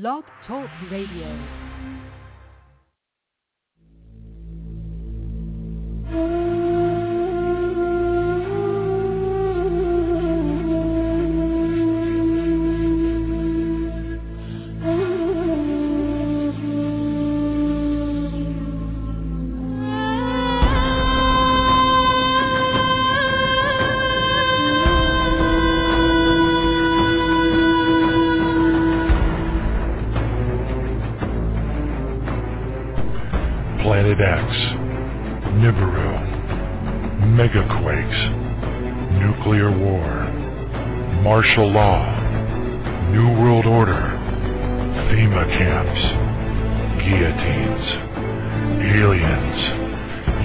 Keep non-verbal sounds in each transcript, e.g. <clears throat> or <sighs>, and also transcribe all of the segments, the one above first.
Blog Talk Radio. Mm. Martial Law, New World Order, FEMA camps, guillotines, aliens,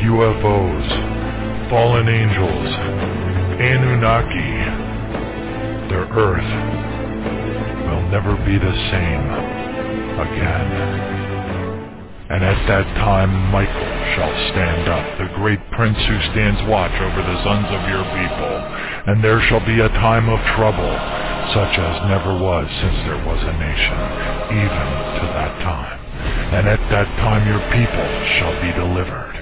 UFOs, fallen angels, Anunnaki. Their Earth will never be the same again. And at that time Michael shall stand up, the great prince who stands watch over the sons of your people. And there shall be a time of trouble, such as never was since there was a nation, even to that time. And at that time your people shall be delivered.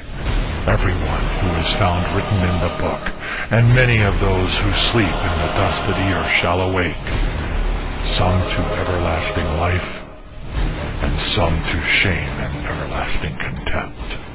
Everyone who is found written in the book, and many of those who sleep in the dust of the earth shall awake, some to everlasting life, and some to shame and everlasting contempt.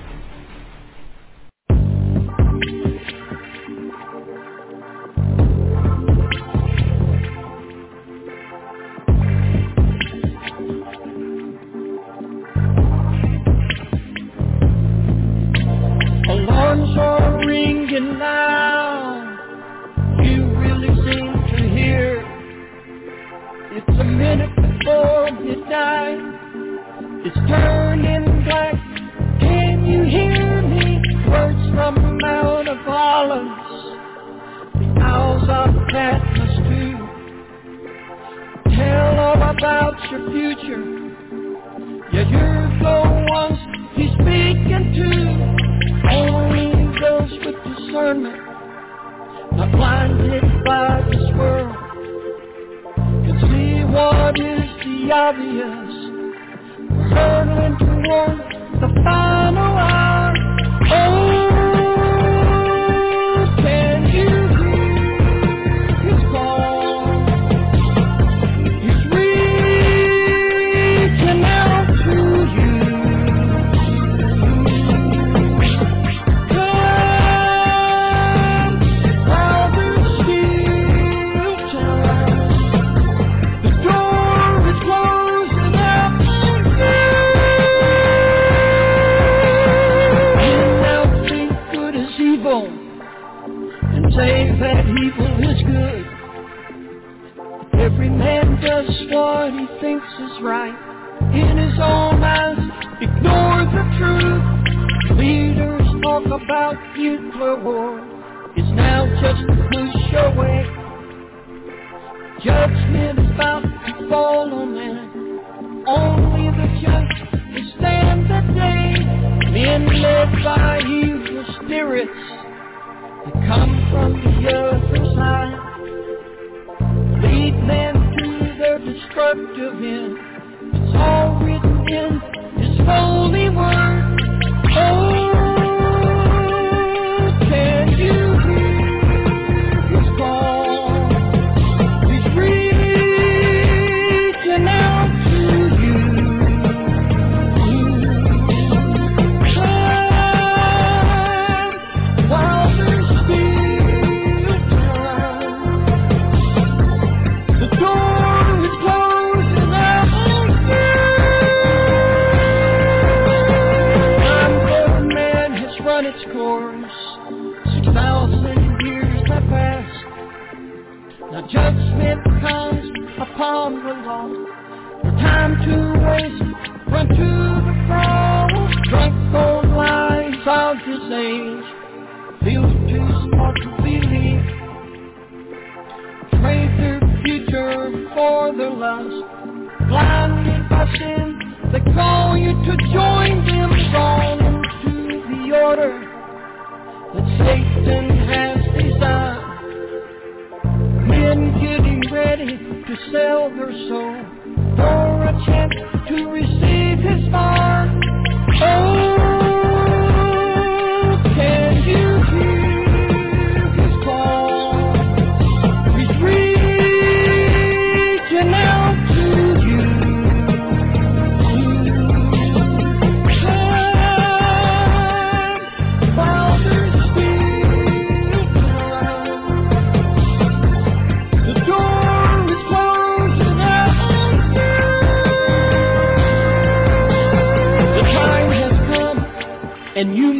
Your future. Yeah, you're the ones he's speaking to. Only those with discernment, not blinded by this world, can see what is the obvious. We're toward the final hour. Oh, right. In his own eyes, ignore the truth. Leaders talk about nuclear war. It's now just a push away. Judgment is about to fall on man. Only the just will stand the day. Men led by evil spirits that come from the other side lead men to their destructive end. All written in His holy word. Now judgment comes upon the lost. No time to waste. Run to the cross. Drunk on lies of this age. Feel too smart to believe. Trade their future for their lust. Blinded by sin, they call you to join them. Drawn into the order that Satan has and getting ready to sell their soul for a chance to receive his mark. Oh.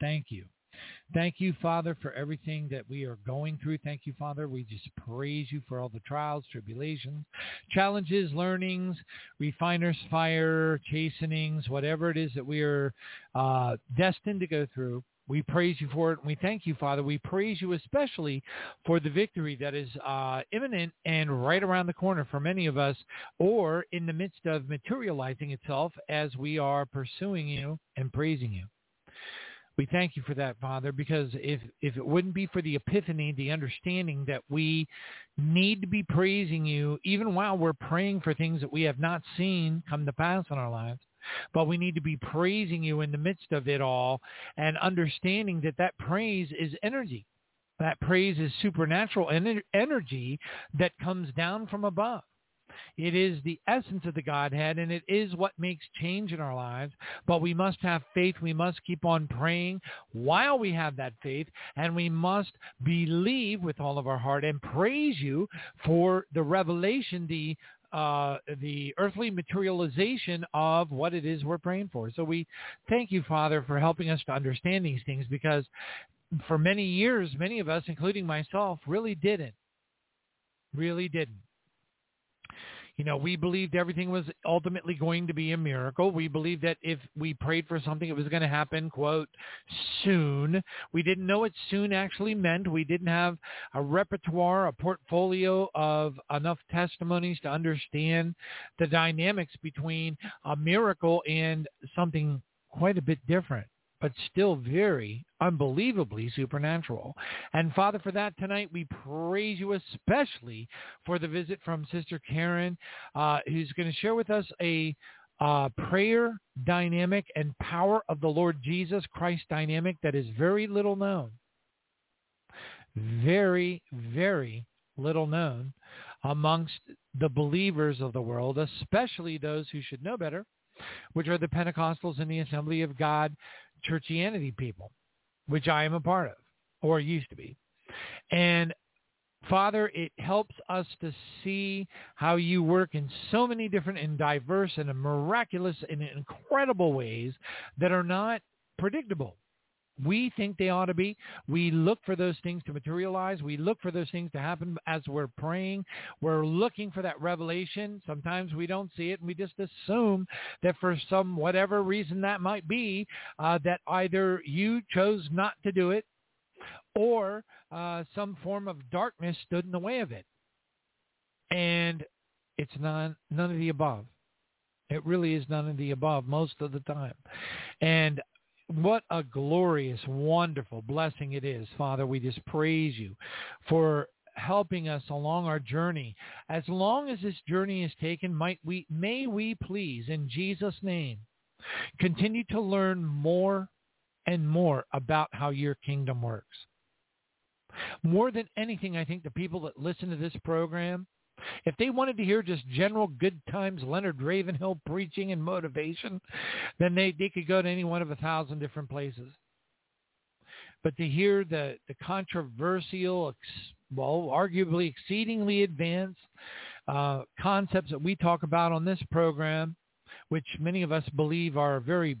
Thank you, Thank you, Father, for everything that we are going through. Thank you, Father. We just praise you for all the trials, tribulations, challenges, learnings, refiners fire, chastenings, whatever it is that we are uh, destined to go through. We praise you for it. And we thank you, Father. We praise you especially for the victory that is uh, imminent and right around the corner for many of us or in the midst of materializing itself as we are pursuing you and praising you. We thank you for that, Father, because if, if it wouldn't be for the epiphany, the understanding that we need to be praising you even while we're praying for things that we have not seen come to pass in our lives, but we need to be praising you in the midst of it all and understanding that that praise is energy. That praise is supernatural energy that comes down from above. It is the essence of the Godhead, and it is what makes change in our lives. But we must have faith. We must keep on praying while we have that faith, and we must believe with all of our heart and praise you for the revelation, the uh, the earthly materialization of what it is we're praying for. So we thank you, Father, for helping us to understand these things because for many years, many of us, including myself, really didn't. Really didn't. You know, we believed everything was ultimately going to be a miracle. We believed that if we prayed for something, it was going to happen, quote, soon. We didn't know what soon actually meant. We didn't have a repertoire, a portfolio of enough testimonies to understand the dynamics between a miracle and something quite a bit different but still very unbelievably supernatural. And Father, for that tonight, we praise you especially for the visit from Sister Karen, uh, who's going to share with us a uh, prayer dynamic and power of the Lord Jesus Christ dynamic that is very little known. Very, very little known amongst the believers of the world, especially those who should know better, which are the Pentecostals and the Assembly of God churchianity people, which I am a part of or used to be. And Father, it helps us to see how you work in so many different and diverse and miraculous and incredible ways that are not predictable we think they ought to be. We look for those things to materialize. We look for those things to happen as we're praying. We're looking for that revelation. Sometimes we don't see it and we just assume that for some whatever reason that might be, uh, that either you chose not to do it or uh, some form of darkness stood in the way of it. And it's none, none of the above. It really is none of the above most of the time. And what a glorious, wonderful blessing it is, Father. We just praise you for helping us along our journey. As long as this journey is taken, might we, may we please, in Jesus' name, continue to learn more and more about how your kingdom works. More than anything, I think the people that listen to this program if they wanted to hear just general good times Leonard Ravenhill preaching and motivation, then they, they could go to any one of a thousand different places. But to hear the, the controversial, well, arguably exceedingly advanced uh, concepts that we talk about on this program, which many of us believe are a very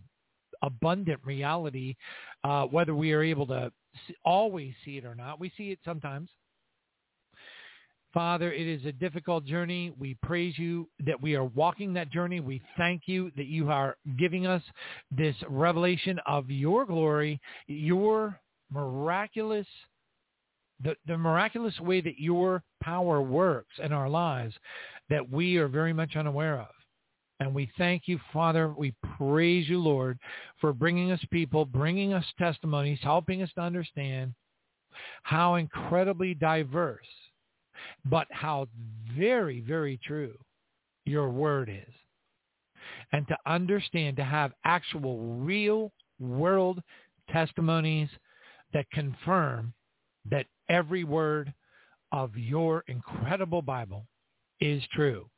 abundant reality, uh, whether we are able to always see it or not. We see it sometimes. Father, it is a difficult journey. We praise you that we are walking that journey. We thank you that you are giving us this revelation of your glory, your miraculous, the, the miraculous way that your power works in our lives that we are very much unaware of. And we thank you, Father. We praise you, Lord, for bringing us people, bringing us testimonies, helping us to understand how incredibly diverse but how very, very true your word is. And to understand, to have actual real world testimonies that confirm that every word of your incredible Bible is true.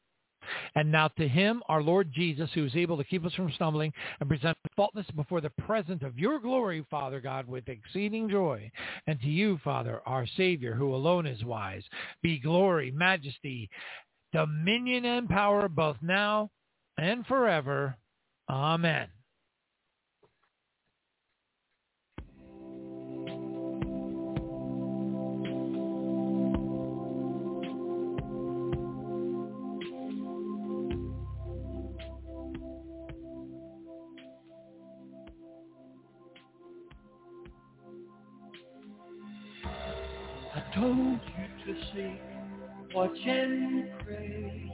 And now to him, our Lord Jesus, who is able to keep us from stumbling and present faultless before the presence of your glory, Father God, with exceeding joy. And to you, Father, our Savior, who alone is wise, be glory, majesty, dominion, and power both now and forever. Amen. Watch and pray.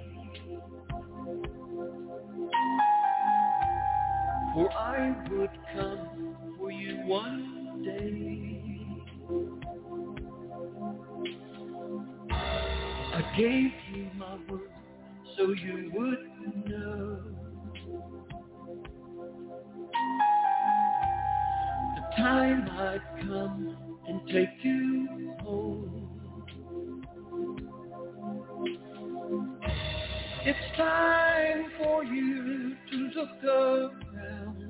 For I would come for you one day. I gave you my word so you would know. The time I'd come and take you time for you to look around.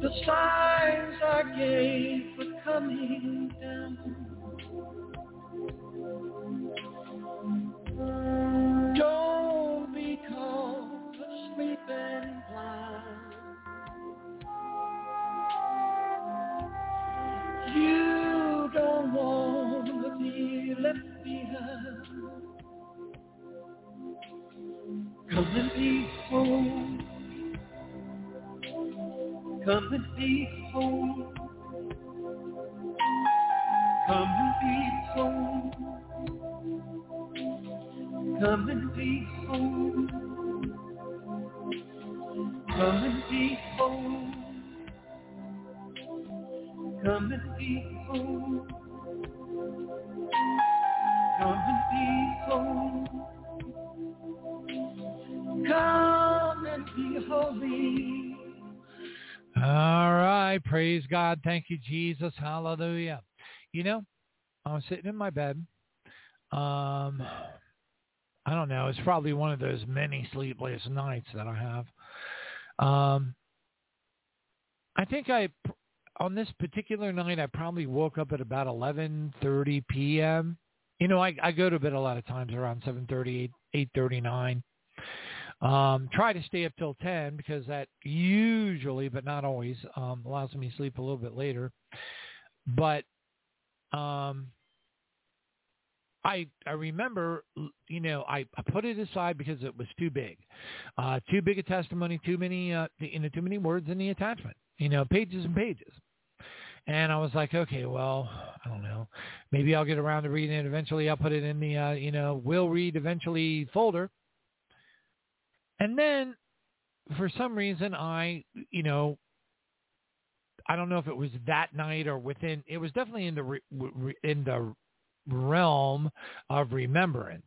The signs I gave are coming Come and be home. Come and be home. Come and be home. Come and be home. Come and be home. Come and be home. Praise God. Thank you, Jesus. Hallelujah. You know, I was sitting in my bed. Um, I don't know. It's probably one of those many sleepless nights that I have. Um, I think I on this particular night, I probably woke up at about 11:30 p.m. You know, I, I go to bed a lot of times around 7:30, 8:39. Um, try to stay up till 10 because that usually, but not always, um, allows me to sleep a little bit later. But um, I I remember, you know, I, I put it aside because it was too big, uh, too big a testimony, too many, uh, you know, too many words in the attachment, you know, pages and pages. And I was like, okay, well, I don't know. Maybe I'll get around to reading it eventually. I'll put it in the, uh, you know, will read eventually folder. And then for some reason, I, you know, I don't know if it was that night or within, it was definitely in the, re, in the realm of remembrance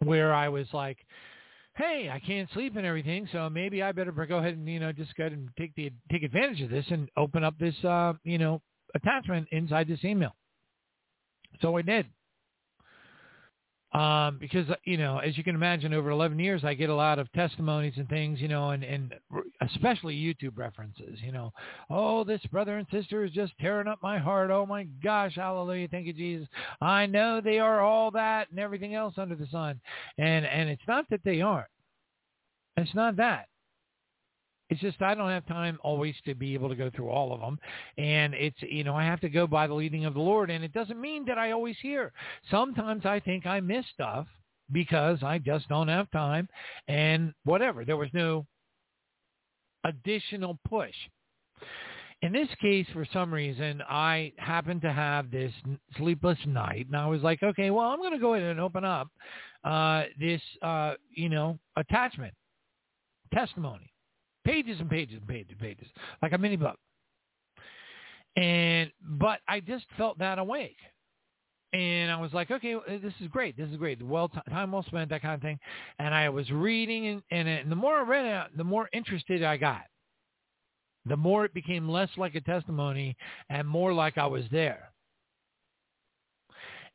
where I was like, hey, I can't sleep and everything, so maybe I better go ahead and you know just go ahead and take the take advantage of this and open up this uh, you know attachment inside this email. So I did. Um, because you know, as you can imagine, over 11 years, I get a lot of testimonies and things, you know, and and especially YouTube references. You know, oh, this brother and sister is just tearing up my heart. Oh my gosh, hallelujah, thank you, Jesus. I know they are all that and everything else under the sun, and and it's not that they aren't. It's not that. It's just I don't have time always to be able to go through all of them. And it's, you know, I have to go by the leading of the Lord. And it doesn't mean that I always hear. Sometimes I think I miss stuff because I just don't have time and whatever. There was no additional push. In this case, for some reason, I happened to have this sleepless night, and I was like, okay, well, I'm going to go ahead and open up uh, this, uh, you know, attachment testimony pages and pages and pages and pages, like a mini book. And but I just felt that awake. and I was like, okay, this is great. This is great. Well, time well spent, that kind of thing. And I was reading, and, and, and the more I read it, the more interested I got. The more it became less like a testimony and more like I was there.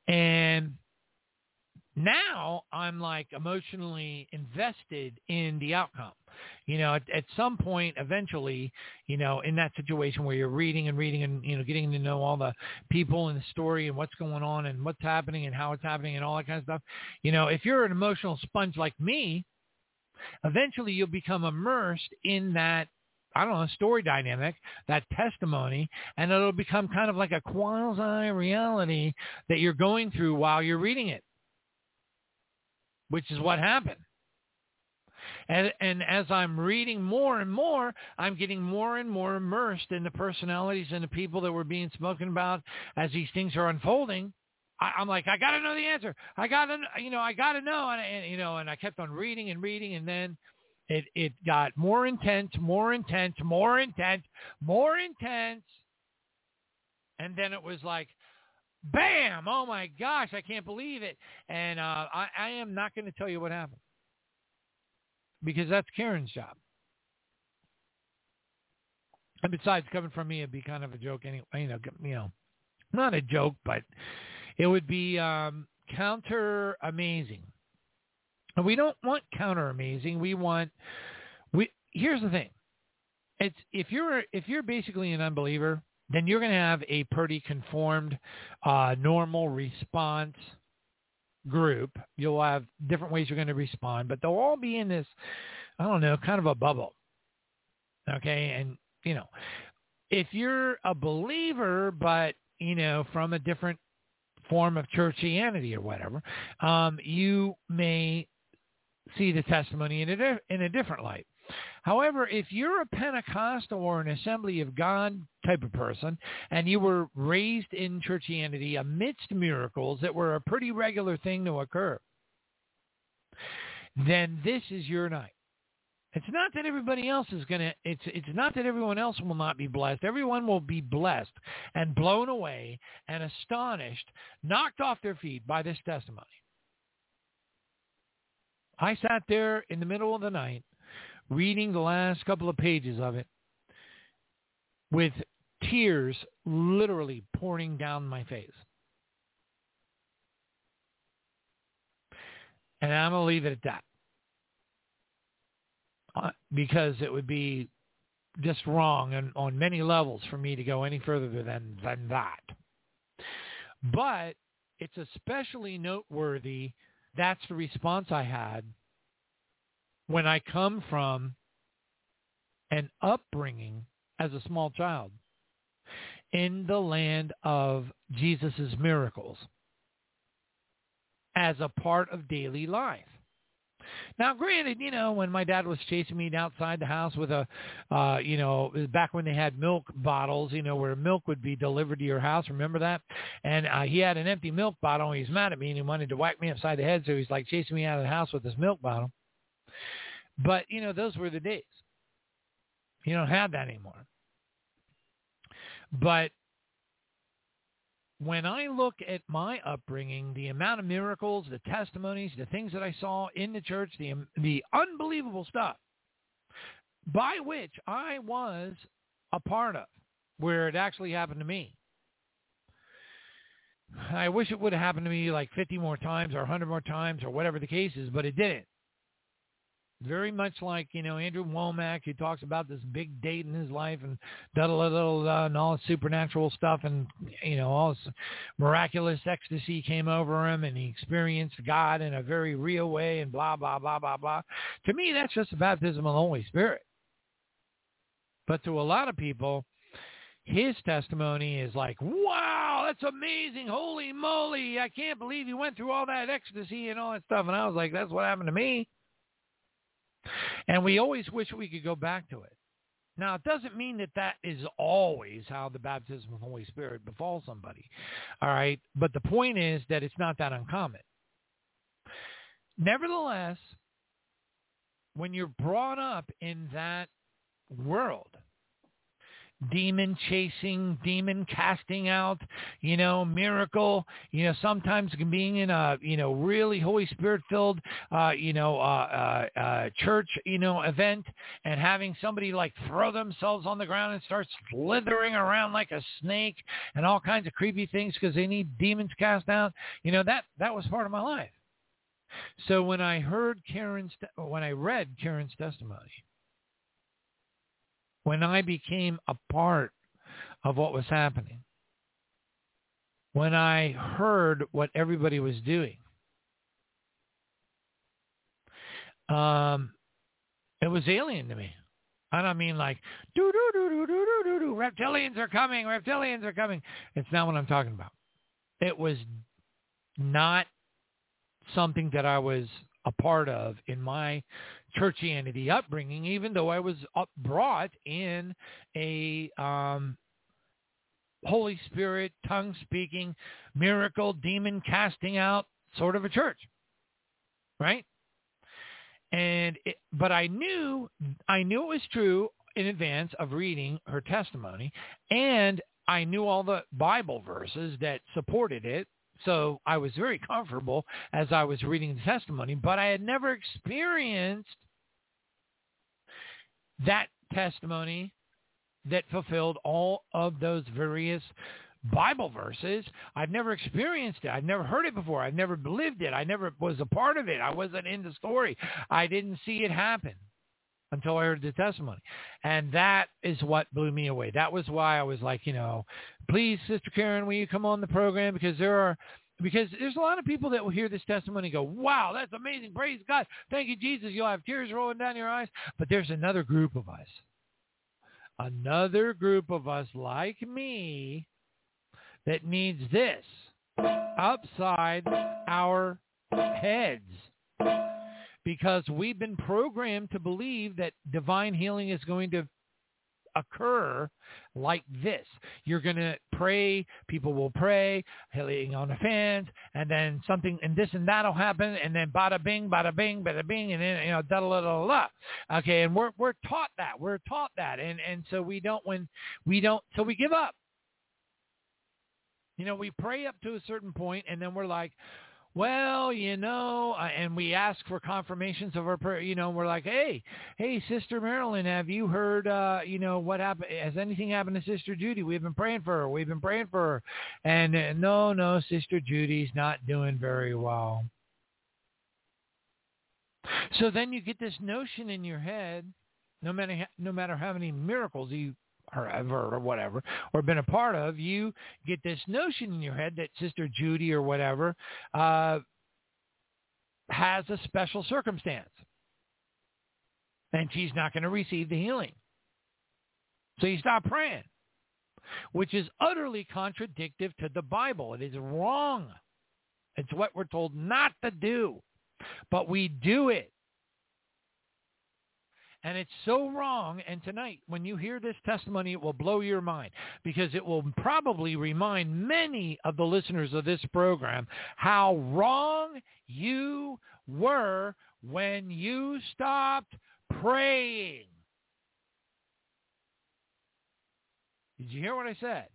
And now I'm like emotionally invested in the outcome. You know, at, at some point, eventually, you know, in that situation where you're reading and reading and, you know, getting to know all the people and the story and what's going on and what's happening and how it's happening and all that kind of stuff, you know, if you're an emotional sponge like me, eventually you'll become immersed in that I don't know, story dynamic, that testimony, and it'll become kind of like a quasi-reality that you're going through while you're reading it which is what happened. And, and as I'm reading more and more, I'm getting more and more immersed in the personalities and the people that were being spoken about as these things are unfolding. I, I'm like, I got to know the answer. I got to, you know, I got to know. And, and, you know, and I kept on reading and reading. And then it, it got more intense, more intense, more intense, more intense. And then it was like, Bam! Oh my gosh, I can't believe it. And uh, I, I am not going to tell you what happened because that's Karen's job. And besides, coming from me, it'd be kind of a joke anyway. You know, you know, not a joke, but it would be um, counter amazing. And we don't want counter amazing. We want we. Here's the thing: it's if you're if you're basically an unbeliever, then you're going to have a pretty conformed, uh, normal response group. You'll have different ways you're going to respond, but they'll all be in this, I don't know, kind of a bubble. Okay. And, you know, if you're a believer, but, you know, from a different form of churchianity or whatever, um, you may see the testimony in a, in a different light. However, if you're a Pentecostal or an Assembly of God type of person and you were raised in churchianity amidst miracles that were a pretty regular thing to occur, then this is your night. It's not that everybody else is going to, it's, it's not that everyone else will not be blessed. Everyone will be blessed and blown away and astonished, knocked off their feet by this testimony. I sat there in the middle of the night reading the last couple of pages of it with tears literally pouring down my face. And I'm going to leave it at that. Uh, because it would be just wrong and on many levels for me to go any further than, than that. But it's especially noteworthy. That's the response I had when I come from an upbringing as a small child in the land of Jesus' miracles as a part of daily life. Now, granted, you know, when my dad was chasing me outside the house with a, uh, you know, back when they had milk bottles, you know, where milk would be delivered to your house. Remember that? And uh, he had an empty milk bottle, and mad at me, and he wanted to whack me upside the head. So he's like chasing me out of the house with this milk bottle. But, you know, those were the days. You don't have that anymore. But when I look at my upbringing, the amount of miracles, the testimonies, the things that I saw in the church, the, the unbelievable stuff by which I was a part of, where it actually happened to me. I wish it would have happened to me like 50 more times or 100 more times or whatever the case is, but it didn't. Very much like, you know, Andrew Wommack, who talks about this big date in his life and da da da da and all this supernatural stuff and, you know, all this miraculous ecstasy came over him and he experienced God in a very real way and blah, blah, blah, blah, blah. To me, that's just the baptism of the Holy Spirit. But to a lot of people, his testimony is like, wow, that's amazing. Holy moly. I can't believe he went through all that ecstasy and all that stuff. And I was like, that's what happened to me. And we always wish we could go back to it. Now, it doesn't mean that that is always how the baptism of the Holy Spirit befalls somebody. All right. But the point is that it's not that uncommon. Nevertheless, when you're brought up in that world, demon chasing, demon casting out, you know, miracle, you know, sometimes being in a, you know, really Holy Spirit filled, uh, you know, uh, uh, uh, church, you know, event and having somebody like throw themselves on the ground and start slithering around like a snake and all kinds of creepy things because they need demons cast out. You know, that, that was part of my life. So when I heard Karen's, when I read Karen's testimony, when I became a part of what was happening, when I heard what everybody was doing, um, it was alien to me. I don't mean like do do do do do do do do reptilians are coming, reptilians are coming. It's not what I'm talking about. It was not something that I was a part of in my churchianity upbringing, even though I was brought in a um, Holy Spirit, tongue speaking, miracle, demon casting out sort of a church, right? And it, but I knew I knew it was true in advance of reading her testimony, and I knew all the Bible verses that supported it so I was very comfortable as I was reading the testimony, but I had never experienced that testimony that fulfilled all of those various Bible verses. I've never experienced it. I've never heard it before. I've never believed it. I never was a part of it. I wasn't in the story. I didn't see it happen until I heard the testimony. And that is what blew me away. That was why I was like, you know, please, Sister Karen, will you come on the program? Because there are, because there's a lot of people that will hear this testimony and go, wow, that's amazing. Praise God. Thank you, Jesus. You'll have tears rolling down your eyes. But there's another group of us, another group of us like me that needs this upside our heads because we've been programmed to believe that divine healing is going to occur like this. You're going to pray, people will pray, healing on the fans, and then something, and this and that'll happen, and then bada bing, bada bing, bada bing, and then, you know, da da da da da. Okay, and we're, we're taught that. We're taught that. And, and so we don't, when we don't, so we give up. You know, we pray up to a certain point, and then we're like, well, you know, and we ask for confirmations of our prayer, you know, we're like, hey, hey, Sister Marilyn, have you heard, uh, you know, what happened? Has anything happened to Sister Judy? We've been praying for her. We've been praying for her. And uh, no, no, Sister Judy's not doing very well. So then you get this notion in your head, no matter no matter how many miracles you or ever or whatever, or been a part of, you get this notion in your head that Sister Judy or whatever uh, has a special circumstance. And she's not going to receive the healing. So you stop praying, which is utterly contradictory to the Bible. It is wrong. It's what we're told not to do. But we do it. And it's so wrong. And tonight, when you hear this testimony, it will blow your mind because it will probably remind many of the listeners of this program how wrong you were when you stopped praying. Did you hear what I said?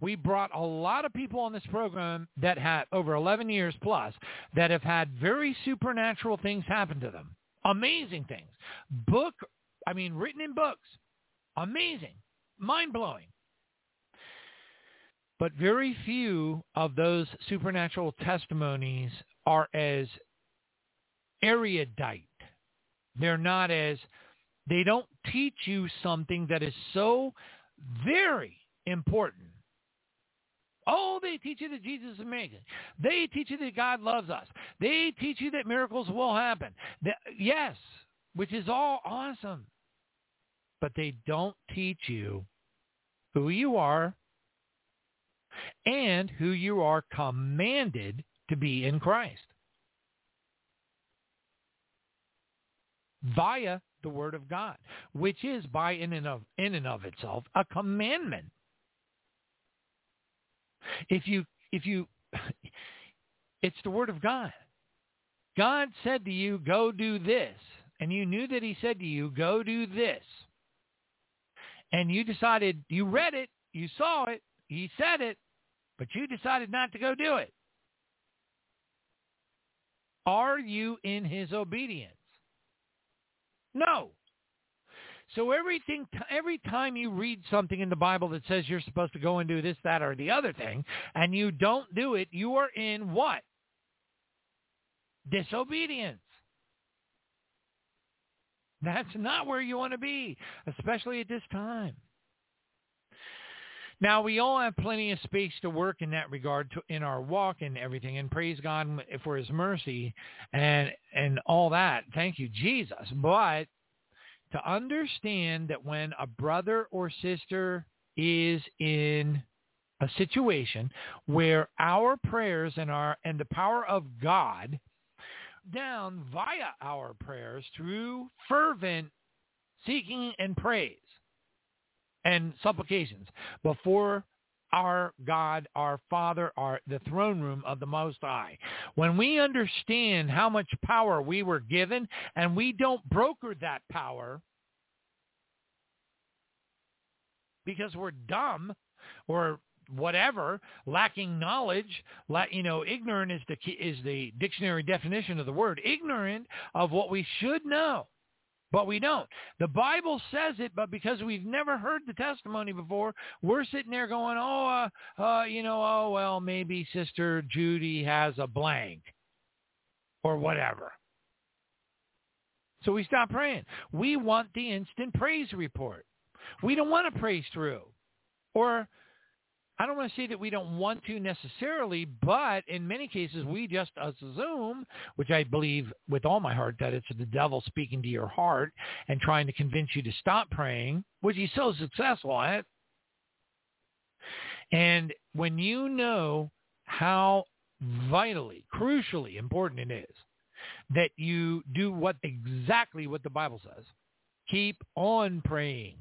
We brought a lot of people on this program that had over 11 years plus that have had very supernatural things happen to them. Amazing things. Book, I mean, written in books. Amazing. Mind-blowing. But very few of those supernatural testimonies are as erudite. They're not as, they don't teach you something that is so very important Oh, they teach you that Jesus is amazing. They teach you that God loves us. They teach you that miracles will happen. yes, which is all awesome. But they don't teach you who you are and who you are commanded to be in Christ via the word of God, which is by in and of, in and of itself a commandment. If you, if you, it's the word of God. God said to you, go do this. And you knew that he said to you, go do this. and you decided, you read it, you saw it, he said it, but you decided not to go do it. Are you in his obedience? No. So everything, every time you read something in the Bible that says you're supposed to go and do this, that, or the other thing, and you don't do it, you are in what? Disobedience. That's not where you want to be, especially at this time. Now we all have plenty of space to work in that regard to, in our walk and everything, and praise God for His mercy and and all that. Thank you, Jesus. But to understand that when a brother or sister is in a situation where our prayers and our and the power of God down via our prayers through fervent seeking and praise and supplications before our God, our Father, our the throne room of the Most High. When we understand how much power we were given and we don't broker that power because we're dumb or whatever, lacking knowledge, you know, ignorant is the is the dictionary definition of the word, ignorant of what we should know. But we don't. The Bible says it, but because we've never heard the testimony before, we're sitting there going, oh, uh, uh, you know, oh, well, maybe Sister Judy has a blank or whatever. So we stop praying. We want the instant praise report. We don't want to praise through. Or I don't want to say that we don't want to necessarily, but in many cases we just assume, which I believe with all my heart that it's the devil speaking to your heart and trying to convince you to stop praying, which he's so successful at. And when you know how vitally, crucially important it is that you do what exactly what the Bible says, keep on praying,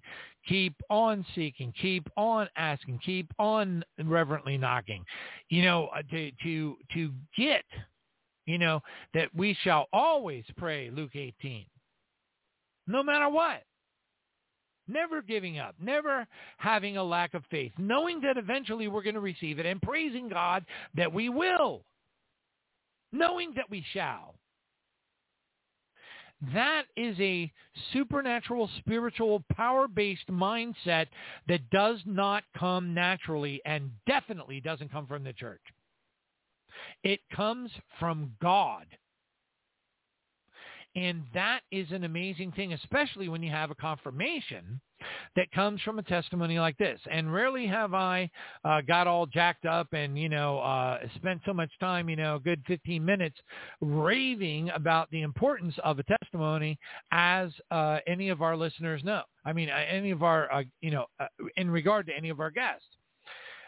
keep on seeking, keep on asking, keep on reverently knocking, you know, uh, to, to, to get, you know, that we shall always pray, Luke 18, no matter what. Never giving up, never having a lack of faith, knowing that eventually we're going to receive it and praising God that we will, knowing that we shall. That is a supernatural, spiritual, power-based mindset that does not come naturally and definitely doesn't come from the church. It comes from God. And that is an amazing thing, especially when you have a confirmation that comes from a testimony like this. And rarely have I uh, got all jacked up and, you know, uh, spent so much time, you know, a good 15 minutes raving about the importance of a testimony as uh, any of our listeners know. I mean, uh, any of our, uh, you know, uh, in regard to any of our guests.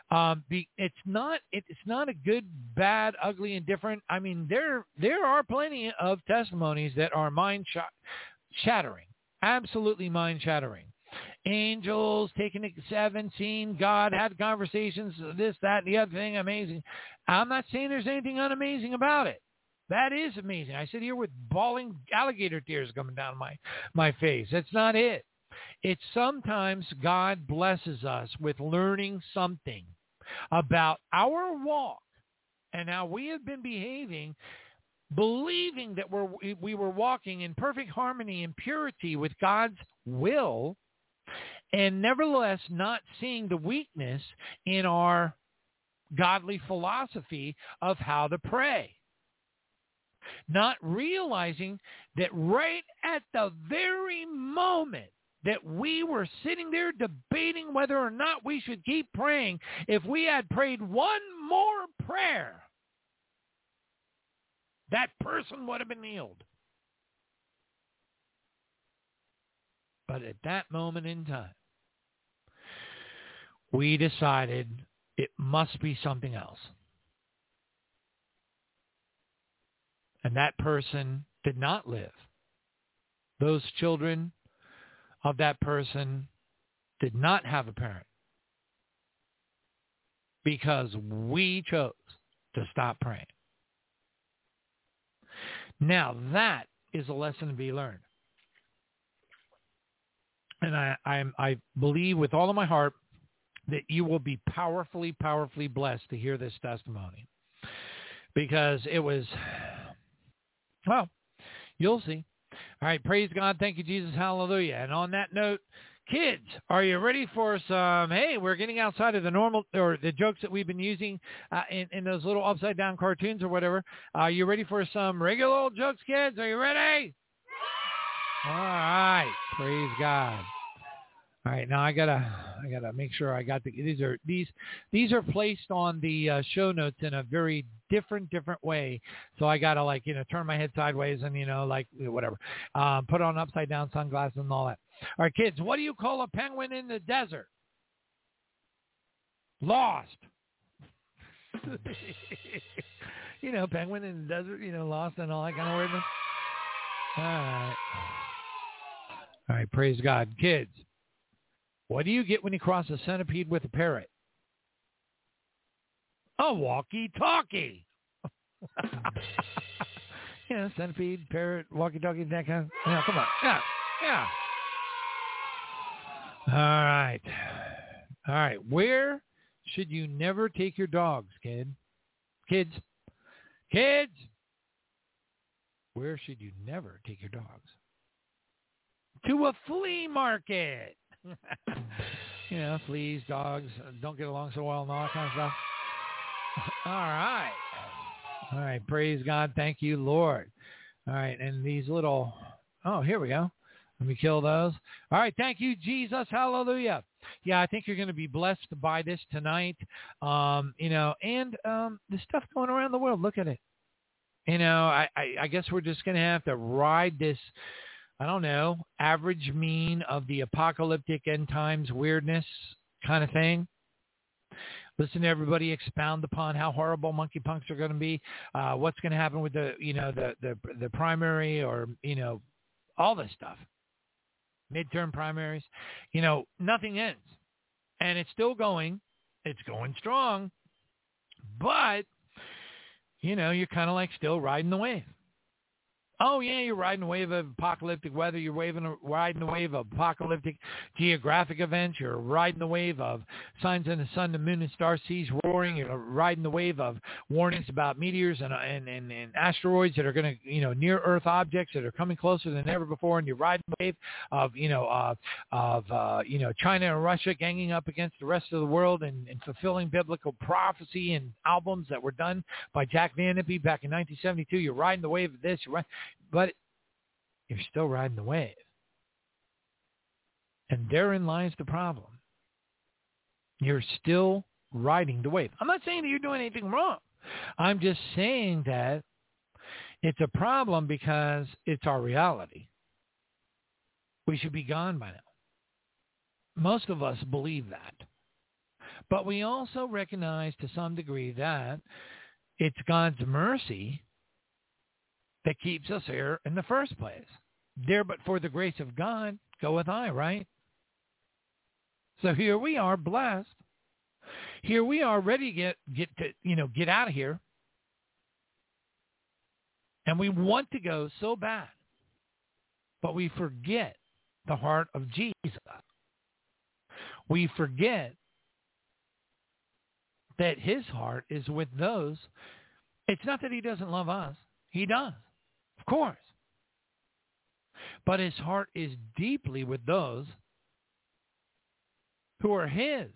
Um, be, it's not it's not a good, bad, ugly, and different. I mean, there there are plenty of testimonies that are mind sh- shattering, absolutely mind shattering. Angels taking it seven, seen God, had conversations, this, that, and the other thing, amazing. I'm not saying there's anything unamazing about it. That is amazing. I sit here with bawling alligator tears coming down my my face. That's not it. It's sometimes God blesses us with learning something about our walk and how we have been behaving, believing that we're, we were walking in perfect harmony and purity with God's will, and nevertheless not seeing the weakness in our godly philosophy of how to pray. Not realizing that right at the very moment that we were sitting there debating whether or not we should keep praying, if we had prayed one more prayer, that person would have been healed. But at that moment in time, we decided it must be something else. And that person did not live. Those children of that person did not have a parent because we chose to stop praying. Now that is a lesson to be learned. And I, I, I believe with all of my heart that you will be powerfully, powerfully blessed to hear this testimony because it was, well, you'll see. All right, praise God. Thank you, Jesus. Hallelujah. And on that note, kids, are you ready for some, hey, we're getting outside of the normal or the jokes that we've been using uh, in, in those little upside down cartoons or whatever. Are you ready for some regular old jokes, kids? Are you ready? All right. Praise God. All right, now I gotta I gotta make sure I got the these are these these are placed on the uh, show notes in a very different different way. So I gotta like you know turn my head sideways and you know like whatever, um, put on upside down sunglasses and all that. All right, kids, what do you call a penguin in the desert? Lost. <laughs> you know, penguin in the desert. You know, lost and all that kind of weirdness. All right. All right, praise God, kids. What do you get when you cross a centipede with a parrot? A walkie-talkie. <laughs> know, centipede, parrot, walkie-talkie, that kind of. Yeah, come on. Yeah, yeah. All right. All right. Where should you never take your dogs, kid? Kids. Kids. Where should you never take your dogs? To a flea market. <laughs> you know, fleas, dogs don't get along so well and all that kind of stuff. <laughs> All right. All right. Praise God. Thank you, Lord. All right. And these little, oh, here we go. Let me kill those. All right. Thank you, Jesus. Hallelujah. Yeah, I think you're going to be blessed by this tonight. Um, you know, and um, the stuff going around the world. Look at it. You know, I, I, I guess we're just going to have to ride this I don't know, average mean of the apocalyptic end times weirdness kind of thing. Listen to everybody expound upon how horrible monkeypox are going to be, uh, what's going to happen with the, you know, the, the, the primary or, you know, all this stuff. Midterm primaries. You know, nothing ends. And it's still going. It's going strong. But, you know, you're kind of like still riding the wave. Oh yeah, you're riding a wave of apocalyptic weather. You're waving, riding the wave of apocalyptic geographic events. You're riding the wave of signs in the sun, the moon, and star seas roaring. You're riding the wave of warnings about meteors and and, and, and asteroids that are going to, you know, near Earth objects that are coming closer than ever before. And you're riding the wave of, you know, uh, of uh, you know China and Russia ganging up against the rest of the world and, and fulfilling biblical prophecy and albums that were done by Jack Van Impe back in 1972. You're riding the wave of this. You're riding, but you're still riding the wave. And therein lies the problem. You're still riding the wave. I'm not saying that you're doing anything wrong. I'm just saying that it's a problem because it's our reality. We should be gone by now. Most of us believe that. But we also recognize to some degree that it's God's mercy that keeps us here in the first place. There but for the grace of God goeth I, right? So here we are blessed. Here we are ready to get, get to, you know, get out of here. And we want to go so bad. But we forget the heart of Jesus. We forget that his heart is with those. It's not that he doesn't love us. He does course. But his heart is deeply with those who are his,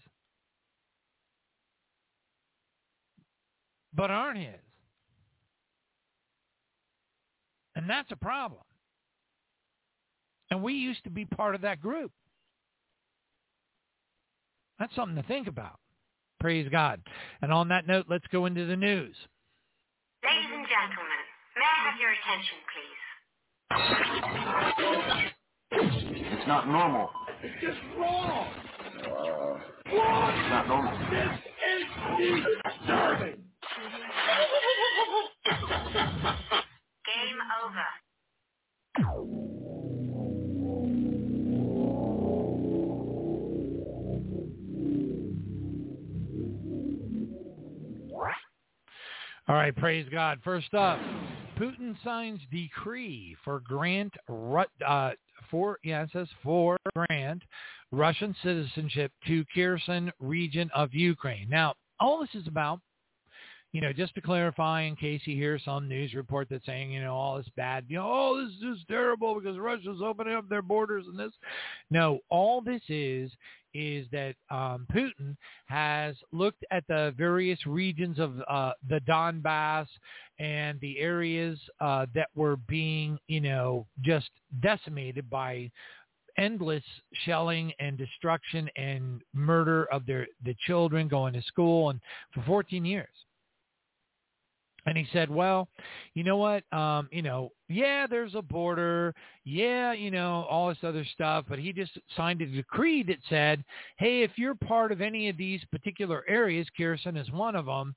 but aren't his. And that's a problem. And we used to be part of that group. That's something to think about. Praise God. And on that note, let's go into the news. Ladies and gentlemen, May I have your attention, please? It's not normal. It's just wrong. Uh, wrong. It's not normal. This is disturbing. Game over. All right, praise God. First up, Putin signs decree for grant uh, for, yeah, it says for grant Russian citizenship to Kherson region of Ukraine. Now, all this is about you know, just to clarify, in case you hear some news report that's saying, you know, all this bad, you know, oh, this is just terrible because Russia's opening up their borders and this. No, all this is is that um, Putin has looked at the various regions of uh, the Donbass and the areas uh, that were being, you know, just decimated by endless shelling and destruction and murder of their the children going to school and for 14 years and he said, well, you know what? Um, you know, yeah, there's a border. Yeah, you know, all this other stuff. But he just signed a decree that said, hey, if you're part of any of these particular areas, Kherson is one of them,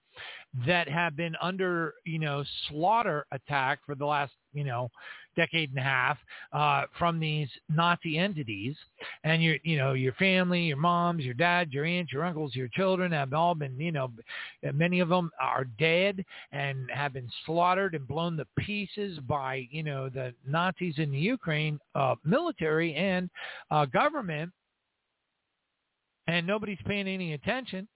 that have been under, you know, slaughter attack for the last, you know, decade and a half uh, from these Nazi entities, and your, you know, your family, your moms, your dads, your aunts, your uncles, your children have all been, you know, many of them are dead and have been slaughtered and blown to pieces by, you know, the Nazis in the Ukraine uh, military and uh, government, and nobody's paying any attention.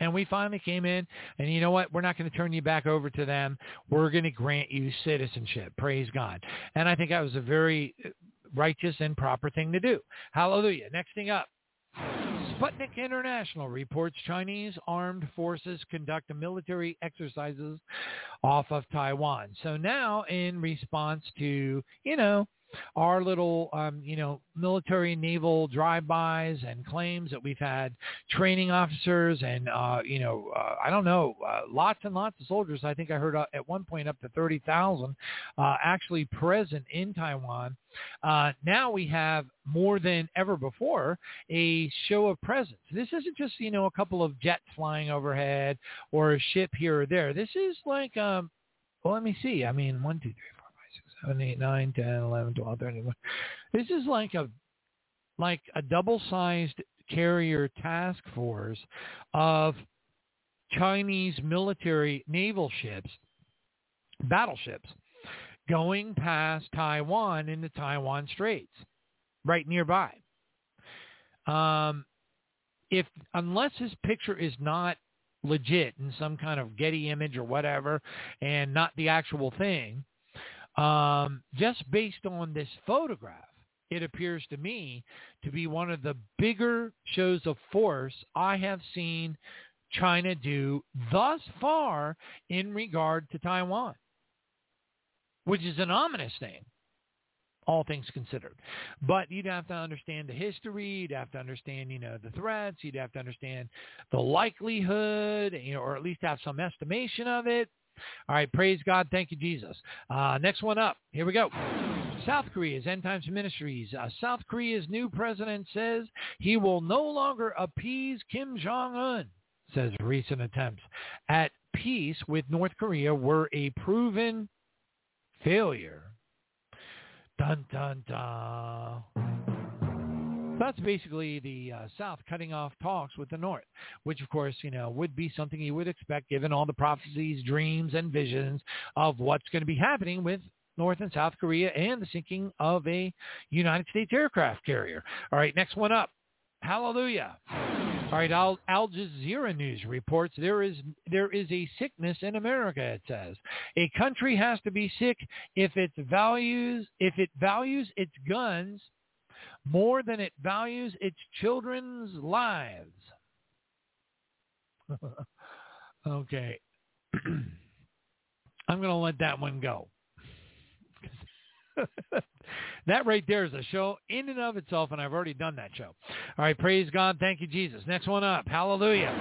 And we finally came in, and you know what? We're not going to turn you back over to them. We're going to grant you citizenship. Praise God. And I think that was a very uh, righteous and proper thing to do. Hallelujah. Next thing up. Sputnik International reports Chinese armed forces conduct military exercises off of Taiwan. So now in response to, you know, our little, um, you know, military naval drive-bys and claims that we've had training officers and, uh, you know, uh, I don't know, uh, lots and lots of soldiers. I think I heard uh, at one point up to 30,000 uh, actually present in Taiwan. Uh, now we have more than ever before a show of presence. This isn't just, you know, a couple of jets flying overhead or a ship here or there. This is like, um, well, let me see. I mean, one, two, three, seven, eight, nine, ten, eleven, twelve, thirteen. This is like a like a double-sized carrier task force of Chinese military naval ships, battleships, going past Taiwan in the Taiwan Straits, right nearby. Um, if unless his picture is not legit in some kind of Getty image or whatever, and not the actual thing, um, just based on this photograph, it appears to me to be one of the bigger shows of force I have seen China do thus far in regard to Taiwan, which is an ominous thing, all things considered. But you'd have to understand the history. You'd have to understand, you know, the threats. You'd have to understand the likelihood, you know, or at least have some estimation of it. All right, praise God. Thank you, Jesus. Uh, next one up. Here we go. South Korea's End Times Ministries. Uh, South Korea's new president says he will no longer appease Kim Jong-un, says recent attempts at peace with North Korea were a proven failure. Dun, dun, dun that's basically the uh, South cutting off talks with the North, which of course, you know, would be something you would expect given all the prophecies, dreams, and visions of what's going to be happening with North and South Korea and the sinking of a United States aircraft carrier. All right, next one up. Hallelujah. All right, Al, Al Jazeera News reports there is there is a sickness in America. It says a country has to be sick if it values if it values its guns more than it values its children's lives. <laughs> okay. <clears throat> I'm going to let that one go. <laughs> that right there is a show in and of itself, and I've already done that show. All right, praise God. Thank you, Jesus. Next one up. Hallelujah.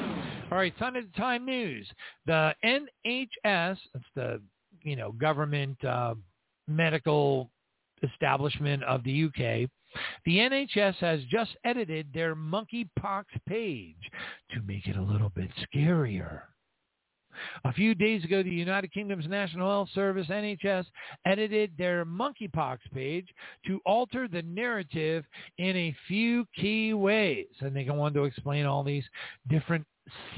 All right, Sunday Time News. The NHS, the, you know, government uh, medical establishment of the UK, the NHS has just edited their monkeypox page to make it a little bit scarier. A few days ago, the United Kingdom's National Health Service, NHS, edited their monkeypox page to alter the narrative in a few key ways. And they go on to explain all these different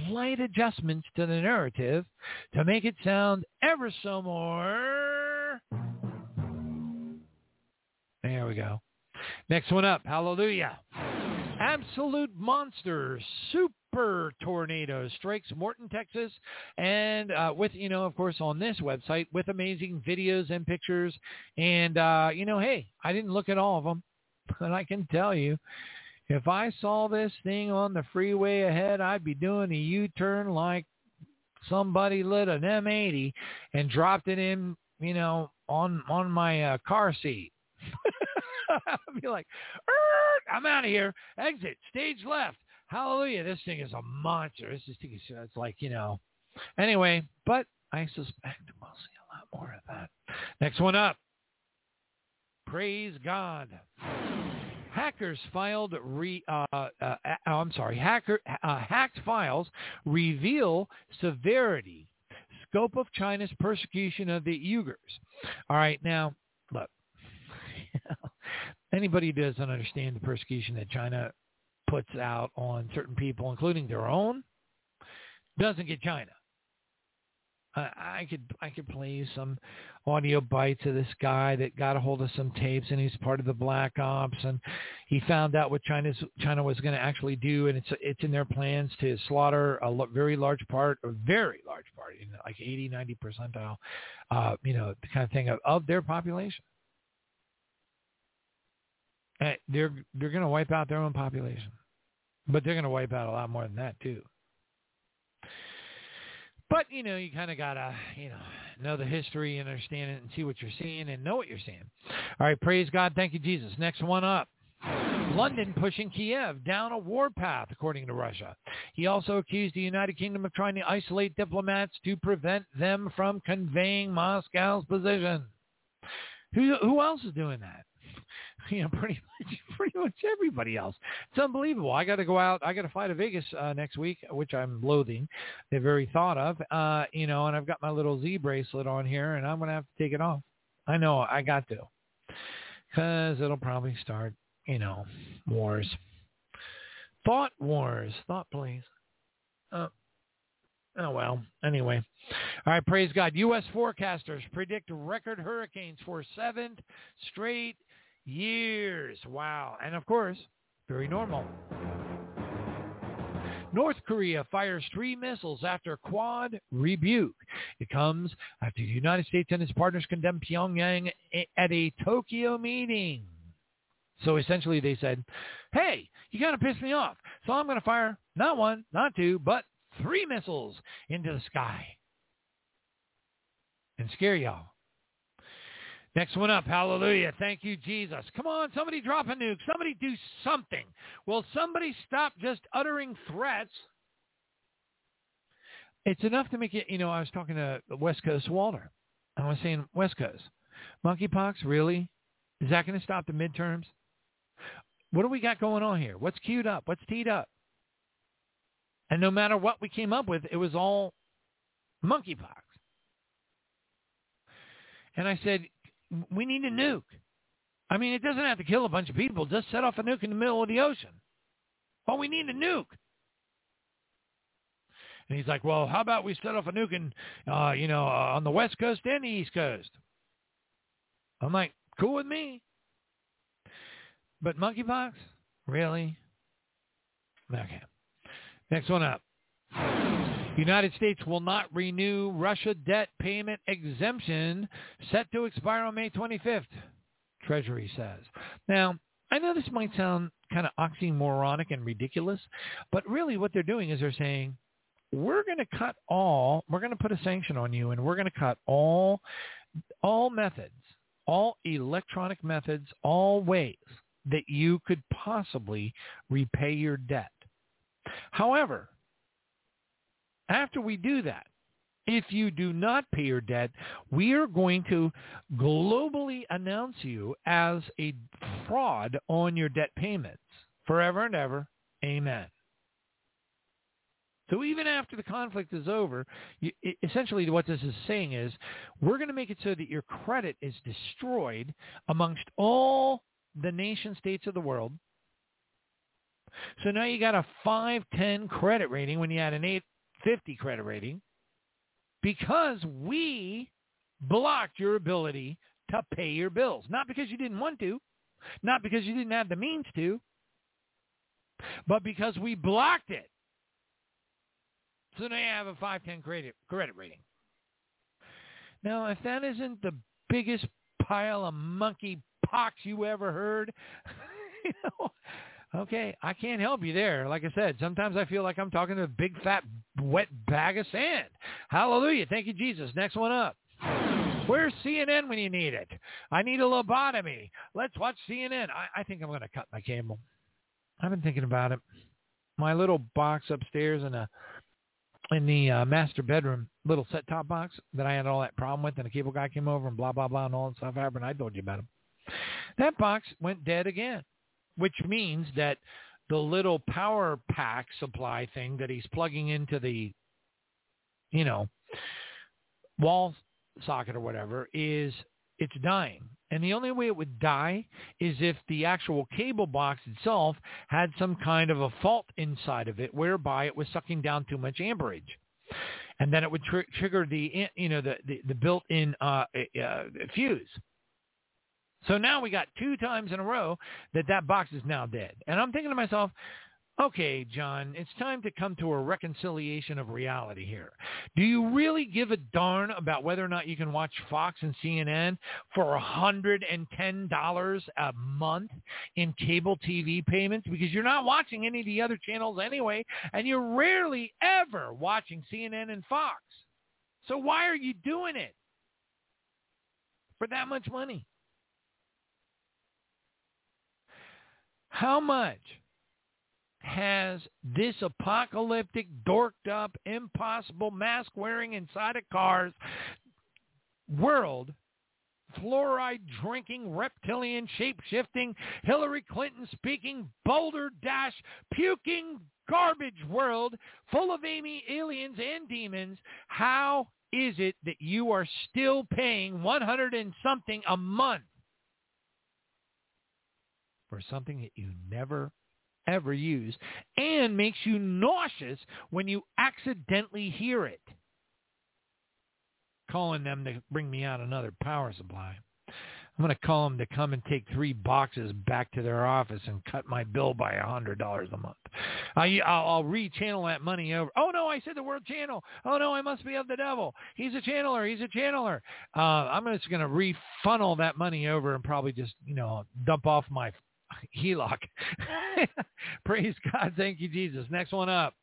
slight adjustments to the narrative to make it sound ever so more. There we go Next one up. Hallelujah. Absolute monster super tornado strikes Morton, Texas, and uh, with you know, of course, on this website with amazing videos and pictures. And uh, you know, hey, I didn't look at all of them, <laughs> but I can tell you, if I saw this thing on the freeway ahead, I'd be doing a U-turn like somebody lit an M80 and dropped it in, you know, on on my uh, car seat. <laughs> I'd <laughs> be like, I'm out of here. Exit, stage left. Hallelujah. This thing is a monster. This is it's like, you know. Anyway, but I suspect we'll see a lot more of that. Next one up. Praise God. Hackers filed re, uh, uh, uh, I'm sorry, hacker, uh, hacked files reveal severity, scope of China's persecution of the Uyghurs. All right, now, look, anybody who doesn't understand the persecution that China puts out on certain people, including their own, doesn't get China. I, I could I could play you some audio bites of this guy that got a hold of some tapes and he's part of the Black Ops and he found out what China's China was going to actually do and it's it's in their plans to slaughter a very large part, a very large part, you like 80, 90 percentile, uh, you know, the kind of thing of, of their population. They're they're going to wipe out their own population, but they're going to wipe out a lot more than that too. But you know, you kind of gotta you know know the history and understand it and see what you're seeing and know what you're seeing. All right, praise God, thank you Jesus. Next one up. London pushing Kiev down a war path, according to Russia. He also accused the United Kingdom of trying to isolate diplomats to prevent them from conveying Moscow's position. Who, who else is doing that? You <laughs> know, pretty much, pretty much everybody else. It's unbelievable. I got to go out. I got to fly to Vegas uh, next week, which I'm loathing the very thought of. Uh, you know, and I've got my little Z bracelet on here, and I'm to have to take it off. I know I got to, because it'll probably start, you know, wars. Thought wars. Thought, please. Uh, Oh, well, anyway. All right, praise God. U.S. forecasters predict record hurricanes for seventh straight Years. Wow. And of course, very normal. North Korea fires three missiles after Quad rebuke. It comes after the United States and its partners condemned Pyongyang at a Tokyo meeting. So essentially they said, hey, you kind of pissed me off. So I'm going to fire not one, not two, but three missiles into the sky and scare y'all. Next one up. Hallelujah. Thank you, Jesus. Come on, somebody drop a nuke. Somebody do something. Will somebody stop just uttering threats? It's enough to make it, you know, I was talking to West Coast Walter. I was saying, West Coast, monkeypox, really? Is that going to stop the midterms? What do we got going on here? What's queued up? What's teed up? And no matter what we came up with, it was all monkeypox. And I said, we need a nuke. I mean, it doesn't have to kill a bunch of people. Just set off a nuke in the middle of the ocean. But we need a nuke. And he's like, well, how about we set off a nuke in, uh, you know, uh, on the West Coast and the East Coast? I'm like, cool with me. But monkeypox? Really? Okay. Next one up. United States will not renew Russia debt payment exemption set to expire on May 25th, Treasury says. Now, I know this might sound kind of oxymoronic and ridiculous, but really what they're doing is they're saying, we're going to cut all, we're going to put a sanction on you and we're going to cut all, all methods, all electronic methods, all ways that you could possibly repay your debt. However, after we do that, if you do not pay your debt, we are going to globally announce you as a fraud on your debt payments forever and ever. Amen. So even after the conflict is over, you, essentially what this is saying is we're going to make it so that your credit is destroyed amongst all the nation states of the world. So now you got a 510 credit rating when you had an 8 50 credit rating because we blocked your ability to pay your bills. Not because you didn't want to, Not because you didn't have the means to, but because we blocked it. So now you have a 510 credit, credit rating. Now, if that isn't the biggest pile of monkey pox you ever heard, <laughs> you know, okay, I can't help you there. Like I said, sometimes I feel like I'm talking to a big fat wet bag of sand. Hallelujah. Thank you, Jesus. Next one up. Where's CNN when you need it? I need a lobotomy. Let's watch CNN. I, I think I'm going to cut my cable. I've been thinking about it. My little box upstairs in a in the uh, master bedroom little set top box that I had all that problem with, and the cable guy came over and blah blah blah and all that stuff happened. I told you about him. That box went dead again, which means that the little power pack supply thing that he's plugging into the, you know, wall socket or whatever is it's dying. And the only way it would die is if the actual cable box itself had some kind of a fault inside of it whereby it was sucking down too much amperage. And then it would tr- trigger the, you know, the, the, the built-in uh, uh, fuse. So now we got two times in a row that that box is now dead. And I'm thinking to myself, Okay, John, it's time to come to a reconciliation of reality here. Do you really give a darn about whether or not you can watch Fox and CNN for $110 a month in cable TV payments? Because you're not watching any of the other channels anyway, and you're rarely ever watching CNN and Fox. So why are you doing it for that much money? How much has this apocalyptic, dorked up, impossible, mask wearing inside of cars world, fluoride drinking, reptilian shape shifting, Hillary Clinton speaking, boulder dash puking garbage world full of Amy aliens and demons, how is it that you are still paying 100 and something a month for something that you never ever use and makes you nauseous when you accidentally hear it. Calling them to bring me out another power supply. I'm going to call them to come and take three boxes back to their office and cut my bill by a hundred dollars a month. I, I'll, I'll rechannel that money over. Oh no, I said the word channel. Oh no, I must be of the devil. He's a channeler. He's a channeler. Uh, I'm just going to refunnel that money over and probably just you know dump off my HELOC. Praise God. Thank you, Jesus. Next one up.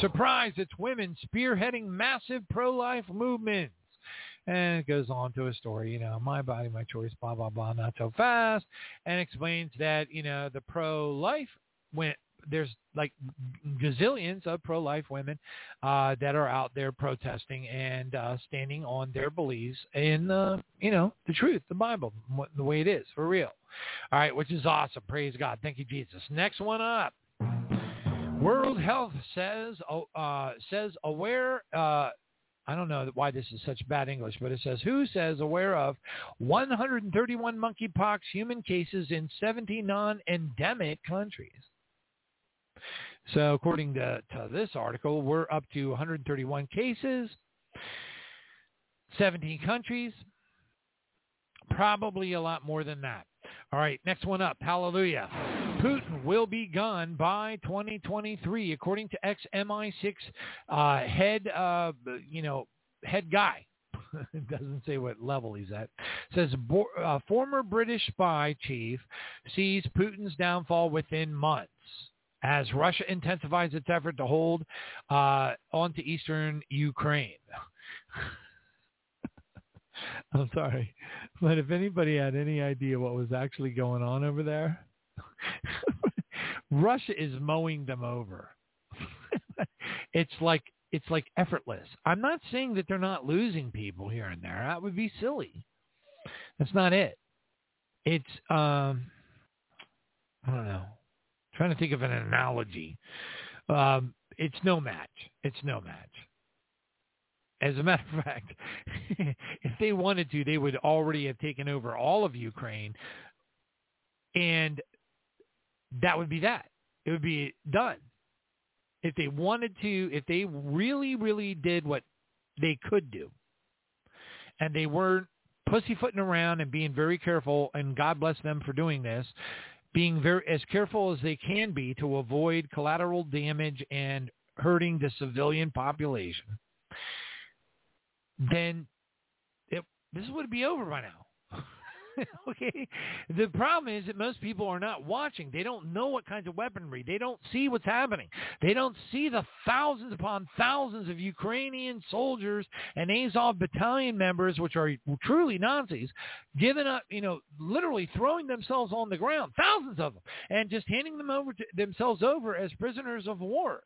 Surprise, it's women spearheading massive pro-life movements. And it goes on to a story, you know, my body, my choice, blah, blah, blah, not so fast, and explains that, you know, the pro-life went there's like gazillions of pro-life women uh, that are out there protesting and uh, standing on their beliefs in you know, the truth, the Bible, the way it is for real. All right, which is awesome. Praise God. Thank you, Jesus. Next one up. World Health says uh, says aware. Uh, I don't know why this is such bad English, but it says WHO says aware of 131 monkeypox human cases in 70 non-endemic countries. So according to, to this article, we're up to 131 cases, 17 countries, probably a lot more than that. All right, next one up. Hallelujah. Putin will be gone by 2023, according to ex-MI6 uh, head, uh, you know, head guy. <laughs> it doesn't say what level he's at. Says uh, former British spy chief sees Putin's downfall within months as Russia intensifies its effort to hold uh, onto eastern Ukraine. <laughs> I'm sorry, but if anybody had any idea what was actually going on over there, <laughs> Russia is mowing them over. <laughs> it's like it's like effortless. I'm not saying that they're not losing people here and there. That would be silly. That's not it. It's um I don't know trying to think of an analogy. Um, it's no match. It's no match. As a matter of fact, <laughs> if they wanted to, they would already have taken over all of Ukraine, and that would be that. It would be done. If they wanted to, if they really, really did what they could do, and they weren't pussyfooting around and being very careful, and God bless them for doing this, being very as careful as they can be to avoid collateral damage and hurting the civilian population, then it, this would be over by now. <laughs> okay. The problem is that most people are not watching. They don't know what kinds of weaponry. They don't see what's happening. They don't see the thousands upon thousands of Ukrainian soldiers and Azov battalion members, which are truly Nazis, giving up, you know, literally throwing themselves on the ground, thousands of them, and just handing them over to, themselves over as prisoners of war,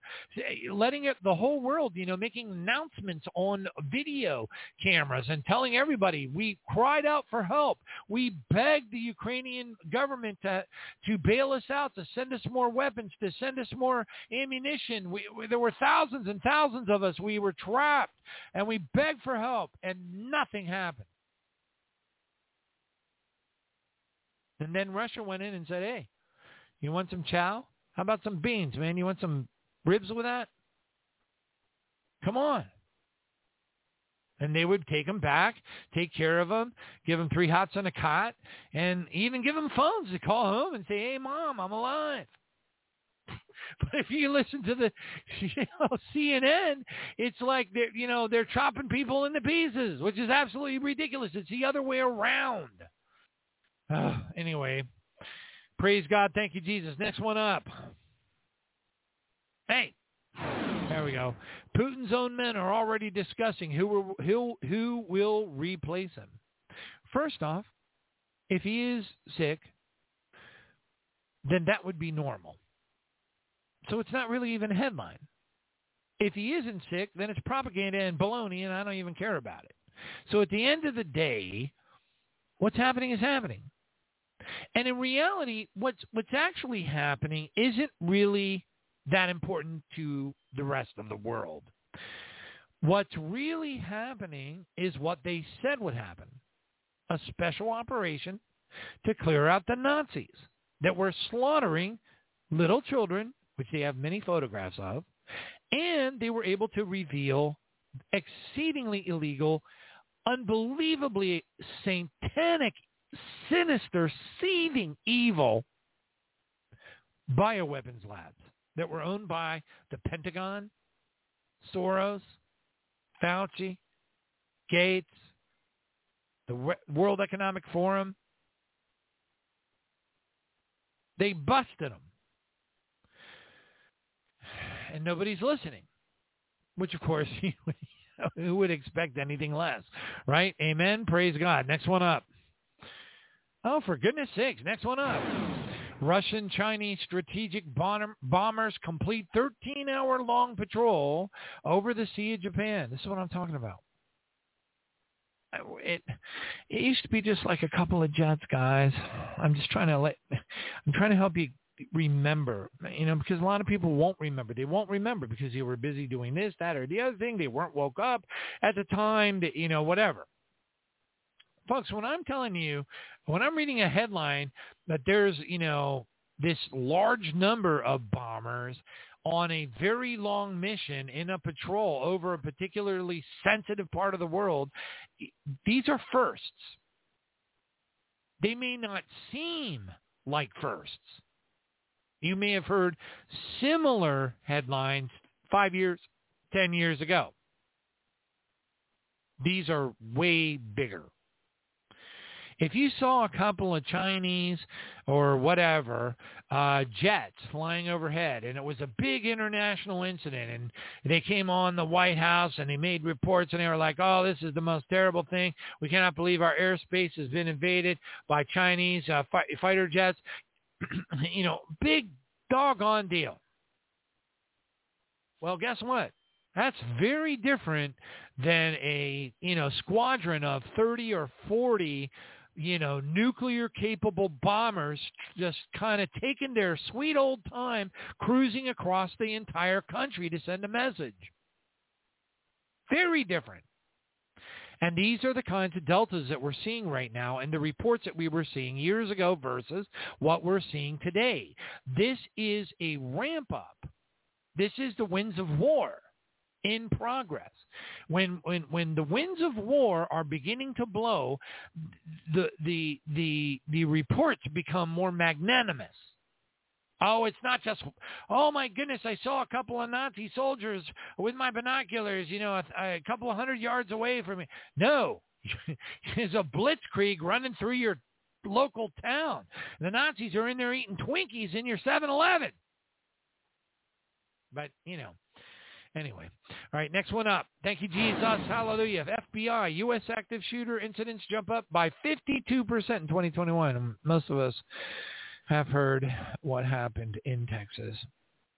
letting it the whole world, you know, making announcements on video cameras and telling everybody we cried out for help. We begged the Ukrainian government to to bail us out, to send us more weapons, to send us more ammunition. We, we, there were thousands and thousands of us. We were trapped, and we begged for help, and nothing happened. And then Russia went in and said, "Hey, you want some chow? How about some beans, man? You want some ribs with that? Come on." And they would take them back, take care of them, give them three hots on a cot, and even give them phones to call home and say, "Hey, mom, I'm alive." <laughs> but if you listen to the <laughs> you know, CNN, it's like they're you know they're chopping people into pieces, which is absolutely ridiculous. It's the other way around. Uh, anyway, praise God, thank you, Jesus. Next one up. Hey, we go. Putin's own men are already discussing who will, who, who will replace him. First off, if he is sick, then that would be normal. So it's not really even a headline. If he isn't sick, then it's propaganda and baloney, and I don't even care about it. So at the end of the day, what's happening is happening. And in reality, what's what's actually happening isn't really that important to the rest of the world. What's really happening is what they said would happen. A special operation to clear out the Nazis that were slaughtering little children, which they have many photographs of, and they were able to reveal exceedingly illegal, unbelievably satanic, sinister, seething evil bioweapons labs that were owned by the Pentagon, Soros, Fauci, Gates, the World Economic Forum. They busted them. And nobody's listening, which of course, <laughs> who would expect anything less, right? Amen. Praise God. Next one up. Oh, for goodness sakes. Next one up. Russian Chinese strategic bombers complete 13-hour long patrol over the Sea of Japan. This is what I'm talking about. It it used to be just like a couple of jets, guys. I'm just trying to let I'm trying to help you remember, you know, because a lot of people won't remember. They won't remember because they were busy doing this, that, or the other thing. They weren't woke up at the time, that, you know, whatever. Folks, when I'm telling you, when I'm reading a headline that there's, you know, this large number of bombers on a very long mission in a patrol over a particularly sensitive part of the world, these are firsts. They may not seem like firsts. You may have heard similar headlines five years, ten years ago. These are way bigger. If you saw a couple of Chinese or whatever uh, jets flying overhead, and it was a big international incident, and they came on the White House and they made reports, and they were like, "Oh, this is the most terrible thing. We cannot believe our airspace has been invaded by Chinese uh, fi- fighter jets." <clears throat> you know, big doggone deal. Well, guess what? That's very different than a you know squadron of 30 or 40 you know, nuclear capable bombers just kind of taking their sweet old time cruising across the entire country to send a message. Very different. And these are the kinds of deltas that we're seeing right now and the reports that we were seeing years ago versus what we're seeing today. This is a ramp up. This is the winds of war. In progress. When when when the winds of war are beginning to blow, the the the the reports become more magnanimous. Oh, it's not just, oh my goodness, I saw a couple of Nazi soldiers with my binoculars, you know, a, a couple of hundred yards away from me. No, <laughs> there's a blitzkrieg running through your local town. The Nazis are in there eating Twinkies in your 7-Eleven. But, you know, anyway. All right, next one up. Thank you, Jesus. Hallelujah. FBI, U.S. active shooter incidents jump up by 52% in 2021. Most of us have heard what happened in Texas.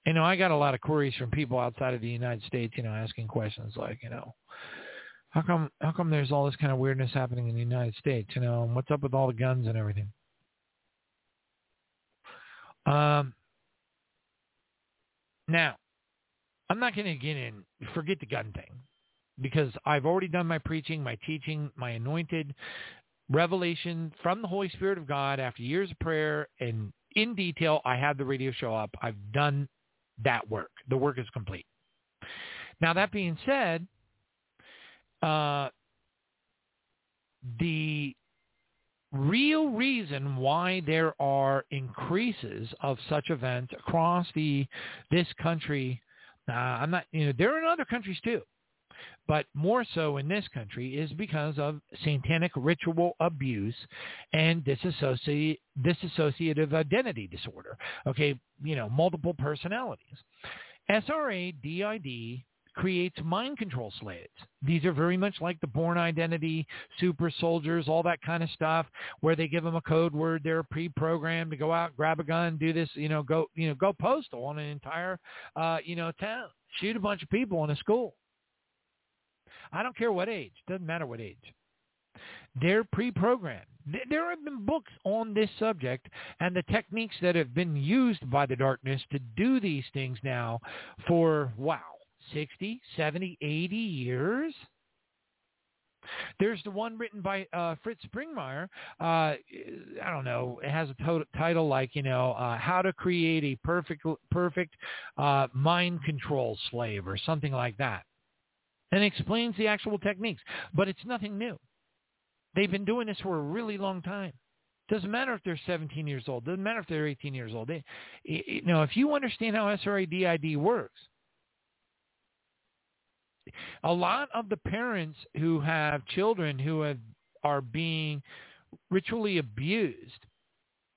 You know, I got a lot of queries from people outside of the United States, you know, asking questions like, you know, how come how come there's all this kind of weirdness happening in the United States, you know, and what's up with all the guns and everything? Um now, I'm not going to get in forget the gun thing because I've already done my preaching, my teaching, my anointed revelation from the Holy Spirit of God after years of prayer and in detail, I have the radio show up. I've done that work. The work is complete. Now, that being said, uh, the real reason why there are increases of such events across the this country, uh, I'm not, you know, there are in other countries too but more so in this country is because of satanic ritual abuse and disassociative identity disorder. Okay, you know, multiple personalities. SRA DID creates mind control slaves. These are very much like the Bourne Identity, super soldiers, all that kind of stuff, where they give them a code word. They're pre-programmed to go out, grab a gun, do this, you know, go, you know, go postal on an entire, uh, you know, town, shoot a bunch of people in a school. I don't care what age. Doesn't matter what age. They're pre-programmed. There have been books on this subject and the techniques that have been used by the darkness to do these things now for, wow, 60, 70, 80 years. There's the one written by uh, Fritz Springmeier. Uh, I don't know. It has a to- title like you know uh, how to create a perfect perfect uh, mind control slave or something like that and explains the actual techniques. But it's nothing new. They've been doing this for a really long time. Doesn't matter if they're 17 years old. Doesn't matter if they're 18 years old. They, you know, if you understand how SRADID works, a lot of the parents who have children who have, are being ritually abused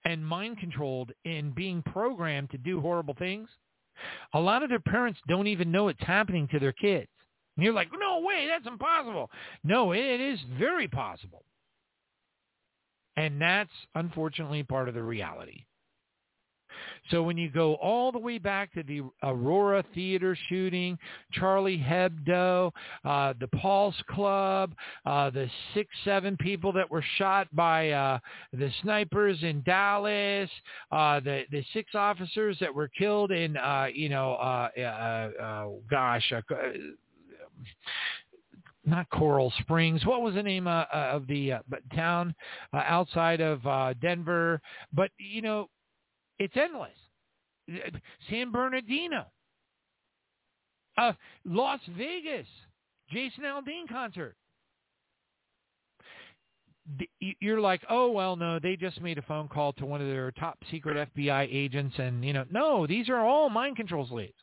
and mind controlled and being programmed to do horrible things, a lot of their parents don't even know it's happening to their kids. And you're like, no way, that's impossible. No, it is very possible. And that's unfortunately part of the reality. So when you go all the way back to the Aurora Theater shooting, Charlie Hebdo, uh, the Pulse Club, uh, the six, seven people that were shot by uh, the snipers in Dallas, uh, the the six officers that were killed in, uh, you know, uh, gosh, not Coral Springs. What was the name uh, of the uh, town uh, outside of uh, Denver? But you know, it's endless. San Bernardino, uh, Las Vegas, Jason Aldean concert. You're like, oh well, no, they just made a phone call to one of their top secret FBI agents, and you know, no, these are all mind control slaves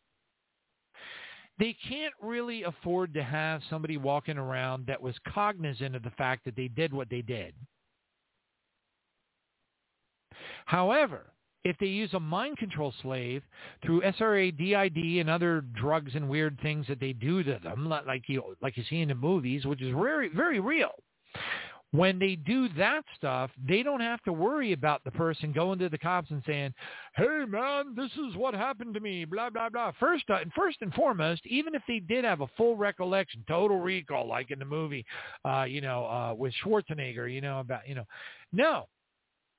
they can't really afford to have somebody walking around that was cognizant of the fact that they did what they did. However, if they use a mind control slave through SRA, DID, and other drugs and weird things that they do to them, like you like you see in the movies, which is very very real, when they do that stuff, they don't have to worry about the person going to the cops and saying, "Hey, man, this is what happened to me." Blah blah blah. First, uh, first and foremost, even if they did have a full recollection, total recall, like in the movie, uh, you know, uh, with Schwarzenegger, you know about, you know, no,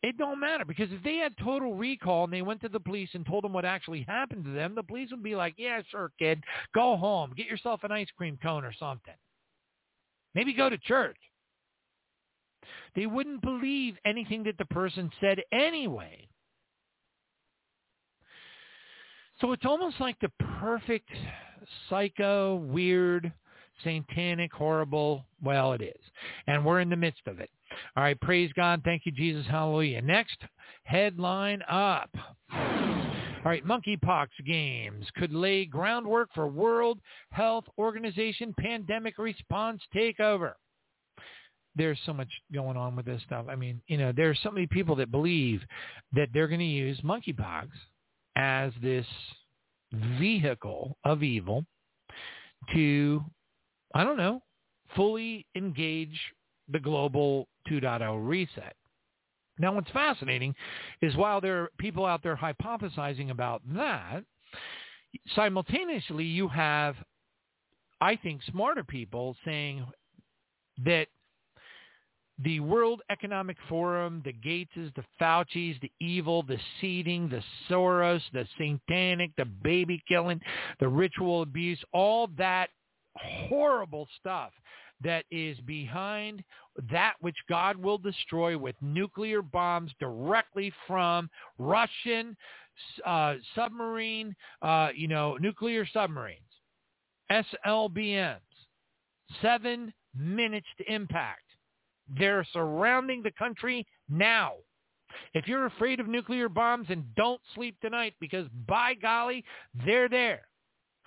it don't matter because if they had total recall and they went to the police and told them what actually happened to them, the police would be like, "Yeah, sure, kid, go home, get yourself an ice cream cone or something. Maybe go to church." They wouldn't believe anything that the person said anyway. So it's almost like the perfect psycho, weird, satanic, horrible. Well, it is. And we're in the midst of it. All right. Praise God. Thank you, Jesus. Hallelujah. Next headline up. All right, monkeypox games could lay groundwork for World Health Organization pandemic response takeover. There's so much going on with this stuff. I mean, you know, there's so many people that believe that they're going to use monkeypox as this vehicle of evil to, I don't know, fully engage the global 2.0 reset. Now, what's fascinating is while there are people out there hypothesizing about that, simultaneously you have, I think, smarter people saying that the World Economic Forum, the Gateses, the Faucis, the evil, the seeding, the Soros, the satanic, the baby killing, the ritual abuse, all that horrible stuff that is behind that which God will destroy with nuclear bombs directly from Russian uh, submarine, uh, you know, nuclear submarines, SLBMs, seven minutes to impact. They're surrounding the country now. If you're afraid of nuclear bombs, and don't sleep tonight because by golly, they're there.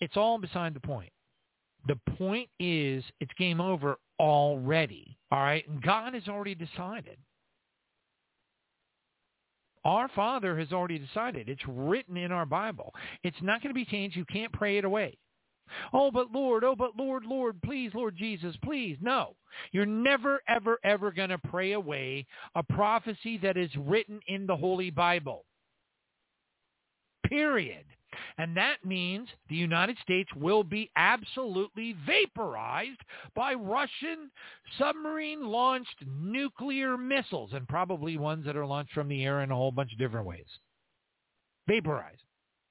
it's all beside the point. The point is it's game over already. All right. And God has already decided. Our Father has already decided. It's written in our Bible. It's not going to be changed. You can't pray it away. Oh, but Lord, oh, but Lord, Lord, please, Lord Jesus, please. No. You're never, ever, ever going to pray away a prophecy that is written in the Holy Bible. Period. And that means the United States will be absolutely vaporized by Russian submarine-launched nuclear missiles, and probably ones that are launched from the air in a whole bunch of different ways. Vaporized,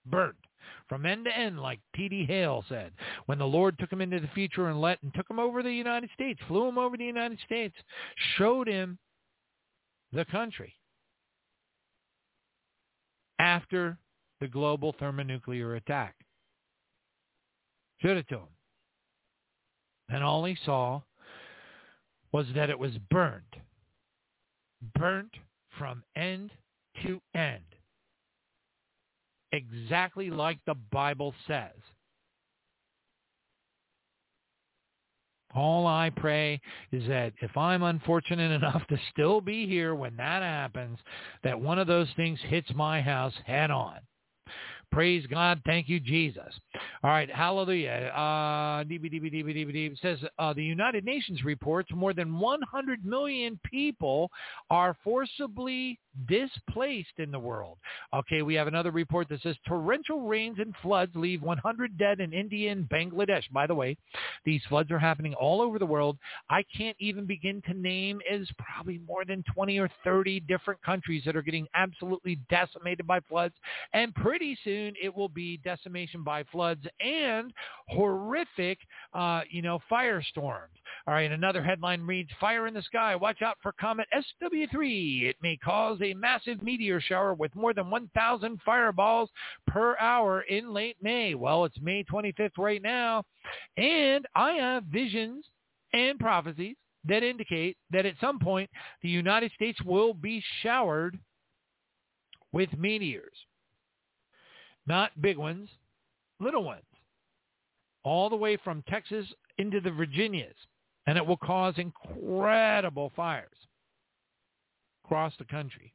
burned from end to end, like T.D. Hale said, when the Lord took him into the future and let and took him over the United States, flew him over the United States, showed him the country after the global thermonuclear attack. Showed it to him. And all he saw was that it was burnt. Burnt from end to end. Exactly like the Bible says. All I pray is that if I'm unfortunate enough to still be here when that happens, that one of those things hits my house head on. Praise God. Thank you, Jesus. All right. Hallelujah. Uh, it says uh, the United Nations reports more than 100 million people are forcibly displaced in the world. Okay, we have another report that says torrential rains and floods leave 100 dead in India and Bangladesh. By the way, these floods are happening all over the world. I can't even begin to name is probably more than 20 or 30 different countries that are getting absolutely decimated by floods. And pretty soon it will be decimation by floods and horrific, uh, you know, firestorms. All right, another headline reads, Fire in the Sky. Watch out for Comet SW3. It may cause a massive meteor shower with more than 1,000 fireballs per hour in late May. Well, it's May 25th right now. And I have visions and prophecies that indicate that at some point the United States will be showered with meteors. Not big ones, little ones. All the way from Texas into the Virginias and it will cause incredible fires across the country.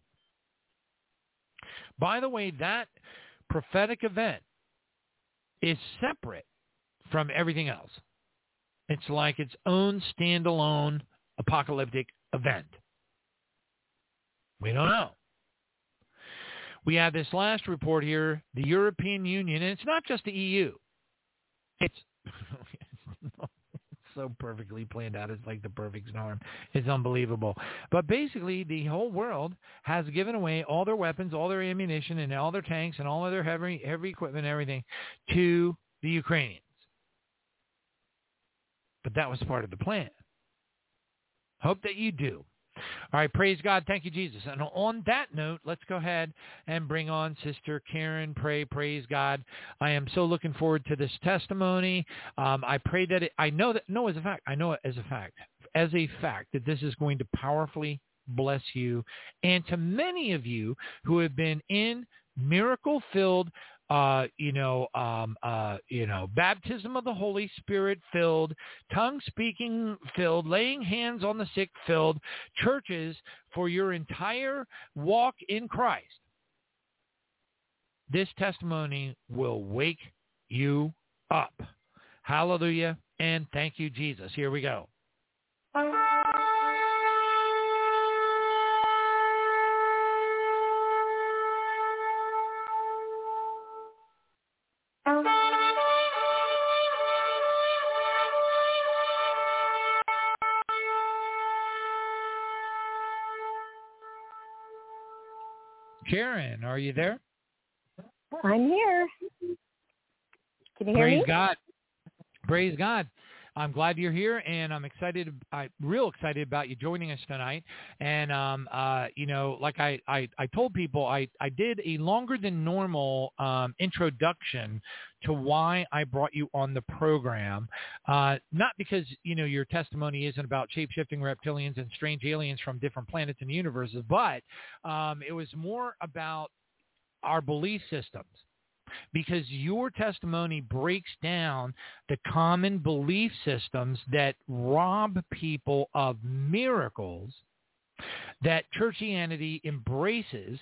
By the way, that prophetic event is separate from everything else. It's like its own standalone apocalyptic event. We don't know. We have this last report here, the European Union, and it's not just the EU. It's so perfectly planned out. It's like the perfect storm. It's unbelievable. But basically, the whole world has given away all their weapons, all their ammunition, and all their tanks, and all of their heavy heavy equipment, and everything, to the Ukrainians. But that was part of the plan. Hope that you do. All right, praise God. Thank you, Jesus. And on that note, let's go ahead and bring on Sister Karen. Pray, praise God. I am so looking forward to this testimony. Um, I pray that it, I know that, no, as a fact, I know it as a fact, as a fact that this is going to powerfully bless you and to many of you who have been in miracle-filled uh, you know, um, uh, you know, baptism of the Holy Spirit filled, tongue speaking filled, laying hands on the sick filled churches for your entire walk in Christ. This testimony will wake you up. Hallelujah and thank you, Jesus. Here we go. Are you there? I'm here. Can you hear Praise me? God. Praise God. I'm glad you're here, and I'm excited. I'm real excited about you joining us tonight. And um, uh, you know, like I, I, I told people, I, I did a longer than normal um, introduction to why I brought you on the program. Uh, not because you know your testimony isn't about shape-shifting reptilians and strange aliens from different planets and universes, but um, it was more about our belief systems. Because your testimony breaks down the common belief systems that rob people of miracles that churchianity embraces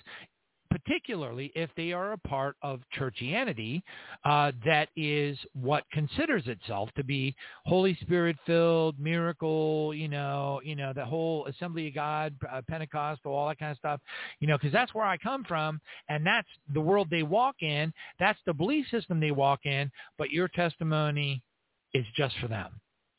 particularly if they are a part of churchianity uh, that is what considers itself to be Holy Spirit filled, miracle, you know, you know, the whole Assembly of God, uh, Pentecostal, all that kind of stuff, you know, because that's where I come from, and that's the world they walk in. That's the belief system they walk in. But your testimony is just for them.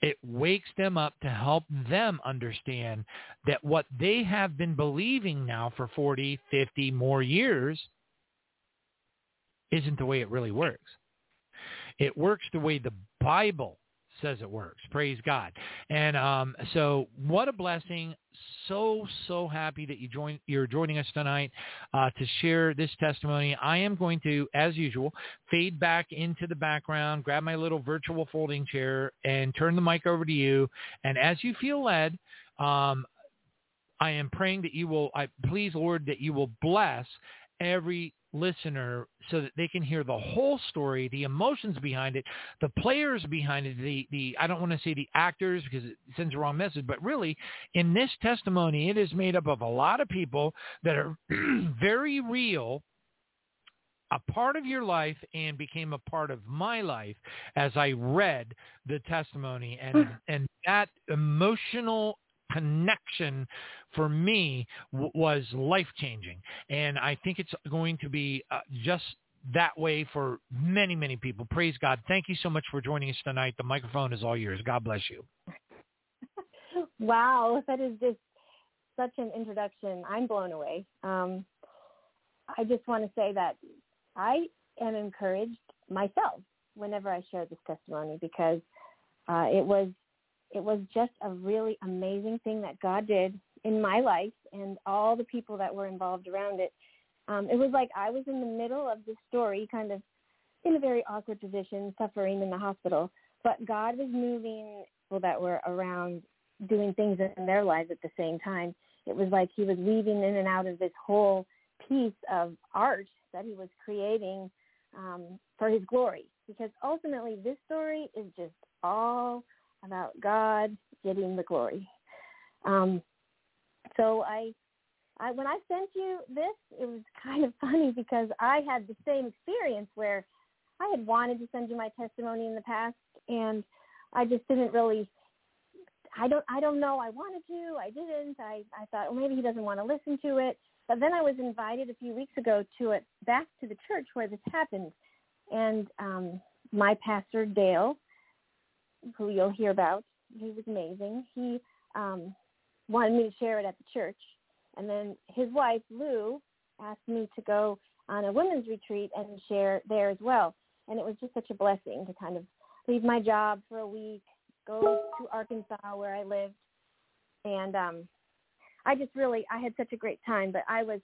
It wakes them up to help them understand that what they have been believing now for 40, 50 more years isn't the way it really works. It works the way the Bible says it works. Praise God. And um, so what a blessing. So, so happy that you join, you're joining us tonight uh, to share this testimony. I am going to, as usual, fade back into the background, grab my little virtual folding chair, and turn the mic over to you. And as you feel led, um, I am praying that you will, I please, Lord, that you will bless every listener so that they can hear the whole story, the emotions behind it, the players behind it, the, the I don't want to say the actors because it sends the wrong message, but really in this testimony, it is made up of a lot of people that are <clears throat> very real a part of your life and became a part of my life as I read the testimony. And hmm. and that emotional connection for me w- was life changing and i think it's going to be uh, just that way for many many people. Praise god. Thank you so much for joining us tonight. The microphone is all yours. God bless you. <laughs> Wow, that is just such an introduction. I'm blown away. Um, I just want to say that I am encouraged myself whenever I share this testimony because uh, it was it was just a really amazing thing that God did in my life and all the people that were involved around it. Um, it was like I was in the middle of the story, kind of in a very awkward position, suffering in the hospital. But God was moving people that were around doing things in their lives at the same time. It was like he was weaving in and out of this whole piece of art that he was creating um, for his glory. Because ultimately, this story is just all about God getting the glory. Um, so I, I when I sent you this, it was <laughs> kind of funny because I had the same experience where I had wanted to send you my testimony in the past, and I just didn't really. I don't. I don't know. I wanted to. I didn't. I. I thought, well, maybe he doesn't want to listen to it. But then I was invited a few weeks ago to it back to the church where this happened, and um, my pastor Dale who you'll hear about. He was amazing. He um, wanted me to share it at the church, and then his wife Lou asked me to go on a women's retreat and share there as well. And it was just such a blessing to kind of leave my job for a week, go to Arkansas where I lived, and um, I just really I had such a great time. But I was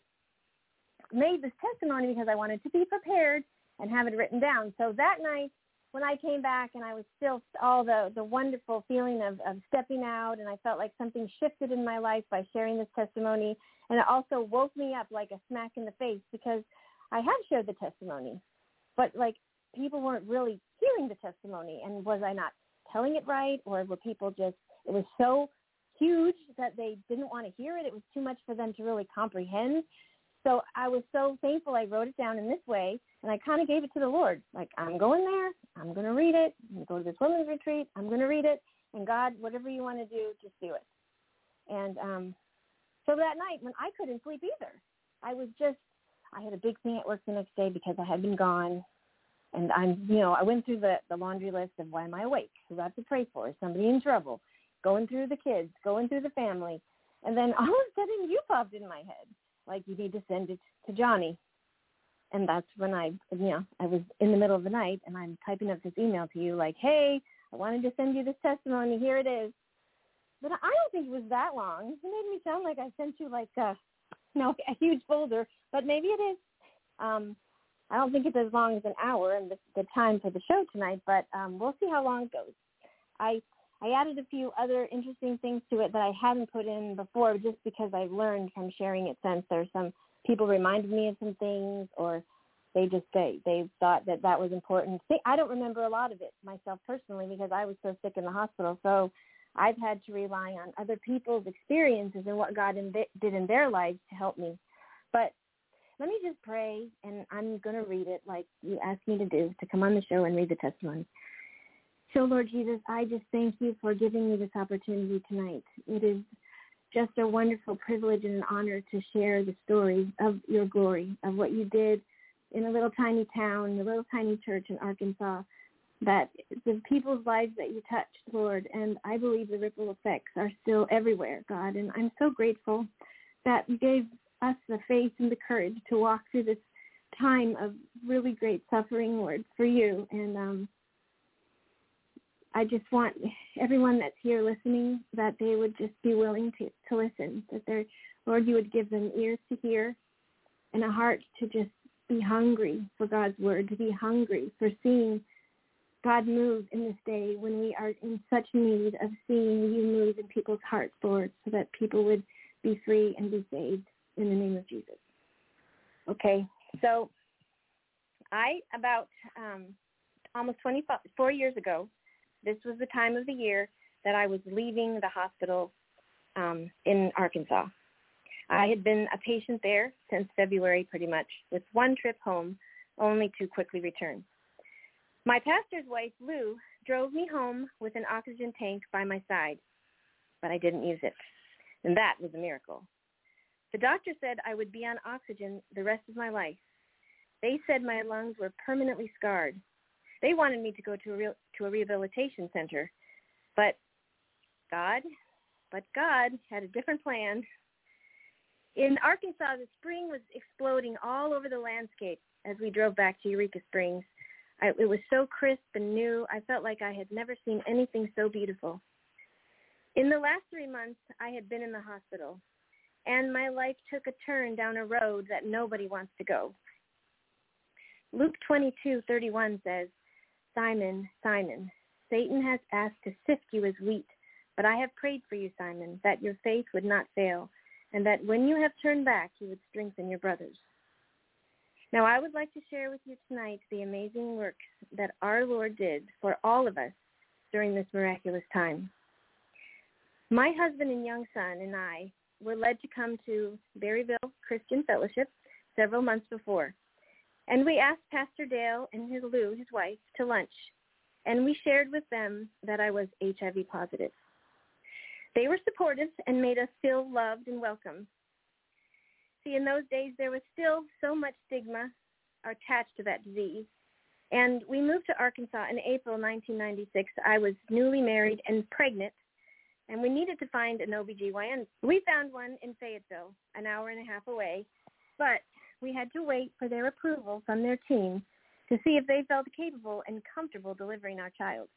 made this testimony because I wanted to be prepared and have it written down. So that night when I came back and I was still all the the wonderful feeling of of stepping out and I felt like something shifted in my life by sharing this testimony and it also woke me up like a smack in the face because I have shared the testimony but like people weren't really hearing the testimony and was I not telling it right or were people just it was so huge that they didn't want to hear it it was too much for them to really comprehend so I was so thankful I wrote it down in this way and I kind of gave it to the Lord. Like, I'm going there. I'm going to read it. I'm going to go to this women's retreat. I'm going to read it. And God, whatever you want to do, just do it. And um, so that night when I couldn't sleep either, I was just, I had a big thing at work the next day because I had been gone. And I'm, you know, I went through the, the laundry list of why am I awake? Who I have to pray for? Is somebody in trouble? Going through the kids, going through the family. And then all of a sudden you popped in my head like you need to send it to Johnny. And that's when I, you know, I was in the middle of the night and I'm typing up this email to you like, hey, I wanted to send you this testimony. Here it is. But I don't think it was that long. It made me sound like I sent you like a, you know, a huge folder, but maybe it is. Um, I don't think it's as long as an hour and the, the time for the show tonight, but um, we'll see how long it goes. I I added a few other interesting things to it that I hadn't put in before just because I've learned from sharing it since there's some people reminded me of some things or they just they they thought that that was important. I don't remember a lot of it myself personally because I was so sick in the hospital. So I've had to rely on other people's experiences and what God in, did in their lives to help me. But let me just pray, and I'm going to read it like you asked me to do, to come on the show and read the testimony. So, Lord Jesus, I just thank you for giving me this opportunity tonight. It is just a wonderful privilege and an honor to share the story of your glory, of what you did in a little tiny town, a little tiny church in Arkansas, that the people's lives that you touched, Lord, and I believe the ripple effects are still everywhere, God. And I'm so grateful that you gave us the faith and the courage to walk through this time of really great suffering, Lord, for you. And um, I just want everyone that's here listening that they would just be willing to, to listen, that their Lord, you would give them ears to hear and a heart to just be hungry for God's word, to be hungry for seeing God move in this day when we are in such need of seeing you move in people's hearts, Lord, so that people would be free and be saved in the name of Jesus. Okay, so I, about um, almost 24 years ago, this was the time of the year that I was leaving the hospital um, in Arkansas. I had been a patient there since February pretty much, with one trip home only to quickly return. My pastor's wife, Lou, drove me home with an oxygen tank by my side, but I didn't use it. And that was a miracle. The doctor said I would be on oxygen the rest of my life. They said my lungs were permanently scarred they wanted me to go to a real, to a rehabilitation center, but God, but God had a different plan. In Arkansas, the spring was exploding all over the landscape as we drove back to Eureka Springs. I, it was so crisp and new. I felt like I had never seen anything so beautiful. In the last three months, I had been in the hospital, and my life took a turn down a road that nobody wants to go. Luke 22:31 says, Simon, Simon, Satan has asked to sift you as wheat, but I have prayed for you, Simon, that your faith would not fail, and that when you have turned back, you would strengthen your brothers. Now, I would like to share with you tonight the amazing works that our Lord did for all of us during this miraculous time. My husband and young son and I were led to come to Berryville Christian Fellowship several months before. And we asked Pastor Dale and his Lou, his wife, to lunch, and we shared with them that I was HIV positive. They were supportive and made us feel loved and welcome. See, in those days, there was still so much stigma attached to that disease. And we moved to Arkansas in April 1996. I was newly married and pregnant, and we needed to find an OBGYN. We found one in Fayetteville, an hour and a half away, but we had to wait for their approval from their team to see if they felt capable and comfortable delivering our child.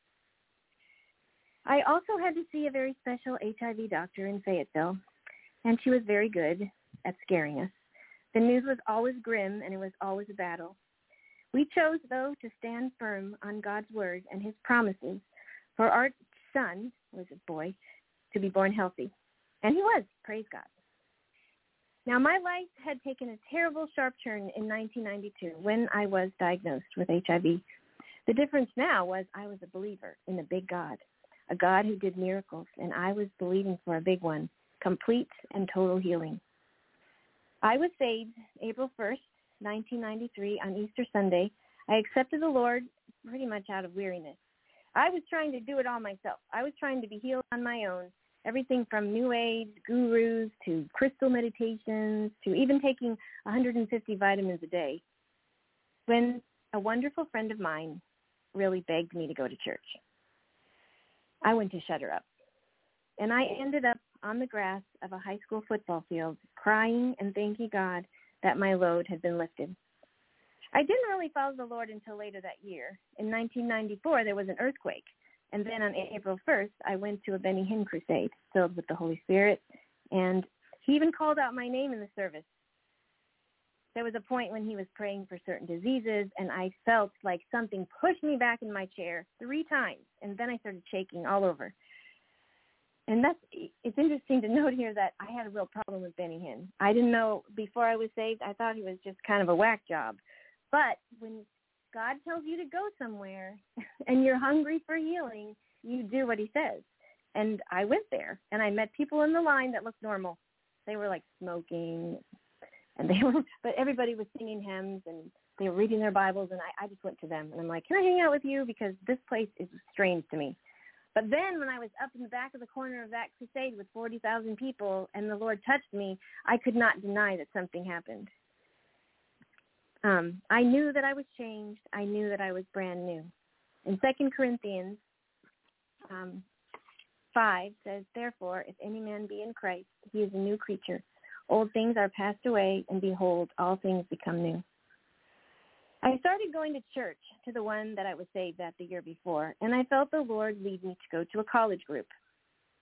I also had to see a very special HIV doctor in Fayetteville, and she was very good at scaring us. The news was always grim, and it was always a battle. We chose, though, to stand firm on God's word and his promises for our son, was a boy, to be born healthy. And he was, praise God. Now, my life had taken a terrible sharp turn in 1992 when I was diagnosed with HIV. The difference now was I was a believer in a big God, a God who did miracles, and I was believing for a big one, complete and total healing. I was saved April 1st, 1993 on Easter Sunday. I accepted the Lord pretty much out of weariness. I was trying to do it all myself. I was trying to be healed on my own, everything from New Age gurus to crystal meditations to even taking 150 vitamins a day. When a wonderful friend of mine really begged me to go to church, I went to shut her up. And I ended up on the grass of a high school football field crying and thanking God that my load had been lifted. I didn't really follow the Lord until later that year. In 1994, there was an earthquake and then on April 1st, I went to a Benny Hinn crusade filled with the Holy Spirit. And he even called out my name in the service. There was a point when he was praying for certain diseases, and I felt like something pushed me back in my chair three times. And then I started shaking all over. And that's it's interesting to note here that I had a real problem with Benny Hinn. I didn't know before I was saved. I thought he was just kind of a whack job. But when God tells you to go somewhere <laughs> and you're hungry for healing, you do what he says. And I went there and I met people in the line that looked normal. They were like smoking and they <laughs> were, but everybody was singing hymns and they were reading their Bibles and I, I just went to them and I'm like, can I hang out with you? Because this place is strange to me. But then when I was up in the back of the corner of that crusade with 40,000 people and the Lord touched me, I could not deny that something happened. Um, I knew that I was changed. I knew that I was brand new. In Second Corinthians um, 5 says, Therefore, if any man be in Christ, he is a new creature. Old things are passed away, and behold, all things become new. I started going to church, to the one that I was saved at the year before, and I felt the Lord lead me to go to a college group.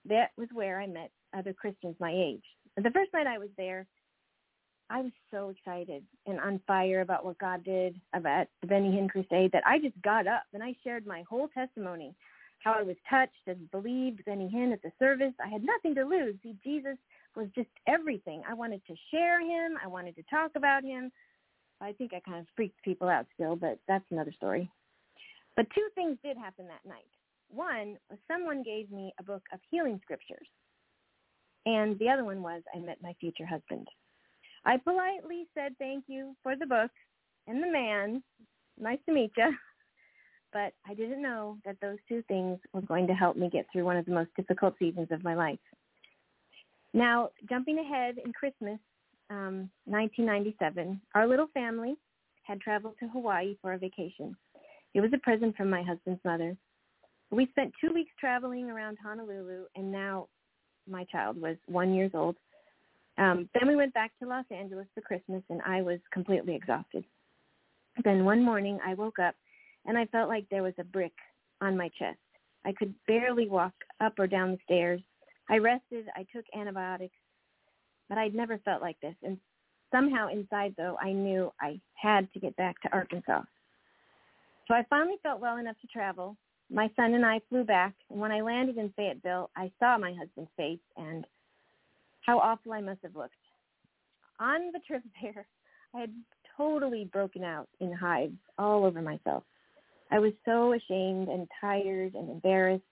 That was where I met other Christians my age. The first night I was there, I was so excited and on fire about what God did about the Benny Hinn Crusade that I just got up and I shared my whole testimony, how I was touched and believed Benny Hinn at the service. I had nothing to lose. See, Jesus was just everything. I wanted to share him. I wanted to talk about him. I think I kind of freaked people out still, but that's another story. But two things did happen that night. One was someone gave me a book of healing scriptures. And the other one was I met my future husband. I politely said thank you for the book and the man. Nice to meet you. <laughs> But I didn't know that those two things were going to help me get through one of the most difficult seasons of my life. Now, jumping ahead in Christmas, um, 1997, our little family had traveled to Hawaii for a vacation. It was a present from my husband's mother. We spent two weeks traveling around Honolulu, and now my child was one years old um, then we went back to Los Angeles for Christmas, and I was completely exhausted. Then one morning I woke up, and I felt like there was a brick on my chest. I could barely walk up or down the stairs. I rested. I took antibiotics, but I'd never felt like this. And somehow inside, though, I knew I had to get back to Arkansas. So I finally felt well enough to travel. My son and I flew back, and when I landed in Fayetteville, I saw my husband's face, and how awful I must have looked. On the trip there, I had totally broken out in hives all over myself. I was so ashamed and tired and embarrassed.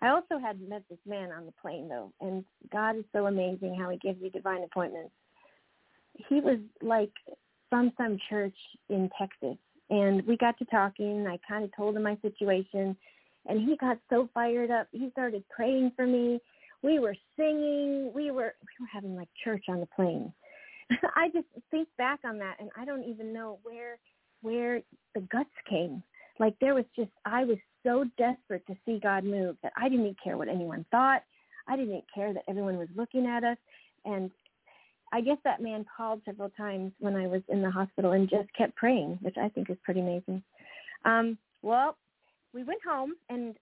I also had met this man on the plane though, and God is so amazing how he gives you divine appointments. He was like from some church in Texas, and we got to talking. I kind of told him my situation, and he got so fired up. He started praying for me we were singing. We were we were having like church on the plane. <laughs> I just think back on that, and I don't even know where where the guts came. Like there was just, I was so desperate to see God move that I didn't care what anyone thought. I didn't care that everyone was looking at us. And I guess that man called several times when I was in the hospital and just kept praying, which I think is pretty amazing. Um, well, we went home and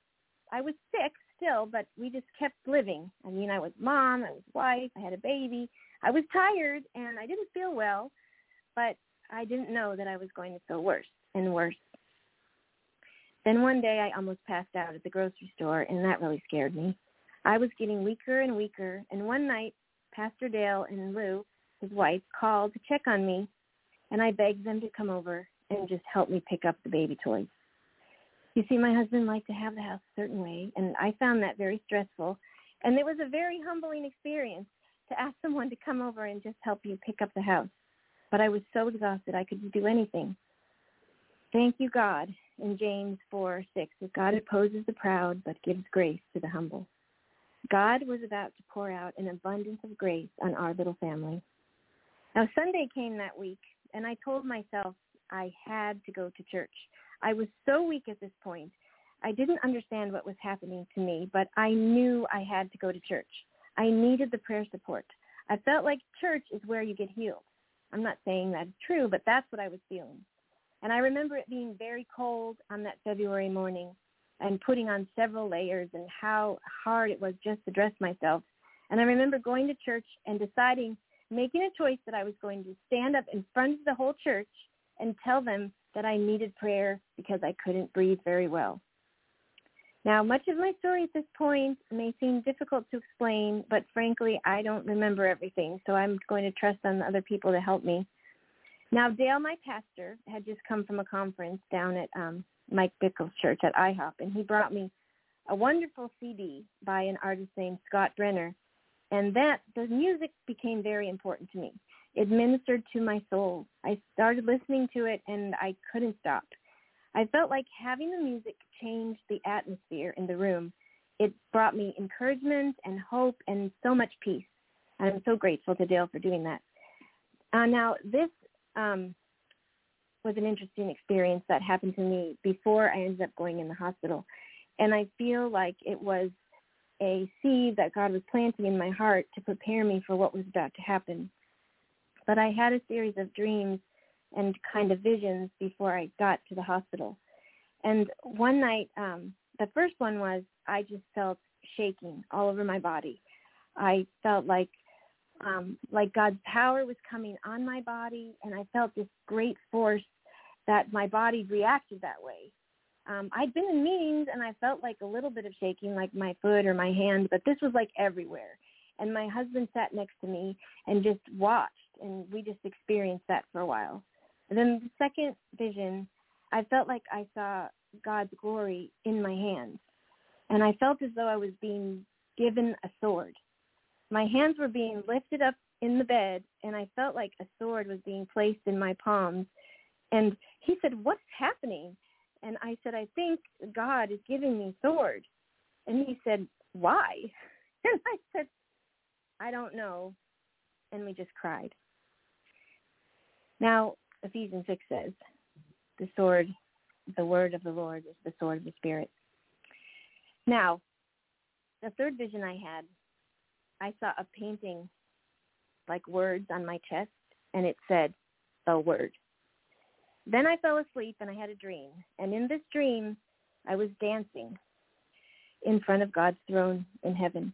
I was sick still, but we just kept living. I mean, I was mom, I was wife, I had a baby. I was tired and I didn't feel well, but I didn't know that I was going to feel worse and worse. Then one day I almost passed out at the grocery store and that really scared me. I was getting weaker and weaker and one night Pastor Dale and Lou, his wife, called to check on me and I begged them to come over and just help me pick up the baby toys. You see, my husband liked to have the house a certain way, and I found that very stressful. And it was a very humbling experience to ask someone to come over and just help you pick up the house. But I was so exhausted I couldn't do anything. Thank you, God, in James 4, 6, that God opposes the proud but gives grace to the humble. God was about to pour out an abundance of grace on our little family. Now, Sunday came that week, and I told myself I had to go to church. I was so weak at this point. I didn't understand what was happening to me, but I knew I had to go to church. I needed the prayer support. I felt like church is where you get healed. I'm not saying that's true, but that's what I was feeling. And I remember it being very cold on that February morning and putting on several layers and how hard it was just to dress myself. And I remember going to church and deciding, making a choice that I was going to stand up in front of the whole church and tell them that I needed prayer because I couldn't breathe very well. Now, much of my story at this point may seem difficult to explain, but frankly, I don't remember everything, so I'm going to trust on other people to help me. Now, Dale, my pastor, had just come from a conference down at um, Mike Bickle's church at IHOP, and he brought me a wonderful CD by an artist named Scott Brenner, and that the music became very important to me. It ministered to my soul. I started listening to it and I couldn't stop. I felt like having the music changed the atmosphere in the room. It brought me encouragement and hope and so much peace. And I'm so grateful to Dale for doing that. Uh, now, this um, was an interesting experience that happened to me before I ended up going in the hospital. And I feel like it was a seed that God was planting in my heart to prepare me for what was about to happen. But I had a series of dreams and kind of visions before I got to the hospital. And one night, um, the first one was I just felt shaking all over my body. I felt like um, like God's power was coming on my body, and I felt this great force that my body reacted that way. Um, I'd been in meetings and I felt like a little bit of shaking, like my foot or my hand, but this was like everywhere. And my husband sat next to me and just watched and we just experienced that for a while. And then the second vision, I felt like I saw God's glory in my hands. And I felt as though I was being given a sword. My hands were being lifted up in the bed, and I felt like a sword was being placed in my palms. And he said, what's happening? And I said, I think God is giving me sword. And he said, why? <laughs> And I said, I don't know. And we just cried. Now, Ephesians 6 says, the sword, the word of the Lord is the sword of the Spirit. Now, the third vision I had, I saw a painting like words on my chest, and it said, the word. Then I fell asleep and I had a dream. And in this dream, I was dancing in front of God's throne in heaven.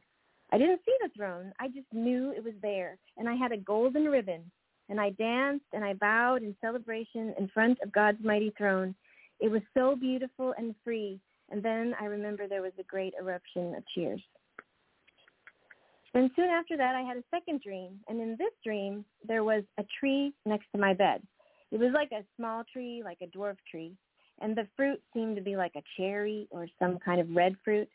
I didn't see the throne. I just knew it was there. And I had a golden ribbon and I danced and I bowed in celebration in front of God's mighty throne. It was so beautiful and free. And then I remember there was a great eruption of cheers. Then soon after that, I had a second dream. And in this dream, there was a tree next to my bed. It was like a small tree, like a dwarf tree. And the fruit seemed to be like a cherry or some kind of red fruit.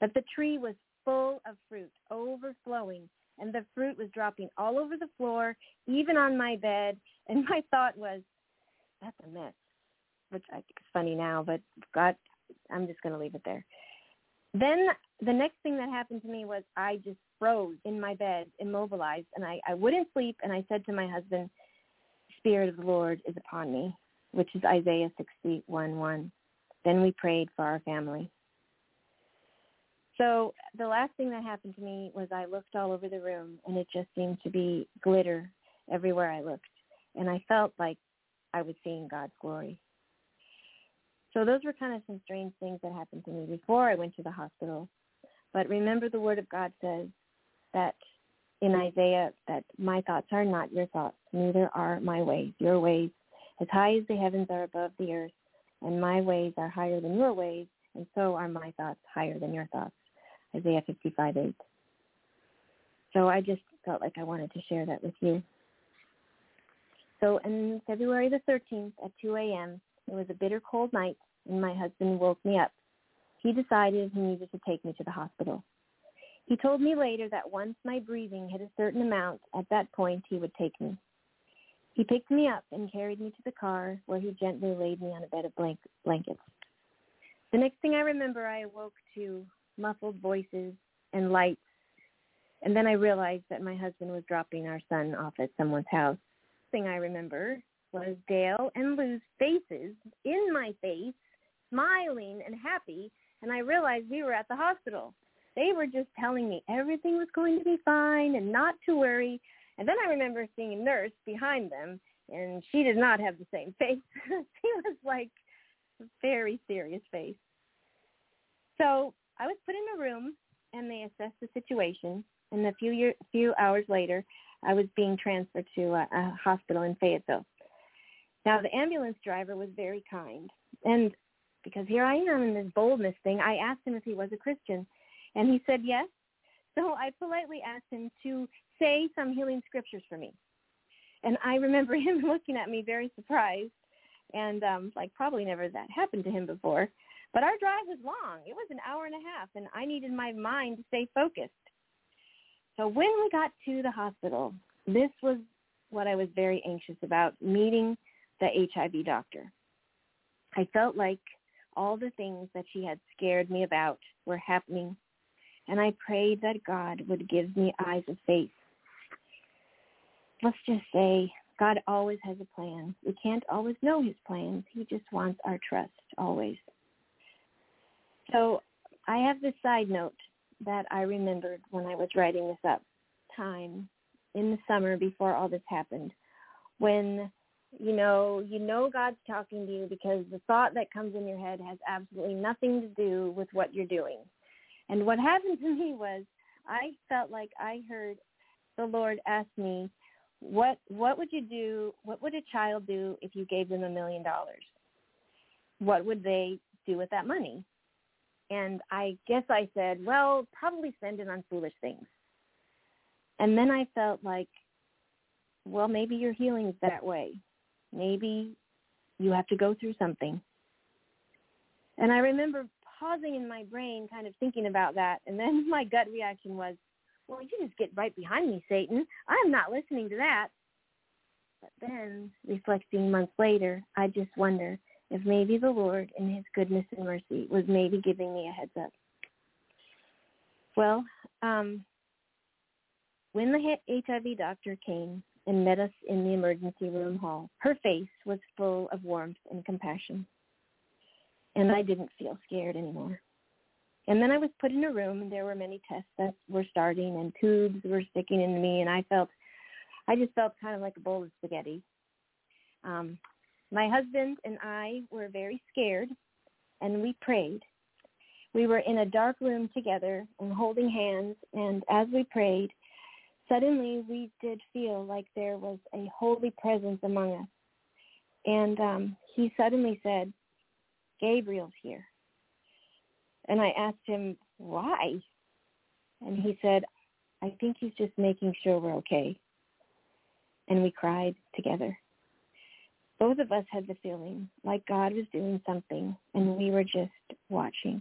But the tree was full of fruit, overflowing and the fruit was dropping all over the floor, even on my bed. <laughs> And my thought was, that's a mess, which I think is funny now, but God, I'm just going to leave it there. Then the next thing that happened to me was I just froze in my bed, immobilized, and I, I wouldn't sleep. And I said to my husband, Spirit of the Lord is upon me. which is Isaiah 61:1. Then we prayed for our family. So the last thing that happened to me was I looked all over the room and it just seemed to be glitter everywhere I looked. And I felt like I was seeing God's glory. So those were kind of some strange things that happened to me before I went to the hospital. But remember the word of God says that in Isaiah that my thoughts are not your thoughts, neither are my ways. Your ways as high as the heavens are above the earth, and my ways are higher than your ways, and so are my thoughts higher than your thoughts. Isaiah 55, 8. So I just felt like I wanted to share that with you. So on February the 13th at 2 a.m., it was a bitter cold night, and my husband woke me up. He decided he needed to take me to the hospital. He told me later that once my breathing hit a certain amount, at that point he would take me. He picked me up and carried me to the car where he gently laid me on a bed of blank- blankets. The next thing I remember, I awoke to muffled voices and lights, and then I realized that my husband was dropping our son off at someone's house. The thing I remember was Dale and Lou's faces in my face, smiling and happy, and I realized we were at the hospital. They were just telling me everything was going to be fine and not to worry. And then I remember seeing a nurse behind them, and she did not have the same face. <laughs> she was like a very serious face. So I was put in a room, and they assessed the situation. And a few year, few hours later, I was being transferred to a, a hospital in Fayetteville. Now the ambulance driver was very kind, and because here I am in this boldness thing, I asked him if he was a Christian, and he said yes. So I politely asked him to say some healing scriptures for me. And I remember <laughs> him looking at me very surprised and um like probably never that happened to him before. But our drive was long. It was an hour and a half and I needed my mind to stay focused. So when we got to the hospital, this was what I was very anxious about, meeting the HIV doctor. I felt like all the things that she had scared me about were happening, and I prayed that God would give me eyes of faith let's just say God always has a plan. We can't always know his plans. He just wants our trust always. So I have this side note that I remembered when I was writing this up time in the summer before all this happened when you know you know God's talking to you because the thought that comes in your head has absolutely nothing to do with what you're doing. And what happened to me was I felt like I heard the Lord ask me what what would you do what would a child do if you gave them a million dollars what would they do with that money and i guess i said well probably spend it on foolish things and then i felt like well maybe your healing is that way maybe you have to go through something and i remember pausing in my brain kind of thinking about that and then <laughs> my gut reaction was well, you just get right behind me, Satan. I'm not listening to that. But then, reflecting months later, I just wonder if maybe the Lord, in his goodness and mercy, was maybe giving me a heads up. Well, um, when the HIV doctor came and met us in the emergency room hall, her face was full of warmth and compassion. And I didn't feel scared anymore. And then I was put in a room and there were many tests that were starting and tubes were sticking into me and I felt, I just felt kind of like a bowl of spaghetti. Um, my husband and I were very scared and we prayed. We were in a dark room together and holding hands and as we prayed, suddenly we did feel like there was a holy presence among us. And um, he suddenly said, Gabriel's here. And I asked him why. And he said, I think he's just making sure we're okay. And we cried together. Both of us had the feeling like God was doing something and we were just watching.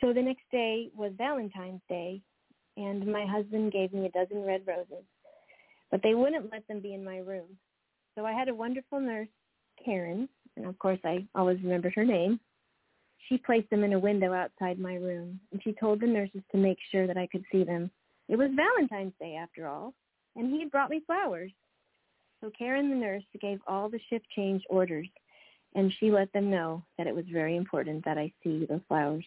So the next day was Valentine's Day and my husband gave me a dozen red roses, but they wouldn't let them be in my room. So I had a wonderful nurse, Karen, and of course I always remembered her name, she placed them in a window outside my room, and she told the nurses to make sure that I could see them. It was Valentine's Day, after all, and he had brought me flowers. So Karen, the nurse, gave all the shift change orders, and she let them know that it was very important that I see those flowers.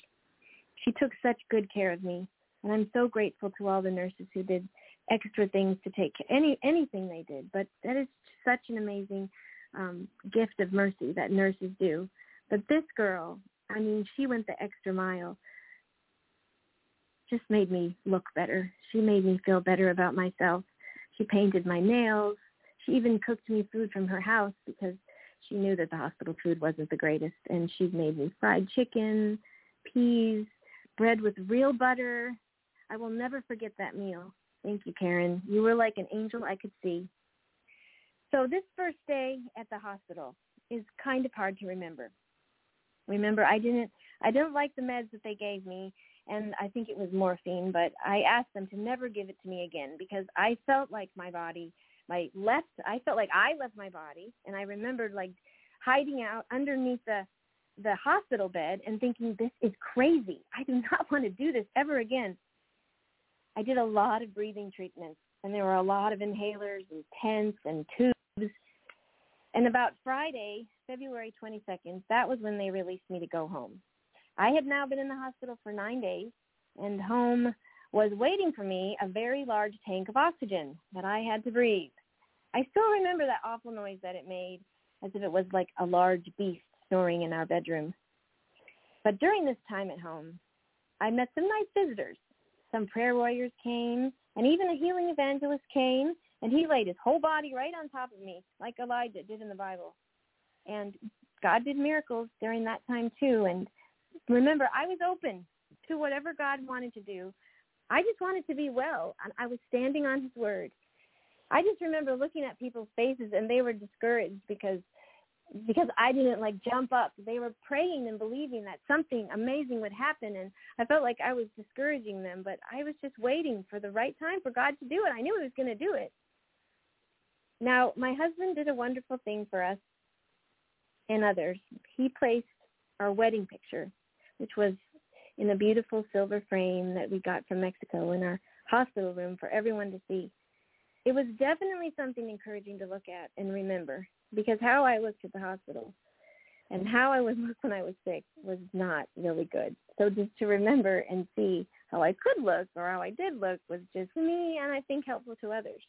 She took such good care of me, and I'm so grateful to all the nurses who did extra things to take any anything they did. But that is such an amazing um, gift of mercy that nurses do. But this girl, I mean, she went the extra mile. Just made me look better. She made me feel better about myself. She painted my nails. She even cooked me food from her house because she knew that the hospital food wasn't the greatest. And she made me fried chicken, peas, bread with real butter. I will never forget that meal. Thank you, Karen. You were like an angel I could see. So this first day at the hospital is kind of hard to remember. Remember, I didn't I didn't like the meds that they gave me, and I think it was morphine, but I asked them to never give it to me again because I felt like my body, my left, I felt like I left my body, and I remembered like hiding out underneath the the hospital bed and thinking this is crazy. I do <laughs> not want to do this ever again. I did a lot of breathing treatments, and there were a lot of inhalers and tents and tubes. And about Friday, February 22nd, that was when they released me to go home. I had now been in the hospital for nine days, and home was waiting for me a very large tank of oxygen that I had to breathe. I still remember that awful noise that it made, as if it was like a large beast snoring in our bedroom. But during this time at home, I met some nice visitors some prayer warriors came, and even a healing evangelist came, and he laid his whole body right on top of me, like Elijah did in the Bible. And God did miracles during that time too. And remember, I was open to whatever God wanted to do. I just wanted to be well, and I was standing on his word. I just remember looking at people's faces, and they were discouraged because because I didn't like jump up. They were praying and believing that something amazing would happen and I felt like I was discouraging them, but I was just waiting for the right time for God to do it. I knew he was going to do it. Now, my husband did a wonderful thing for us and others. He placed our wedding picture, which was in a beautiful silver frame that we got from Mexico in our hospital room for everyone to see. It was definitely something encouraging to look at and remember because how I looked at the hospital and how I would <laughs> look when I was sick was not really good. So just to remember and see how I could look or how I did look was just me and I think helpful to others.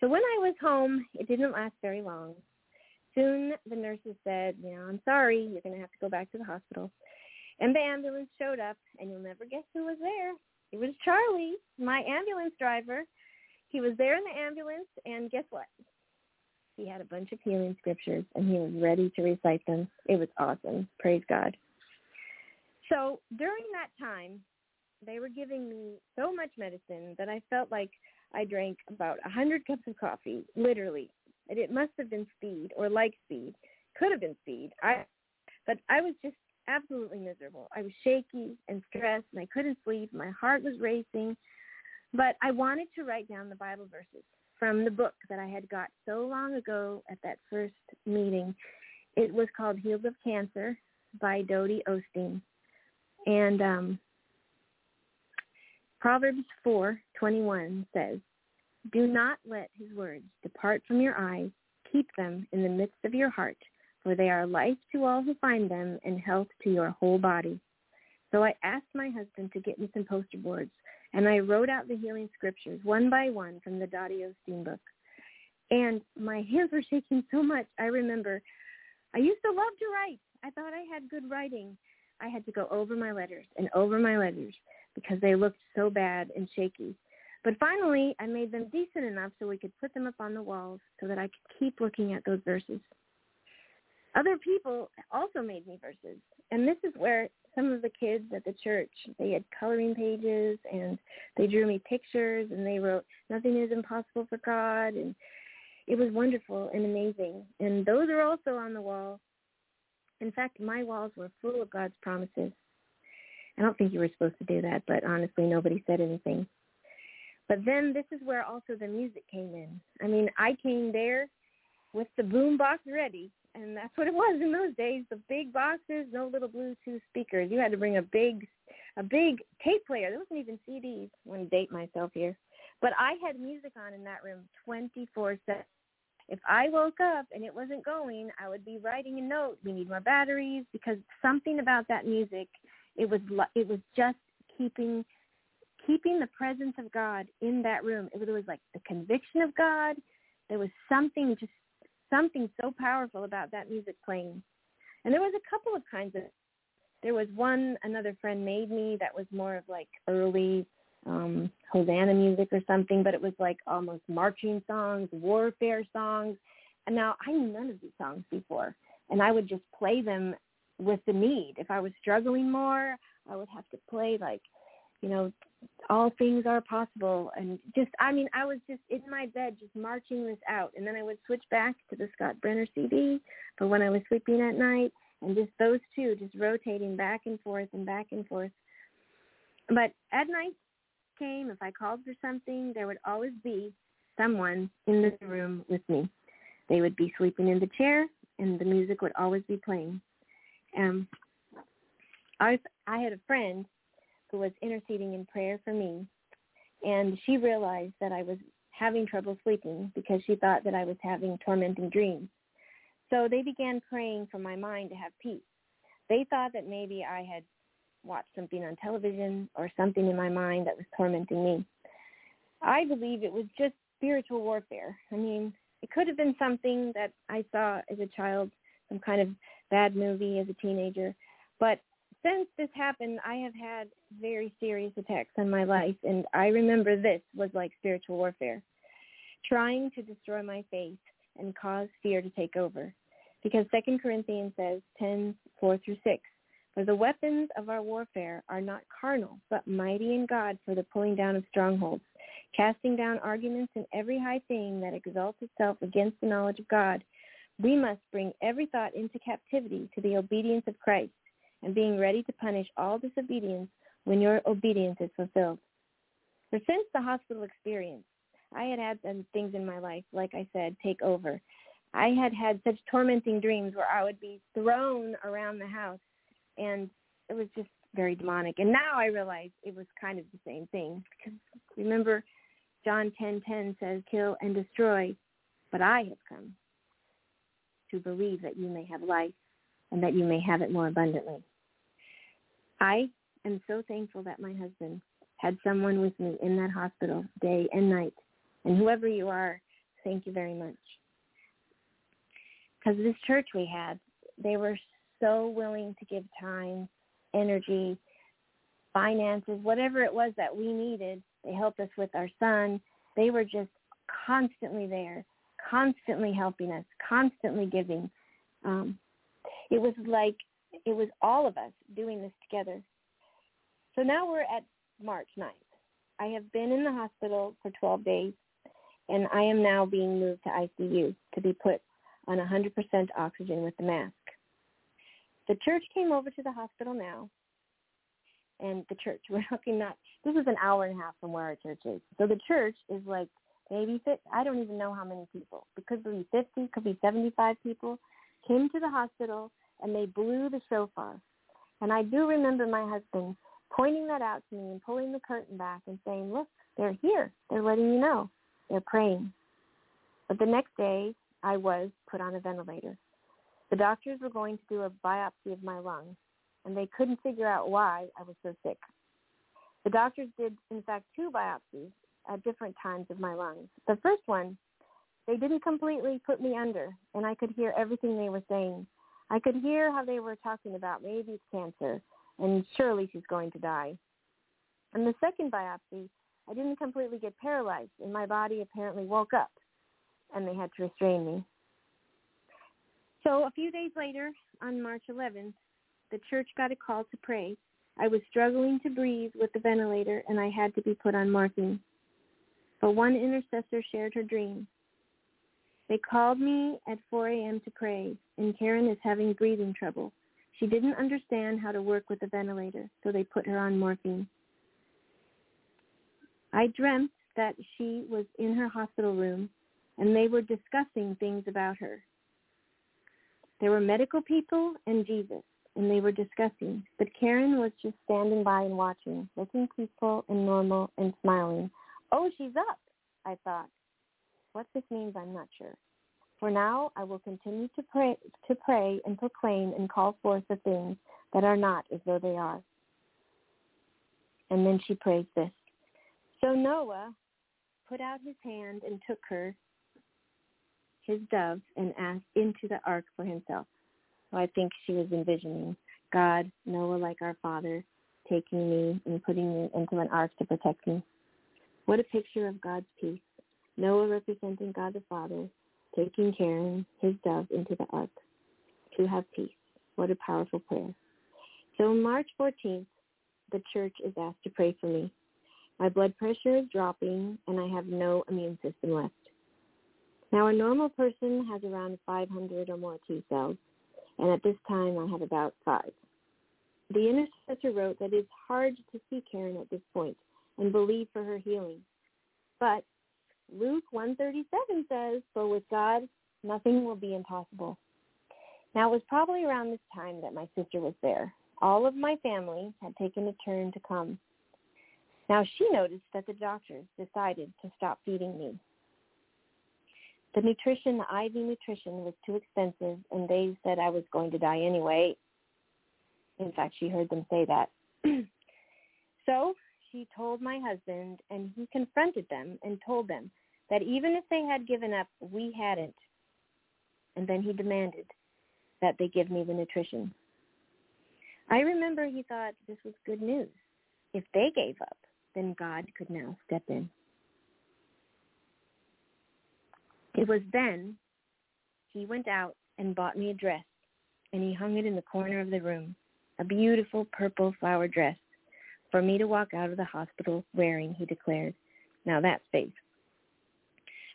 So when I was home, it didn't last very long. Soon the nurses said, you know, I'm sorry, you're going to have to go back to the hospital. And the ambulance showed up, and you'll never guess who was there. It was Charlie, my ambulance driver. He was there in the ambulance, and guess what? He had a bunch of healing scriptures and he was ready to recite them. It was awesome. Praise God. So during that time, they were giving me so much medicine that I felt like I drank about a hundred cups of coffee, literally. And it must have been speed or like speed. Could have been speed. I but I was just absolutely miserable. I was shaky and stressed and I couldn't sleep. My heart was racing. But I wanted to write down the Bible verses from the book that I had got so long ago at that first meeting. It was called Healed of Cancer by Dodie Osteen. And um, Proverbs 4:21 says, "Do not let his words depart from your eyes. Keep them in the midst of your heart, for they are life to all who find them and health to your whole body." So I asked my husband to get me some poster boards and I wrote out the healing scriptures one by one from the Dodie Osteen book. And my hands were shaking so much. I remember I used to love to write. I thought I had good writing. I had to go over my letters and over my letters because they looked so bad and shaky. But finally, I made them decent enough so we could put them up on the walls so that I could keep looking at those verses. Other people also made me verses. And this is where some of the kids at the church, they had coloring pages and they drew me pictures and they wrote, nothing is impossible for God. And it was wonderful and amazing. And those are also on the wall. In fact, my walls were full of God's promises. I don't think you were supposed to do that, but honestly, nobody said anything. But then this is where also the music came in. I mean, I came there with the boom box ready and that's what it was in those days. The big boxes, no little Bluetooth speakers. You had to bring a big, a big tape player. There wasn't even CDs. I want to date myself here, but I had music on in that room 24/7. if I woke up and it wasn't going, I would be writing a note. We need more batteries because something about that music, it was it was just keeping keeping the presence of God in that room. It was like the conviction of God. There was something just something so powerful about that music playing. And there was a couple of kinds of there was one another friend made me that was more of like early um Hosanna music or something, but it was like almost marching songs, warfare songs. And now I knew none of these songs before. And I would just play them with the need. If I was struggling more, I would have to play like, you know, all things are possible and just I mean, I was just in my bed just marching this out and then I would switch back to the Scott Brenner CD for when I was sleeping at night and just those two just rotating back and forth and back and forth. But at night came, if I called for something, there would always be someone in the room with me. They would be sleeping in the chair, and the music would always be playing. Um, I I had a friend who was interceding in prayer for me, and she realized that I was having trouble sleeping because she thought that I was having tormenting dreams. So they began praying for my mind to have peace. They thought that maybe I had watched something on television or something in my mind that was tormenting me. I believe it was just spiritual warfare. I mean, it could have been something that I saw as a child, some kind of bad movie as a teenager. But since this happened, I have had very serious attacks on my life, and I remember this was like spiritual warfare, trying to destroy my faith and cause fear to take over. Because Second Corinthians says, 10, 4 through 6, for the weapons of our warfare are not carnal, but mighty in God for the pulling down of strongholds, casting down arguments and every high thing that exalts itself against the knowledge of God. We must bring every thought into captivity to the obedience of Christ, and being ready to punish all disobedience when your obedience is fulfilled. For since the hospital experience, I had had some things in my life, like I said, take over. I had had such tormenting dreams where I would be thrown around the house and it was just very demonic. And now I realize it was kind of the same thing because remember, John ten ten says, "Kill and destroy," but I have come to believe that you may have life and that you may have it more abundantly. I am so thankful that my husband had someone with me in that hospital day and night. And whoever you are, thank you very much. Because this church we had, they were so willing to give time, energy, finances, whatever it was that we needed. They helped us with our son. They were just constantly there, constantly helping us, constantly giving. Um, it was like it was all of us doing this together. So now we're at March 9th. I have been in the hospital for 12 days, and I am now being moved to ICU to be put on 100% oxygen with the mask. The church came over to the hospital now, and the church, <laughs> we're talking not, this is an hour and a half from where our church is. So the church is like maybe, I don't even know how many people. It could be 50, could be 75 people, came to the hospital, and they blew the shofar. And I do remember my husband pointing that out to me and pulling the curtain back and saying, look, they're here. They're letting you know. They're praying. But the next day, I was put on a ventilator. The doctors were going to do a biopsy of my lungs, and they couldn't figure out why I was so sick. The doctors did, in fact, two biopsies at different times of my lungs. The first one, they didn't completely put me under, and I could hear everything they were saying. I could hear how they were talking about maybe it's cancer, and surely she's going to die. And the second biopsy, I didn't completely get paralyzed, and my body apparently woke up, and they had to restrain me. So a few days later, on March 11th, the church got a call to pray. I was struggling to breathe with the ventilator and I had to be put on morphine. But one intercessor shared her dream. They called me at 4 a.m. to pray, and Karen is having breathing trouble. She didn't understand how to work with the ventilator, so they put her on morphine. I dreamt that she was in her hospital room, and they were discussing things about her. There were medical people and Jesus, and they were discussing. But Karen was just standing by and watching, looking peaceful and normal and smiling. Oh, she's up, I thought. What this means, I'm not sure. For now I will continue to pray, to pray and proclaim and call forth the things that are not as though they are. And then she prays this. So Noah put out his hand and took her, his dove, and asked into the ark for himself. So I think she was envisioning God, Noah like our father, taking me and putting me into an ark to protect me. What a picture of God's peace. Noah representing God the Father, taking Karen, his dove, into the ark to have peace. What a powerful prayer. So on March 14th, the church is asked to pray for me. My blood pressure is dropping and I have no immune system left. Now a normal person has around 500 or more T cells, and at this time I have about five. The intercessor wrote that it's hard to see Karen at this point and believe for her healing. But Luke 137 says, for with God, nothing will be impossible. Now, it was probably around this time that my sister was there. All of my family had taken a turn to come. Now, she noticed that the doctors decided to stop feeding me. The nutrition, the IV nutrition was too expensive, and they said I was going to die anyway. In fact, she heard them say that. <clears throat> so she told my husband, and he confronted them and told them that even if they had given up, we hadn't. And then he demanded that they give me the nutrition. I remember he thought this was good news. If they gave up, then God could now step in. It was then he went out and bought me a dress, and he hung it in the corner of the room, a beautiful purple flower dress for me to walk out of the hospital wearing, he declared. Now that's faith.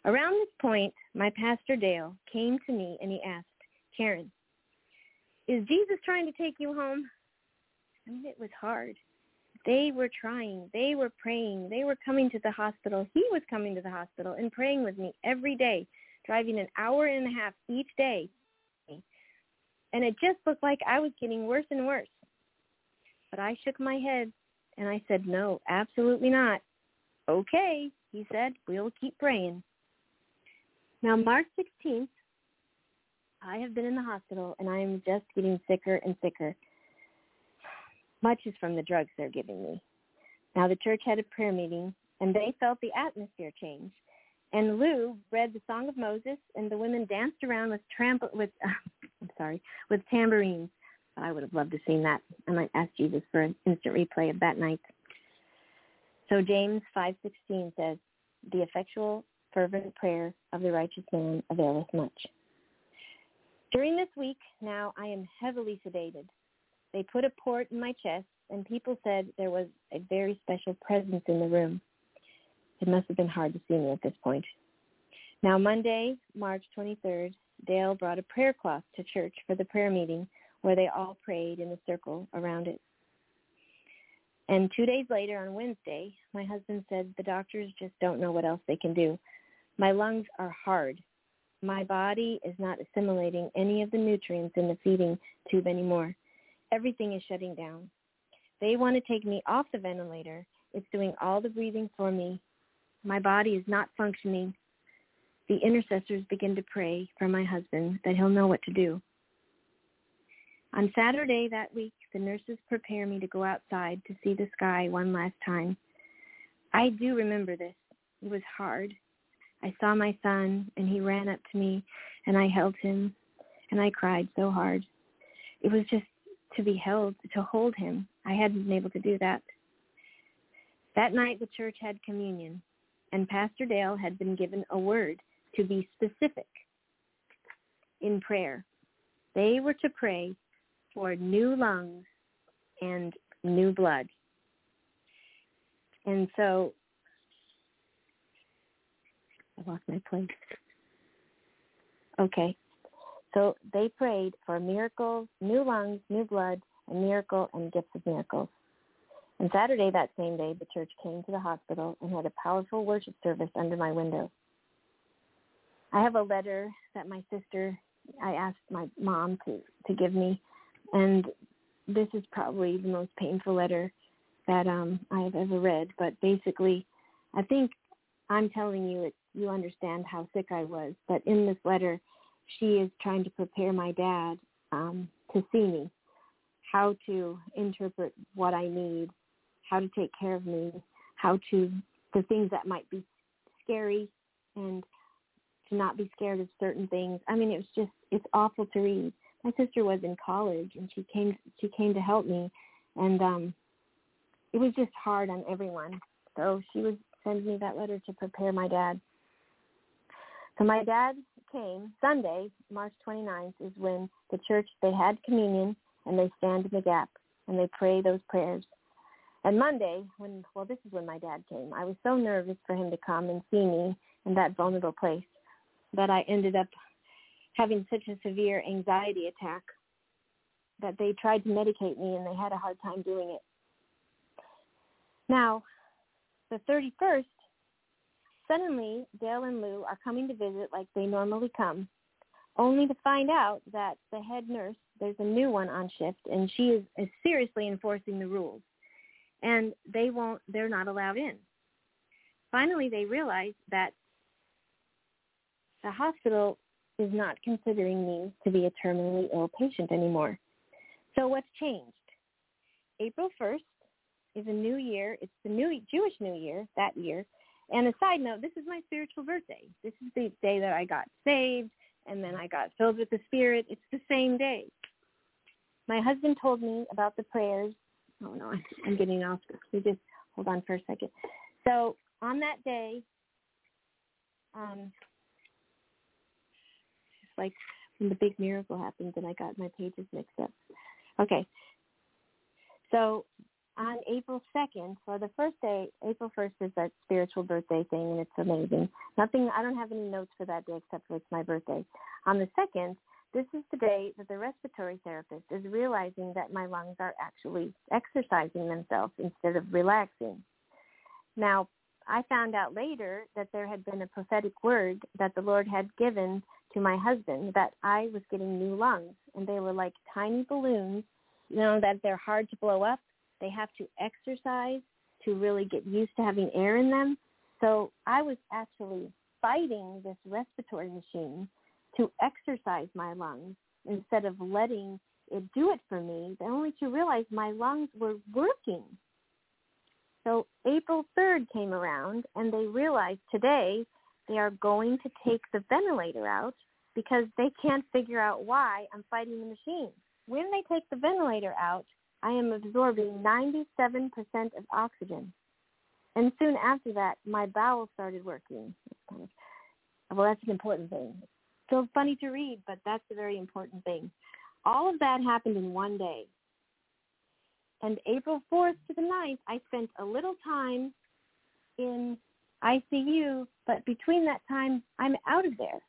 Around this point, my pastor Dale came to me and he asked, Karen, is Jesus trying to take you home? I mean, it was hard. They were trying. They were praying. They were coming to the hospital. He was coming to the hospital and praying with me every day, driving an hour and a half each day. And it just looked like I was getting worse and worse. But I shook my head and I said, no, absolutely not. Okay, he said, we'll keep praying. Now, March 16th, I have been in the hospital and I am just getting sicker and sicker. Much is from the drugs they're giving me. Now, the church had a prayer meeting and they felt the atmosphere change. And Lou read the Song of Moses, and the women danced around with tramp- with uh, <laughs> I'm sorry with tambourines. I would have loved to have seen that. I might ask Jesus for an instant replay of that night. So James 5:16 says, "The effectual fervent prayer of the righteous man availeth much." During this week, now I am heavily sedated. They put a port in my chest, and people said there was a very special presence in the room. It must have been hard to see me at this point. Now, Monday, March 23rd, Dale brought a prayer cloth to church for the prayer meeting where they all prayed in a circle around it. And two days later, on Wednesday, my husband said the doctors just don't know what else they can do. My lungs are hard. My body is not assimilating any of the nutrients in the feeding tube anymore. Everything is shutting down. They want to take me off the ventilator. It's doing all the breathing for me. My body is not functioning. The intercessors begin to pray for my husband that he'll know what to do. On Saturday that week, the nurses prepare me to go outside to see the sky one last time. I do remember this. It was hard. I saw my son, and he ran up to me, and I held him, and I cried so hard. It was just to be held, to hold him. I hadn't been able to do that. That night, the church had communion, and Pastor Dale had been given a word to be specific in prayer. They were to pray for new lungs and new blood. And so I lost my place. Okay. So they prayed for miracles, new lungs, new blood, a miracle, and gifts of miracles. And Saturday that same day, the church came to the hospital and had a powerful worship service under my window. I have a letter that my sister, I asked my mom to, to give me and this is probably the most painful letter that um, I have ever read. But basically, I think I'm telling you it, you understand how sick I was. But in this letter, she is trying to prepare my dad um, to see me, how to interpret what I need, how to take care of me, how to the things that might be scary and to not be scared of certain things. I mean, it was just it's awful to read. My sister was in college and she came she came to help me and um it was just hard on everyone. So she was sending me that letter to prepare my dad. So my dad came Sunday, March 29th is when the church they had communion and they stand in the gap and they pray those prayers. And Monday, when well, this is when my dad came. I was so nervous for him to come and see me in that vulnerable place that I ended up having such a severe anxiety attack that they tried to medicate me and they had a hard time doing it. Now, the 31st, suddenly Dale and Lou are coming to visit like they normally come, only to find out that the head nurse, there's a new one on shift, and she is, is seriously enforcing the rules. And they won't, they're not allowed in. Finally, they realize that the hospital is not considering me to be a terminally ill patient anymore. So what's changed? April 1st is a new year. It's the new Jewish New Year that year. And a side note, this is my spiritual birthday. This is the day that I got saved and then I got filled with the Spirit. It's the same day. My husband told me about the prayers. Oh no, <laughs> I'm getting off. We just hold on for a second. So on that day, um, it's like when the big miracle happened and I got my pages mixed up. Okay. So on April 2nd, so the first day, April 1st is that spiritual birthday thing, and it's amazing. Nothing, I don't have any notes for that day except for it's my birthday. On the 2nd, this is the day that the respiratory therapist is realizing that my lungs are actually exercising themselves instead of relaxing. Now, I found out later that there had been a prophetic word that the Lord had given to my husband that I was getting new lungs, and they were like tiny balloons, you know, that they're hard to blow up they have to exercise to really get used to having air in them. So I was actually fighting this respiratory machine to exercise my lungs instead of letting it do it for me, only to realize my lungs were working. So April 3rd came around and they realized today they are going to take the ventilator out because they can't figure out why I'm fighting the machine. When they take the ventilator out, I am absorbing 97% of oxygen. And soon after that, my bowels started working. Well, that's an important thing. Feels funny to read, but that's a very important thing. All of that happened in one day. And April 4th to the 9th, I spent a little time in ICU, but between that time, I'm out of there.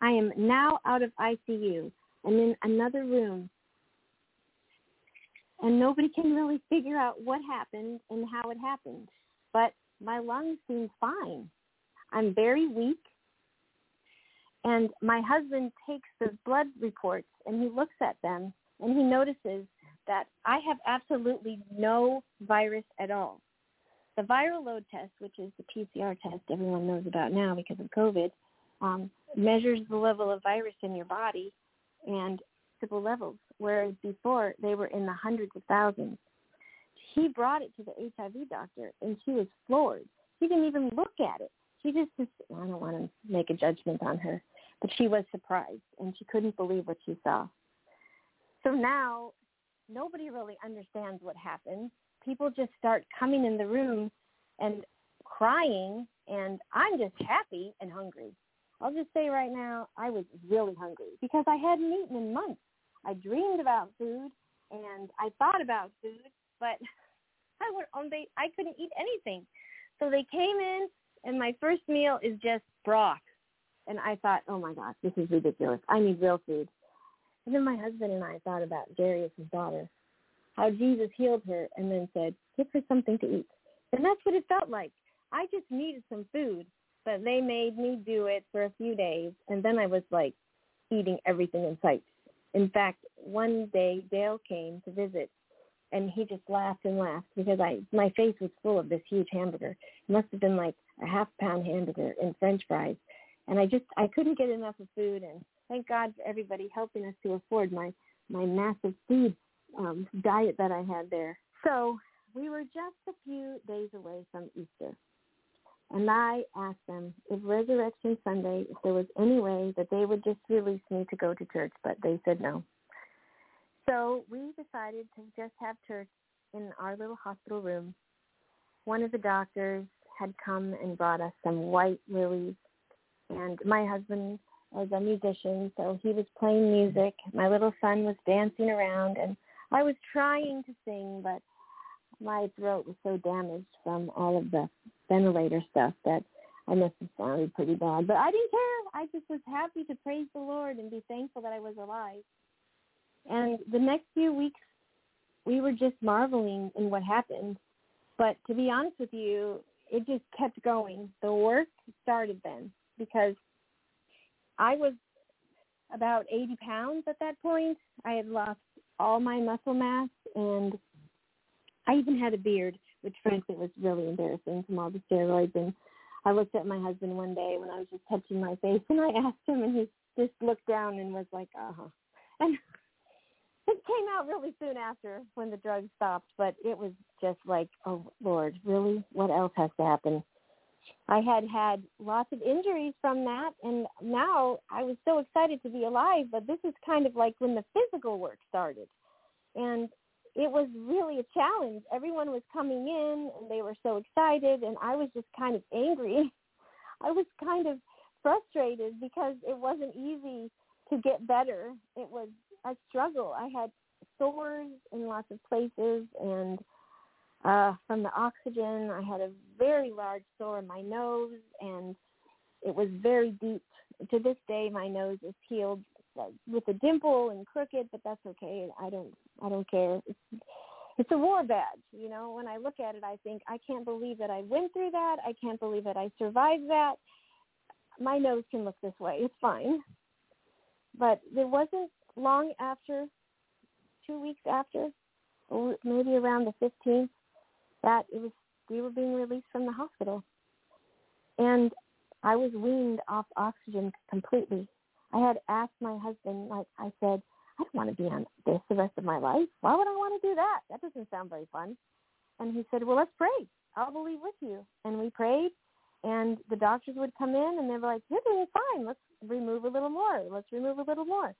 I am now out of ICU and in another room and nobody can really figure out what happened and how it happened. But my lungs seem fine. I'm very weak. And my husband takes the blood reports and he looks at them and he notices that I have absolutely no virus at all. The viral load test, which is the PCR test everyone knows about now because of COVID, um, measures the level of virus in your body and acceptable levels, whereas before they were in the hundreds of thousands. He brought it to the HIV doctor, and she was floored. She didn't even look at it. She just, just I don't want to make a judgment on her, but she was surprised, and she couldn't believe what she saw. So now nobody really understands what happened. People just start coming in the room and crying, and I'm just happy and hungry. I'll just say right now, I was really hungry because I hadn't eaten in months. I dreamed about food and I thought about food, but <laughs> I went on I couldn't eat anything. So they came in and my first meal is just broth. And I thought, oh my gosh, this is ridiculous. I need real food. And then my husband and I thought about Jairus's daughter, how Jesus healed her and then said, give her something to eat. And that's what it felt like. I just needed some food, but they made me do it for a few days. And then I was like eating everything in sight. In fact, one day Dale came to visit and he just laughed and laughed because I my face was full of this huge hamburger. It must have been like a half pound hamburger and french fries. and I just I couldn't get enough of food. And thank God for everybody helping us to afford my my massive food um, diet that I had there. So we were just a few days away from Easter. And I asked them if Resurrection Sunday, if there was any way that they would just release me to go to church, but they said no. So we decided to just have church in our little hospital room. One of the doctors had come and brought us some white lilies, and my husband was a musician, so he was playing music. My little son was dancing around, and I was trying to sing, but my throat was so damaged from all of the ventilator stuff that I must have sounded pretty bad. But I didn't care. I just was happy to praise the Lord and be thankful that I was alive. And the next few weeks, we were just marveling in what happened. But to be honest with you, it just kept going. The work started then because I was about 80 pounds at that point. I had lost all my muscle mass and I even had a beard, which frankly was really embarrassing from all the steroids. And I looked at my husband one day when I was just touching my face, and I asked him, and he just looked down and was like, "Uh huh." And <laughs> it came out really soon after when the drugs stopped, but it was just like, "Oh Lord, really? What else has to happen?" I had had lots of injuries from that, and now I was so excited to be alive. But this is kind of like when the physical work started, and it was really a challenge. Everyone was coming in and they were so excited and I was just kind of angry. <laughs> I was kind of frustrated because it wasn't easy to get better. It was a struggle. I had sores in lots of places and uh from the oxygen I had a very large sore in my nose and it was very deep. To this day my nose is healed with a dimple and crooked, but that's okay. I don't I don't care. It's it's a war badge, you know. When I look at it, I think I can't believe that I went through that. I can't believe that I survived that. My nose can look this way. It's fine. But it wasn't long after, two weeks after, maybe around the 15th, that it was we were being released from the hospital, and I was weaned off oxygen completely. I had asked my husband, like I said, I don't want to be on this the rest of my life. Why would I want to do that? That doesn't sound very fun. And he said, well, let's pray. I'll believe with you. And we prayed, and the doctors would come in, and they were like, you're doing fine. Let's remove a little more. Let's remove a little more.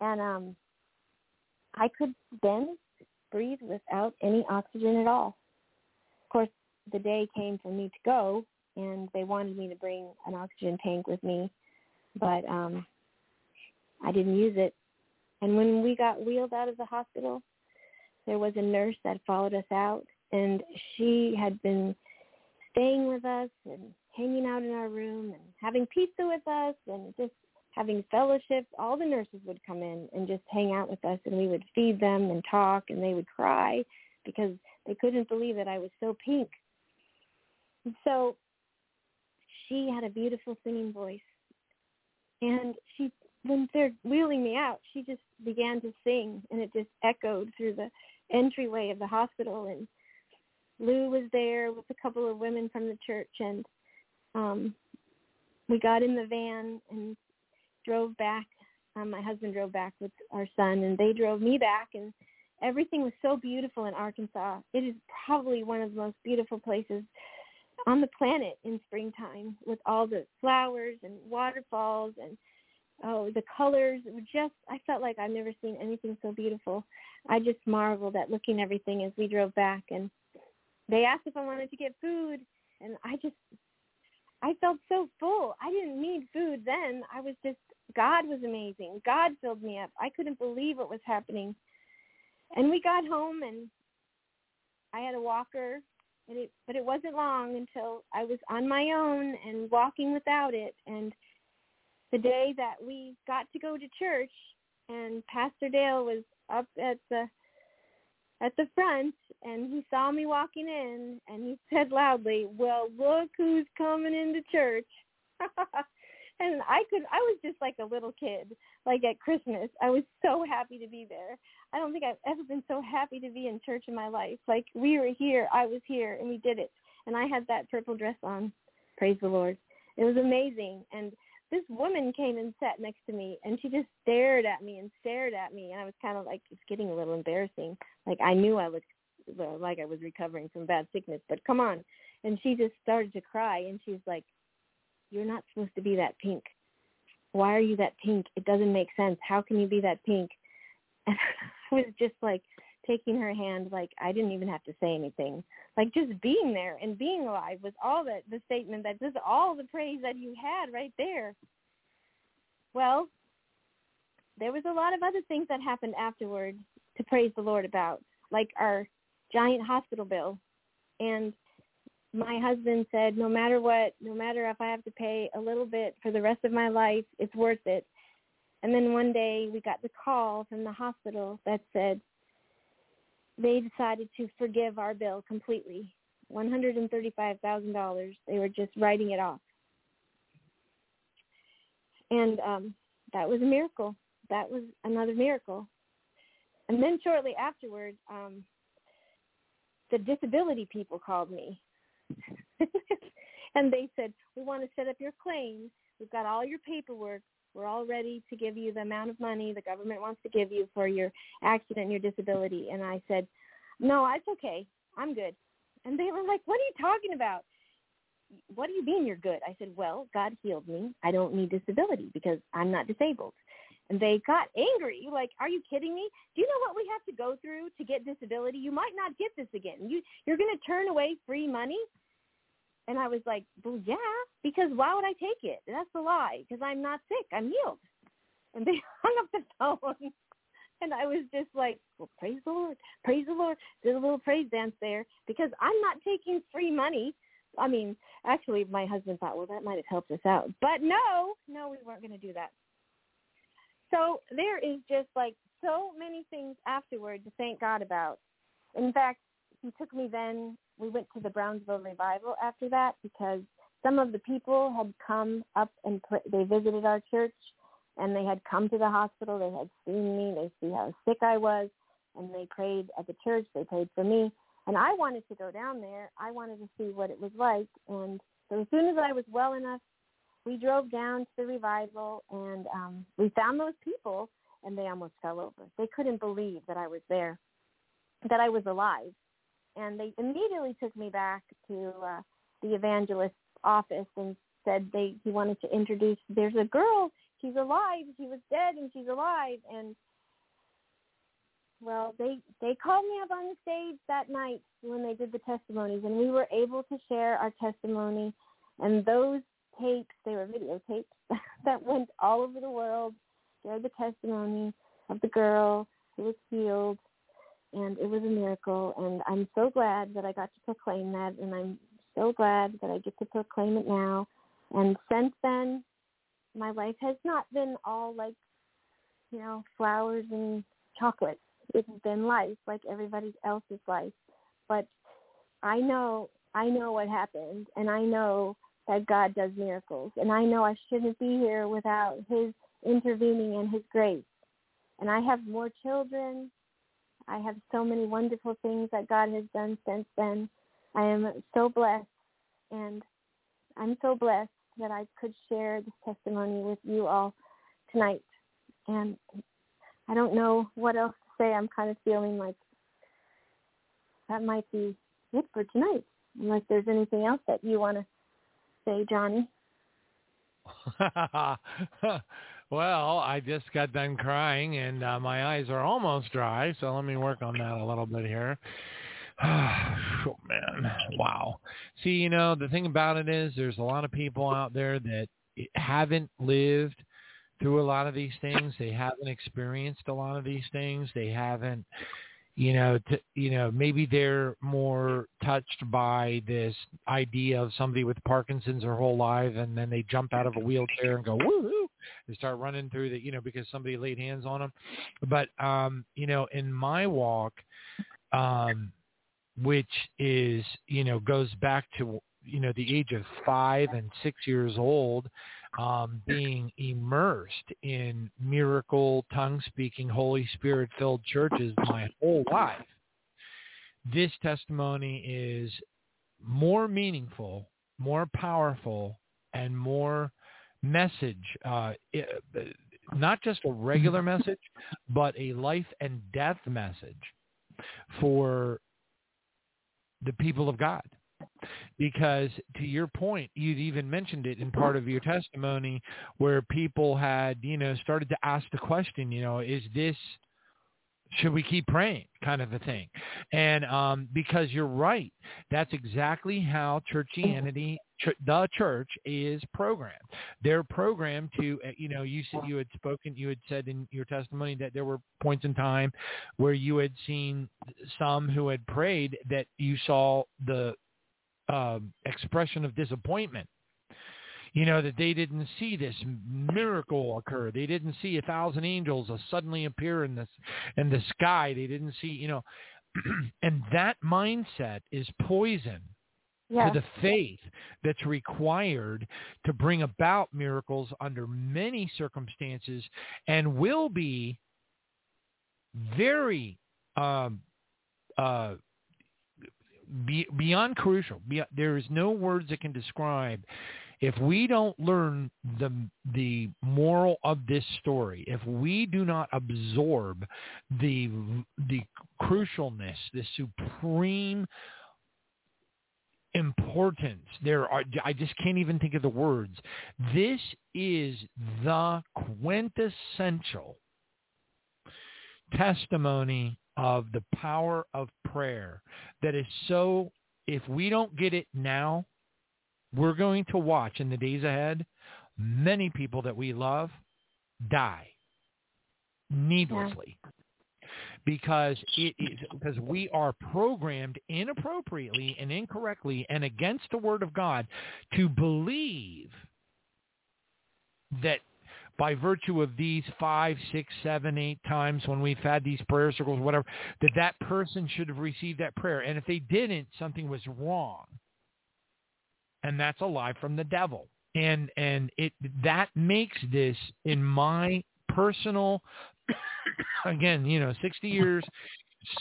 And um, I could then breathe without any oxygen at all. Of course, the day came for me to go, and they wanted me to bring an oxygen tank with me, but um, I didn't use it and when we got wheeled out of the hospital, there was a nurse that followed us out, and she had been staying with us and hanging out in our room and having pizza with us and just having fellowships. All the nurses would come in and just hang out with us, and we would feed them and talk, and they would cry because they couldn't believe that I was so pink. So she had a beautiful singing voice, and she when they're wheeling me out, she just began to sing, and it just echoed through the entryway of the hospital. And Lou was there with a couple of women from the church, and um, we got in the van and drove back. Um, my husband drove back with our son, and they drove me back, and everything was so beautiful in Arkansas. It is probably one of the most beautiful places on the planet in springtime with all the flowers and waterfalls and oh, the colors were just, I felt like I've never seen anything so beautiful. I just marveled at looking everything as we drove back. And they asked if I wanted to get food. And I just, I felt so full. I didn't need food then. I was just, God was amazing. God filled me up. I couldn't believe what was happening. And we got home and I had a walker and it, but it wasn't long until I was on my own and walking without it. And the day that we got to go to church and Pastor Dale was up at the at the front and he saw me walking in and he <laughs> said loudly, "Well, look who's coming into church." <laughs> and I could I was just like a little kid, like at Christmas. I was so happy to be there. I don't think I've ever been so happy to be in church in my life. Like we were here, I was here and we did it. And I had that purple dress on. Praise the Lord. It was amazing and this woman came and sat next to me and she just stared at me and stared at me and I was kind of like it's getting a little embarrassing. Like I knew I looked like I was recovering from bad sickness, but come on. And she just started to cry and she's like, "You're not supposed to be that pink. Why are you that pink? It doesn't make sense. How can you be that pink?" <laughs> And I was just like taking her hand like I didn't even have to say anything. Like just being there and being alive was all that the statement that just all the praise that you had right there. Well, there was a lot of other things that happened afterward to praise the Lord about, like our giant hospital bill. And my husband said, no matter what, no matter if I have to pay a little bit for the rest of my life, it's worth it. And then one day we got the call from the hospital that said, they decided to forgive our bill completely. $135,000. They were just writing it off. And um, that was a miracle. That was another miracle. And then shortly afterward, um, the disability people called me. <laughs> and they said, we want to set up your claim. We've got all your paperwork. We're all ready to give you the amount of money the government wants to give you for your accident and your disability. And I said, no, it's okay. I'm good. And they were like, what are you talking about? What do you mean you're good? I said, well, God healed me. I don't need disability because I'm not disabled. And they got angry. Like, are you kidding me? Do you know what we have to go through to get disability? You might not get this again. You you're going to turn away free money? And I was like, well, yeah, because why would I take it? That's a lie because I'm not sick. I'm healed. And they <laughs> hung up the phone. And I was just like, well, praise the Lord, praise the Lord. Did a little praise dance there because I'm not taking free money. I mean, actually, my husband thought, well, that might have helped us out. But no, no, we weren't going to do that. So there is just like so many things afterward to thank God about. In fact, he took me then we went to the Brownsville revival after that because some of the people had come up and pr- they visited our church and they had come to the hospital. They had seen me. They see how sick I was, and they prayed at the church. They prayed for me, and I wanted to go down there. I wanted to see what it was like, and so as soon as I was well enough, we drove down to the revival, and um, we found those people, and they almost fell over. They couldn't believe that I was there, that I was alive and they immediately took me back to uh, the evangelist's office and said they he wanted to introduce there's a girl she's alive she was dead and she's alive. And well they they called me up on the stage that night when they did the testimonies and we were able to share our testimony. And those tapes they were videotapes <laughs> that went all over the world shared the testimony of the girl who was healed and it was a miracle and I'm so glad that I got to proclaim that and I'm so glad that I get to proclaim it now. And since then my life has not been all like, you know, flowers and chocolates. It's been life like everybody else's life. But I know I know what happened and I know that God does miracles. And I know I shouldn't be here without his intervening and his grace. And I have more children I have so many wonderful things that God has done since then. I am so blessed, and I'm so blessed that I could share this testimony with you all tonight. And I don't know what else to say. I'm kind of feeling like that might be it for tonight. Unless there's anything else that you want to say, Johnny. <laughs> Well, I just got done crying and uh, my eyes are almost dry, so let me work on that a little bit here. <sighs> oh man, wow. See, you know, the thing about it is there's a lot of people out there that haven't lived through a lot of these things. They haven't experienced a lot of these things. They haven't you know, to, you know, maybe they're more touched by this idea of somebody with Parkinson's their whole life, and then they jump out of a wheelchair and go woo and start running through the, you know, because somebody laid hands on them. But um, you know, in my walk, um, which is, you know, goes back to you know the age of five and six years old um, being immersed in miracle tongue speaking holy spirit filled churches my whole life this testimony is more meaningful more powerful and more message, uh, not just a regular message, but a life and death message for the people of God. Because to your point, you'd even mentioned it in part of your testimony where people had, you know, started to ask the question, you know, is this should we keep praying kind of a thing. And um, because you're right. That's exactly how churchianity ch- the church is programmed. They're programmed to uh, you know you said you had spoken you had said in your testimony that there were points in time where you had seen some who had prayed that you saw the uh, expression of disappointment you know, that they didn't see this miracle occur. They didn't see a thousand angels suddenly appear in the, in the sky. They didn't see, you know, <clears throat> and that mindset is poison to the faith that's required to bring about miracles under many circumstances and will be very um, uh, be, beyond crucial. There is no words that can describe if we don't learn the the moral of this story, if we do not absorb the the crucialness, the supreme importance, there are I just can't even think of the words. This is the quintessential testimony of the power of prayer that is so if we don't get it now we're going to watch in the days ahead many people that we love die needlessly. Yeah. Because it is because we are programmed inappropriately and incorrectly and against the word of God to believe that by virtue of these five, six, seven, eight times when we've had these prayer circles, whatever, that that person should have received that prayer. And if they didn't, something was wrong and that's a lie from the devil. And and it that makes this in my personal <coughs> again, you know, 60 years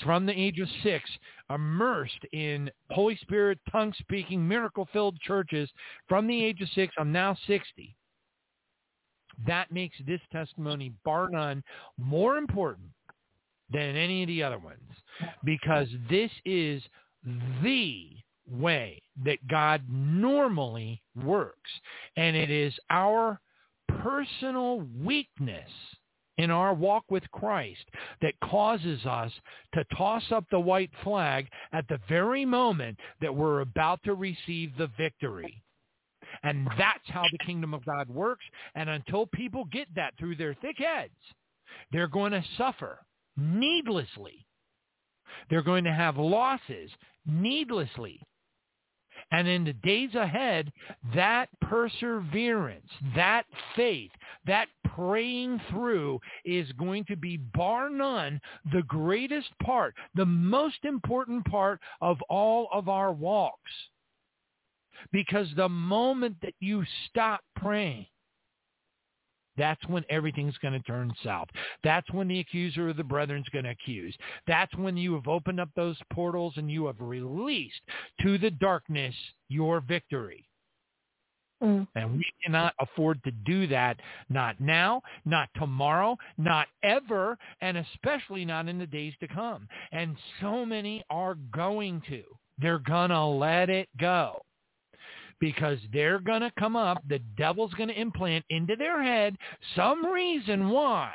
from the age of 6 immersed in Holy Spirit tongue speaking miracle filled churches from the age of 6 I'm now 60. That makes this testimony bar none more important than any of the other ones because this is the way that God normally works. And it is our personal weakness in our walk with Christ that causes us to toss up the white flag at the very moment that we're about to receive the victory. And that's how the kingdom of God works. And until people get that through their thick heads, they're going to suffer needlessly. They're going to have losses needlessly. And in the days ahead, that perseverance, that faith, that praying through is going to be bar none the greatest part, the most important part of all of our walks. Because the moment that you stop praying, that's when everything's going to turn south. That's when the accuser of the brethren's going to accuse. That's when you have opened up those portals and you have released to the darkness your victory. Mm. And we cannot afford to do that, not now, not tomorrow, not ever, and especially not in the days to come. And so many are going to. They're going to let it go because they're going to come up, the devil's going to implant into their head some reason why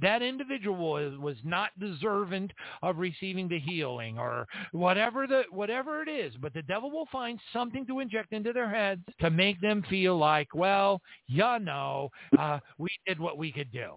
that individual was, was not deserving of receiving the healing or whatever the whatever it is. But the devil will find something to inject into their heads to make them feel like well you know uh, we did what we could do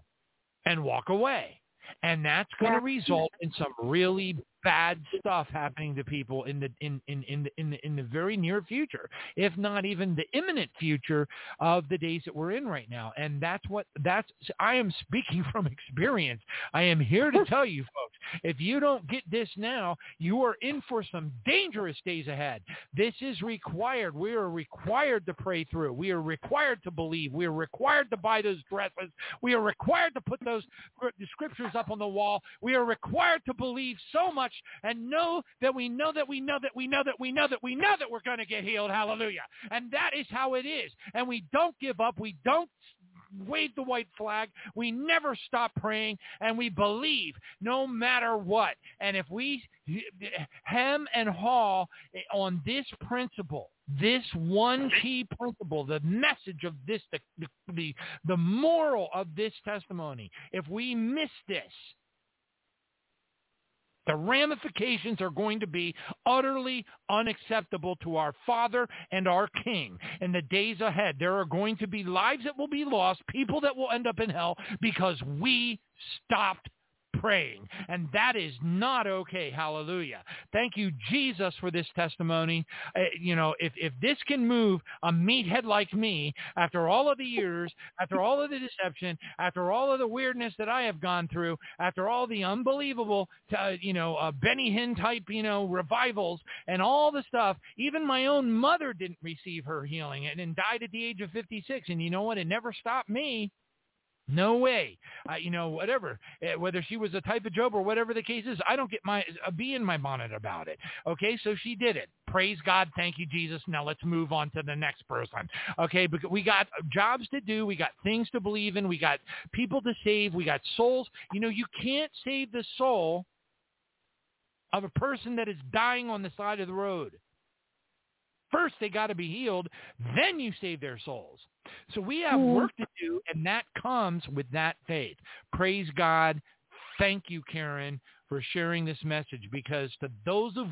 and walk away. And that's going to result in some really bad stuff happening to people in the in in in the, in the in the very near future, if not even the imminent future of the days that we're in right now. And that's what that's I am speaking <laughs> from experience. I am here to tell you folks, if you don't get this now, you are in for some dangerous days ahead. This is required. We are required to pray through. We are required to believe. We are required to buy those dresses. We are required to put those scriptures up on the wall. We are required to believe so much much and know that we know that we know that we know that we know that we know that we're going to get healed. Hallelujah. And that is how it is. And we don't give up. We don't wave the white flag. We never stop praying and we believe no matter what. And if we hem and haw eh, on this principle, this one key principle, the message of this, the, the, the moral of this testimony, if we miss this, the ramifications are going to be utterly unacceptable to our Father and our King in the days ahead. There are going to be lives that will be lost, people that will end up in hell because we stopped praying. And that is not okay. Hallelujah. Thank you, Jesus, for this testimony. Uh, you know, if, if this can move a meathead like me after all of the years, after all of the deception, after all of the weirdness that I have gone through, after all the unbelievable, uh, you know, uh, Benny Hinn type, you know, revivals and all the stuff, even my own mother didn't receive her healing and, and died at the age of 56. And you know what? It never stopped me. No way. Uh, you know, whatever, uh, whether she was a type of Job or whatever the case is, I don't get my a bee in my bonnet about it. Okay, so she did it. Praise God. Thank you, Jesus. Now let's move on to the next person. Okay, because we got jobs to do. We got things to believe in. We got people to save. We got souls. You know, you can't save the soul of a person that is dying on the side of the road. First, they got to be healed. Then you save their souls. So we have mm-hmm. work to do, and that comes with that faith. Praise God. Thank you, Karen, for sharing this message because to those of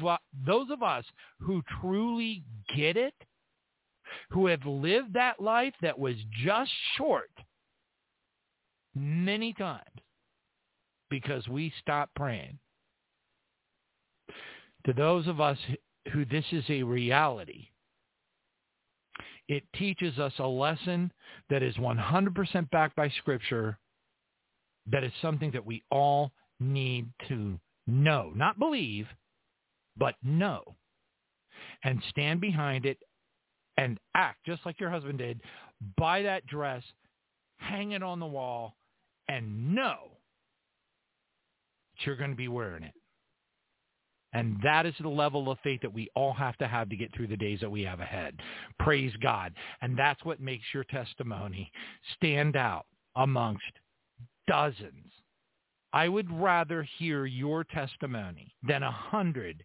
those of us who truly get it, who have lived that life that was just short many times because we stopped praying. To those of us who this is a reality, it teaches us a lesson that is 100% backed by Scripture, that is something that we all need to know, not believe, but know, and stand behind it and act just like your husband did. Buy that dress, hang it on the wall, and know that you're going to be wearing it. And that is the level of faith that we all have to have to get through the days that we have ahead. Praise God. And that's what makes your testimony stand out amongst dozens. I would rather hear your testimony than a hundred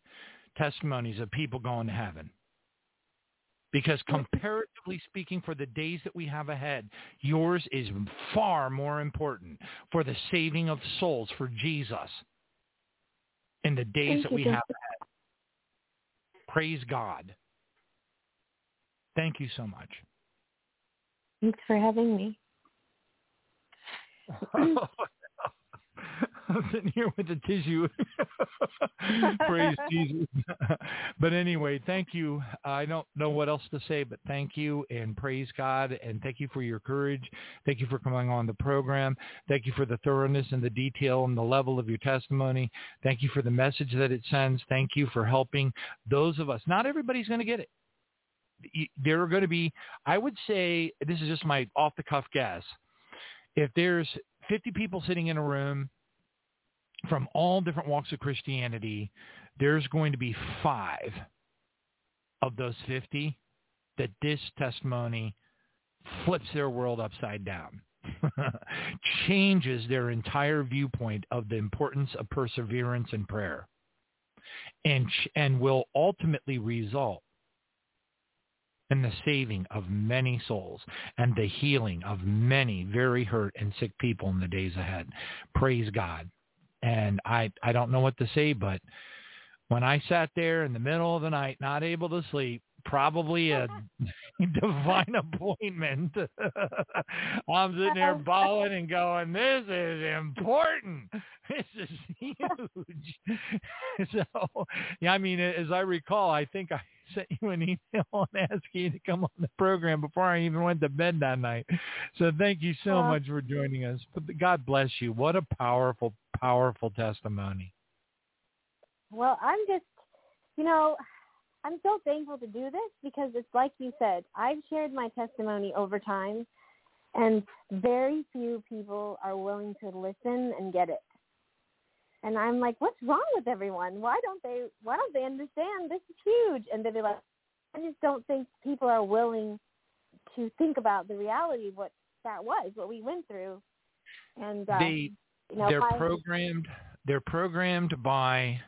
testimonies of people going to heaven. Because comparatively speaking, for the days that we have ahead, yours is far more important for the saving of souls for Jesus in the days Thank that we have ahead. Praise God. Thank you so much. Thanks for having me. <laughs> I'm sitting here with a tissue. <laughs> Praise Jesus. <laughs> <laughs> but anyway, thank you. I don't know what else to say, but thank you and praise God and thank you for your courage. Thank you for coming on the program. Thank you for the thoroughness and the detail and the level of your testimony. Thank you for the message that it sends. Thank you for helping those of us. Not everybody's going to get it there are going to be, I would say, this is just my off-the-cuff guess, if there's 50 people sitting in a room from all different walks of Christianity, there's going to be five of those 50 that this testimony flips their world upside down, <laughs> changes their entire viewpoint of the importance of perseverance and prayer, and, and will ultimately result in the saving of many souls and the healing of many very hurt and sick people in the days ahead. Praise God. And I, I don't know what to say, but when I sat there in the middle of the night, not able to sleep, probably a <laughs> divine appointment. <laughs> I'm sitting there bawling and going, this is important. <laughs> This is huge. so, yeah, I mean, as I recall, I think I sent you an email and asked you to come on the program before I even went to bed that night. So thank you so much for joining us. God bless you. What a powerful, powerful testimony. Well, I'm just, you know, I'm so thankful to do this because it's like you said, I've shared my testimony over time and very few people are willing to listen and get it. And I'm like, what's wrong with everyone? Why don't they? Why don't they understand? This is huge. And they're like, I just don't think people are willing to think about the reality of what that was, what we went through. And uh, they you know, they're by- programmed they're programmed by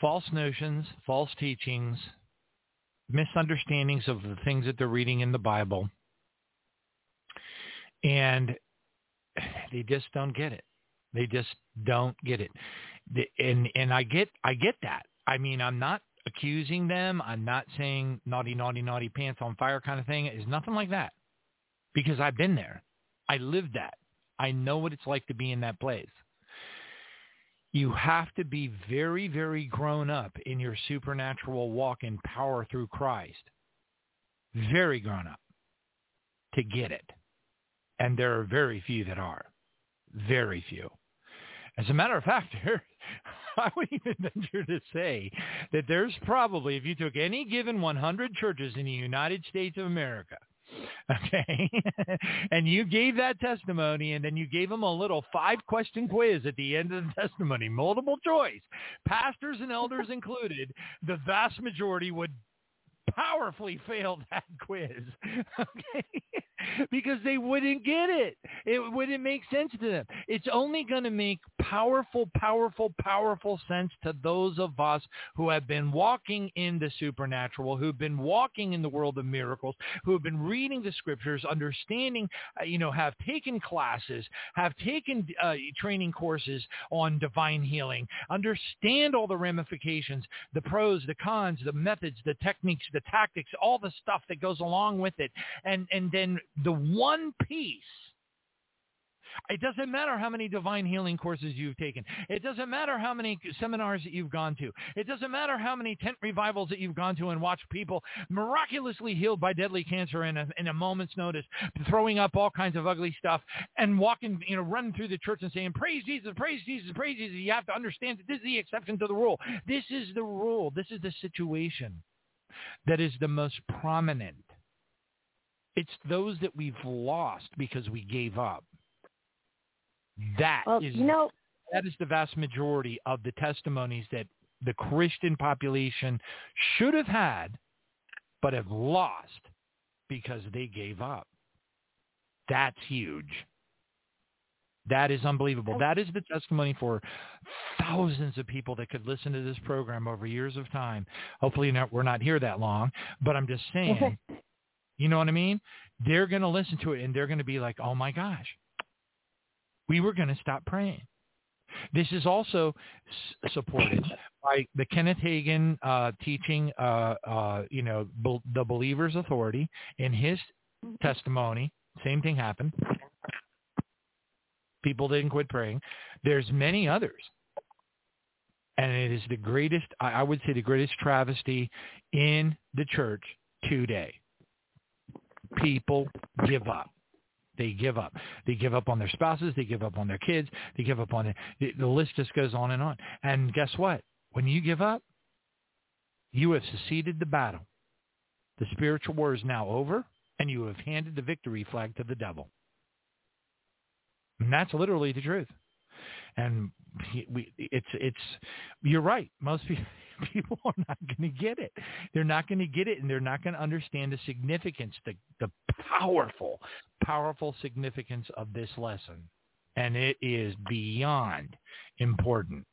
false notions, false teachings, misunderstandings of the things that they're reading in the Bible. And they just don't get it. They just don't get it. And and I get I get that. I mean, I'm not accusing them. I'm not saying naughty, naughty, naughty pants on fire kind of thing. It's nothing like that. Because I've been there. I lived that. I know what it's like to be in that place. You have to be very, very grown up in your supernatural walk in power through Christ. Very grown up to get it. And there are very few that are. Very few. As a matter of fact, <laughs> there, I would even venture to say that there's probably, if you took any given 100 churches in the United States of America, <laughs> okay, and you gave that testimony and then you gave them a little five-question quiz at the end of the <laughs> testimony, multiple choice, pastors and elders <laughs> included, the vast majority would powerfully fail that quiz, okay? <laughs> because they wouldn't get it. It wouldn't make sense to them. It's only going to make powerful, powerful, powerful sense to those of us who have been walking in the supernatural, who've been walking in the world of miracles, who have been reading the scriptures, understanding, uh, you know, have taken classes, have taken uh, training courses on divine healing, understand all the ramifications, the pros, the cons, the methods, the techniques, the tactics, all the stuff that goes along with it. And, and then the one piece it doesn't matter how many divine healing courses you've taken. It doesn't matter how many seminars that you've gone to. It doesn't matter how many tent revivals that you've gone to and watched people miraculously healed by deadly cancer in a, in a moment's notice, throwing up all kinds of ugly stuff and walking, you know, running through the church and saying, praise Jesus, praise Jesus, praise Jesus. You have to understand that this is the exception to the rule. This is the rule. This is the situation that is the most prominent. It's those that we've lost because we gave up. That well, is you know, that is the vast majority of the testimonies that the Christian population should have had, but have lost because they gave up. That's huge. That is unbelievable. That is the testimony for thousands of people that could listen to this program over years of time. Hopefully not, we're not here that long, but I'm just <laughs> saying, you know what I mean? They're going to listen to it and they're going to be like, oh my gosh, we were going to stop praying. This is also supported by the Kenneth Hagin uh, teaching, uh, uh, you know, the believer's authority. In his testimony, same thing happened. People didn't quit praying. There's many others. And it is the greatest, I would say the greatest travesty in the church today. People give up. They give up. They give up on their spouses. They give up on their kids. They give up on. The, the list just goes on and on. And guess what? When you give up, you have seceded the battle. The spiritual war is now over, and you have handed the victory flag to the devil. And that's literally the truth. And we, it's it's you're right. Most people <laughs> people are not going to get it. They're not going to get it, and they're not going to understand the significance, the the powerful, powerful significance of this lesson. And it is beyond important.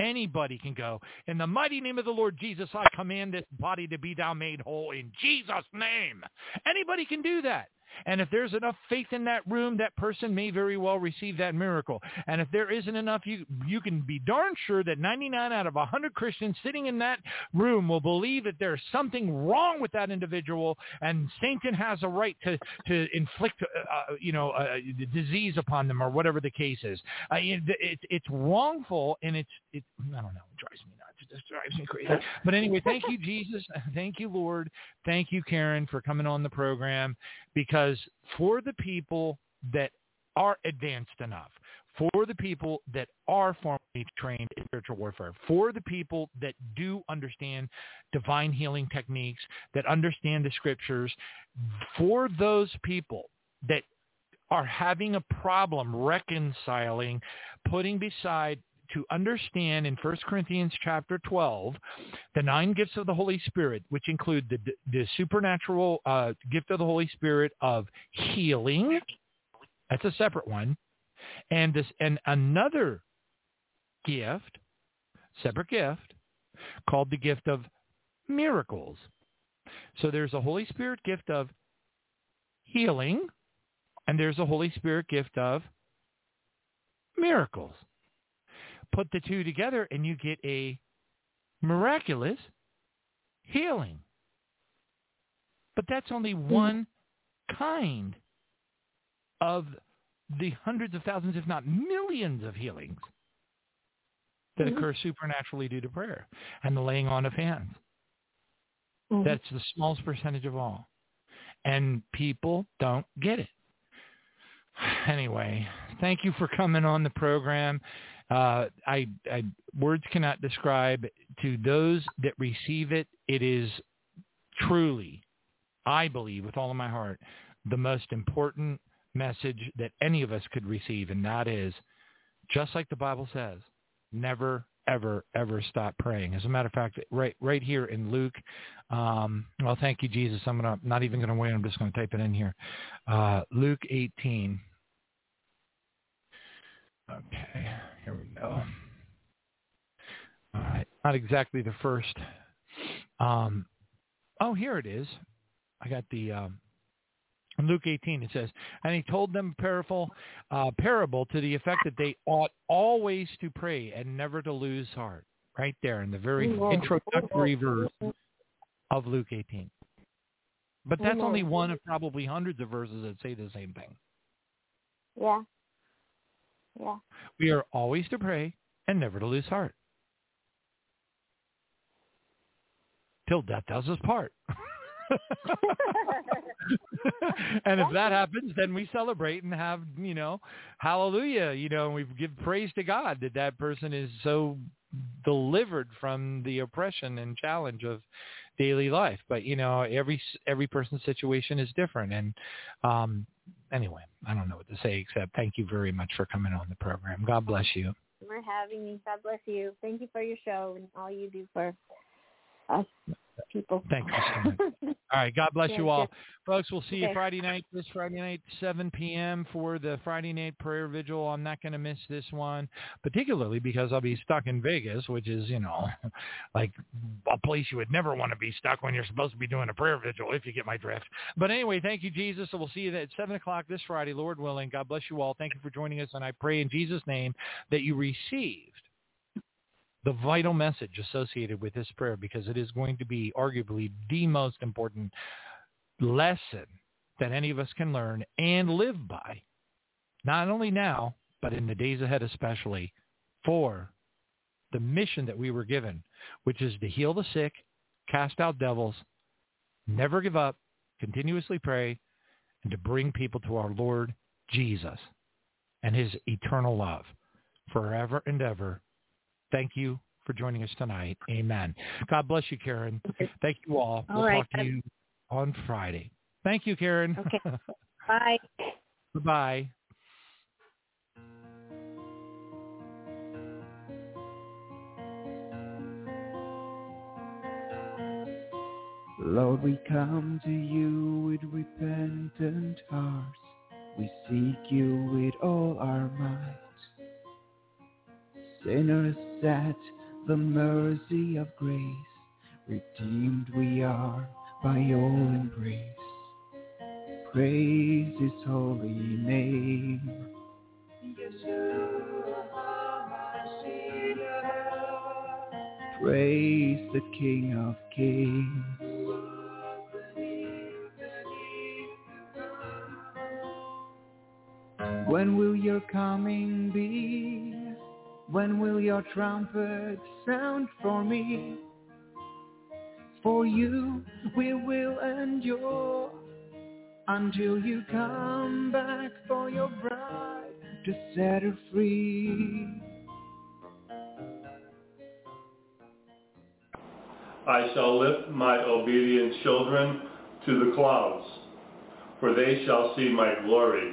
Anybody can go, in the mighty name of the Lord Jesus, I command this body to be thou made whole in Jesus' name. Anybody can do that. And if there's enough faith in that room, that person may very well receive that miracle. And if there isn't enough, you you can be darn sure that 99 out of 100 Christians sitting in that room will believe that there's something wrong with that individual, and Satan has a right to to inflict, uh, uh, you know, uh, disease upon them or whatever the case is. Uh, it, it's it's wrongful, and it's it. I don't know. It drives me. It just drives me crazy. But anyway, thank you, Jesus. Thank you, Lord. Thank you, Karen, for coming on the program because for the people that are advanced enough, for the people that are formally trained in spiritual warfare, for the people that do understand divine healing techniques, that understand the scriptures, for those people that are having a problem reconciling, putting beside to understand in 1 Corinthians chapter 12 the nine gifts of the Holy Spirit, which include the, the supernatural uh, gift of the Holy Spirit of healing. That's a separate one. And this and another gift, separate gift, called the gift of miracles. So there's a Holy Spirit gift of healing, and there's a Holy Spirit gift of miracles. Put the two together and you get a miraculous healing. But that's only hmm. one kind of the hundreds of thousands, if not millions of healings that mm-hmm. occur supernaturally due to prayer and the laying on of hands. Mm-hmm. That's the smallest percentage of all. And people don't get it. <sighs> Anyway, thank you for coming on the program. Uh, I, I, words cannot describe to those that receive it. It is truly, I believe, with all of my heart, the most important message that any of us could receive, and that is, just like the Bible says, never, ever, ever stop praying. As a matter of fact, right, right here in Luke, um, well, thank you, Jesus. I'm gonna, not even going to wait. I'm just going to type it in here. Uh, Luke 18. Okay, go. All right, not exactly the first. Um, oh, here it is. I got the um, in Luke 18, it says, and he told them a parable, uh, parable to the effect that they ought always to pray and never to lose heart. Right there in the very introductory verse of Luke 18. But that's only one of probably hundreds of verses that say the same thing. Yeah. Yeah. We are always to pray and never to lose heart. Till death does us part. <laughs> and if that happens, then we celebrate and have, you know, hallelujah, you know, and we give praise to God that that person is so delivered from the oppression and challenge of daily life. But, you know, every every person's situation is different and um anyway, I don't know what to say except thank you very much for coming on the program. God bless you. For having me. God bless you. Thank you for your show and all you do for us people. Thank you so much. <laughs> all right. God bless you all. Folks, we'll see okay. you Friday night, this Friday night, 7 p.m. for the Friday night prayer vigil. I'm not going to miss this one, particularly because I'll be stuck in Vegas, which is, you know, <laughs> like a place you would never want to be stuck when you're supposed to be doing a prayer vigil, if you get my drift. But anyway, thank you, Jesus. So we'll see you at 7 o'clock this Friday, Lord willing. God bless you all. Thank you for joining us, and I pray in Jesus' name that you received the vital message associated with this prayer because it is going to be arguably the most important lesson that any of us can learn and live by, not only now, but in the days ahead especially, for the mission that we were given, which is to heal the sick, cast out devils, never give up, continuously pray, and to bring people to our Lord Jesus and his eternal love forever and ever Thank you for joining us tonight. Amen. God bless you, Karen. Thank you all. all we'll right. talk to you on Friday. Thank you, Karen. Okay. <laughs> Bye. Bye. Lord, we come to you with repentant hearts. We seek you with all our might sinners at the mercy of grace. Redeemed we are by your embrace. Praise his holy name. Praise the King of Kings. When will your coming be? When will your trumpet sound for me? For you we will endure until you come back for your bride to set her free. I shall lift my obedient children to the clouds, for they shall see my glory.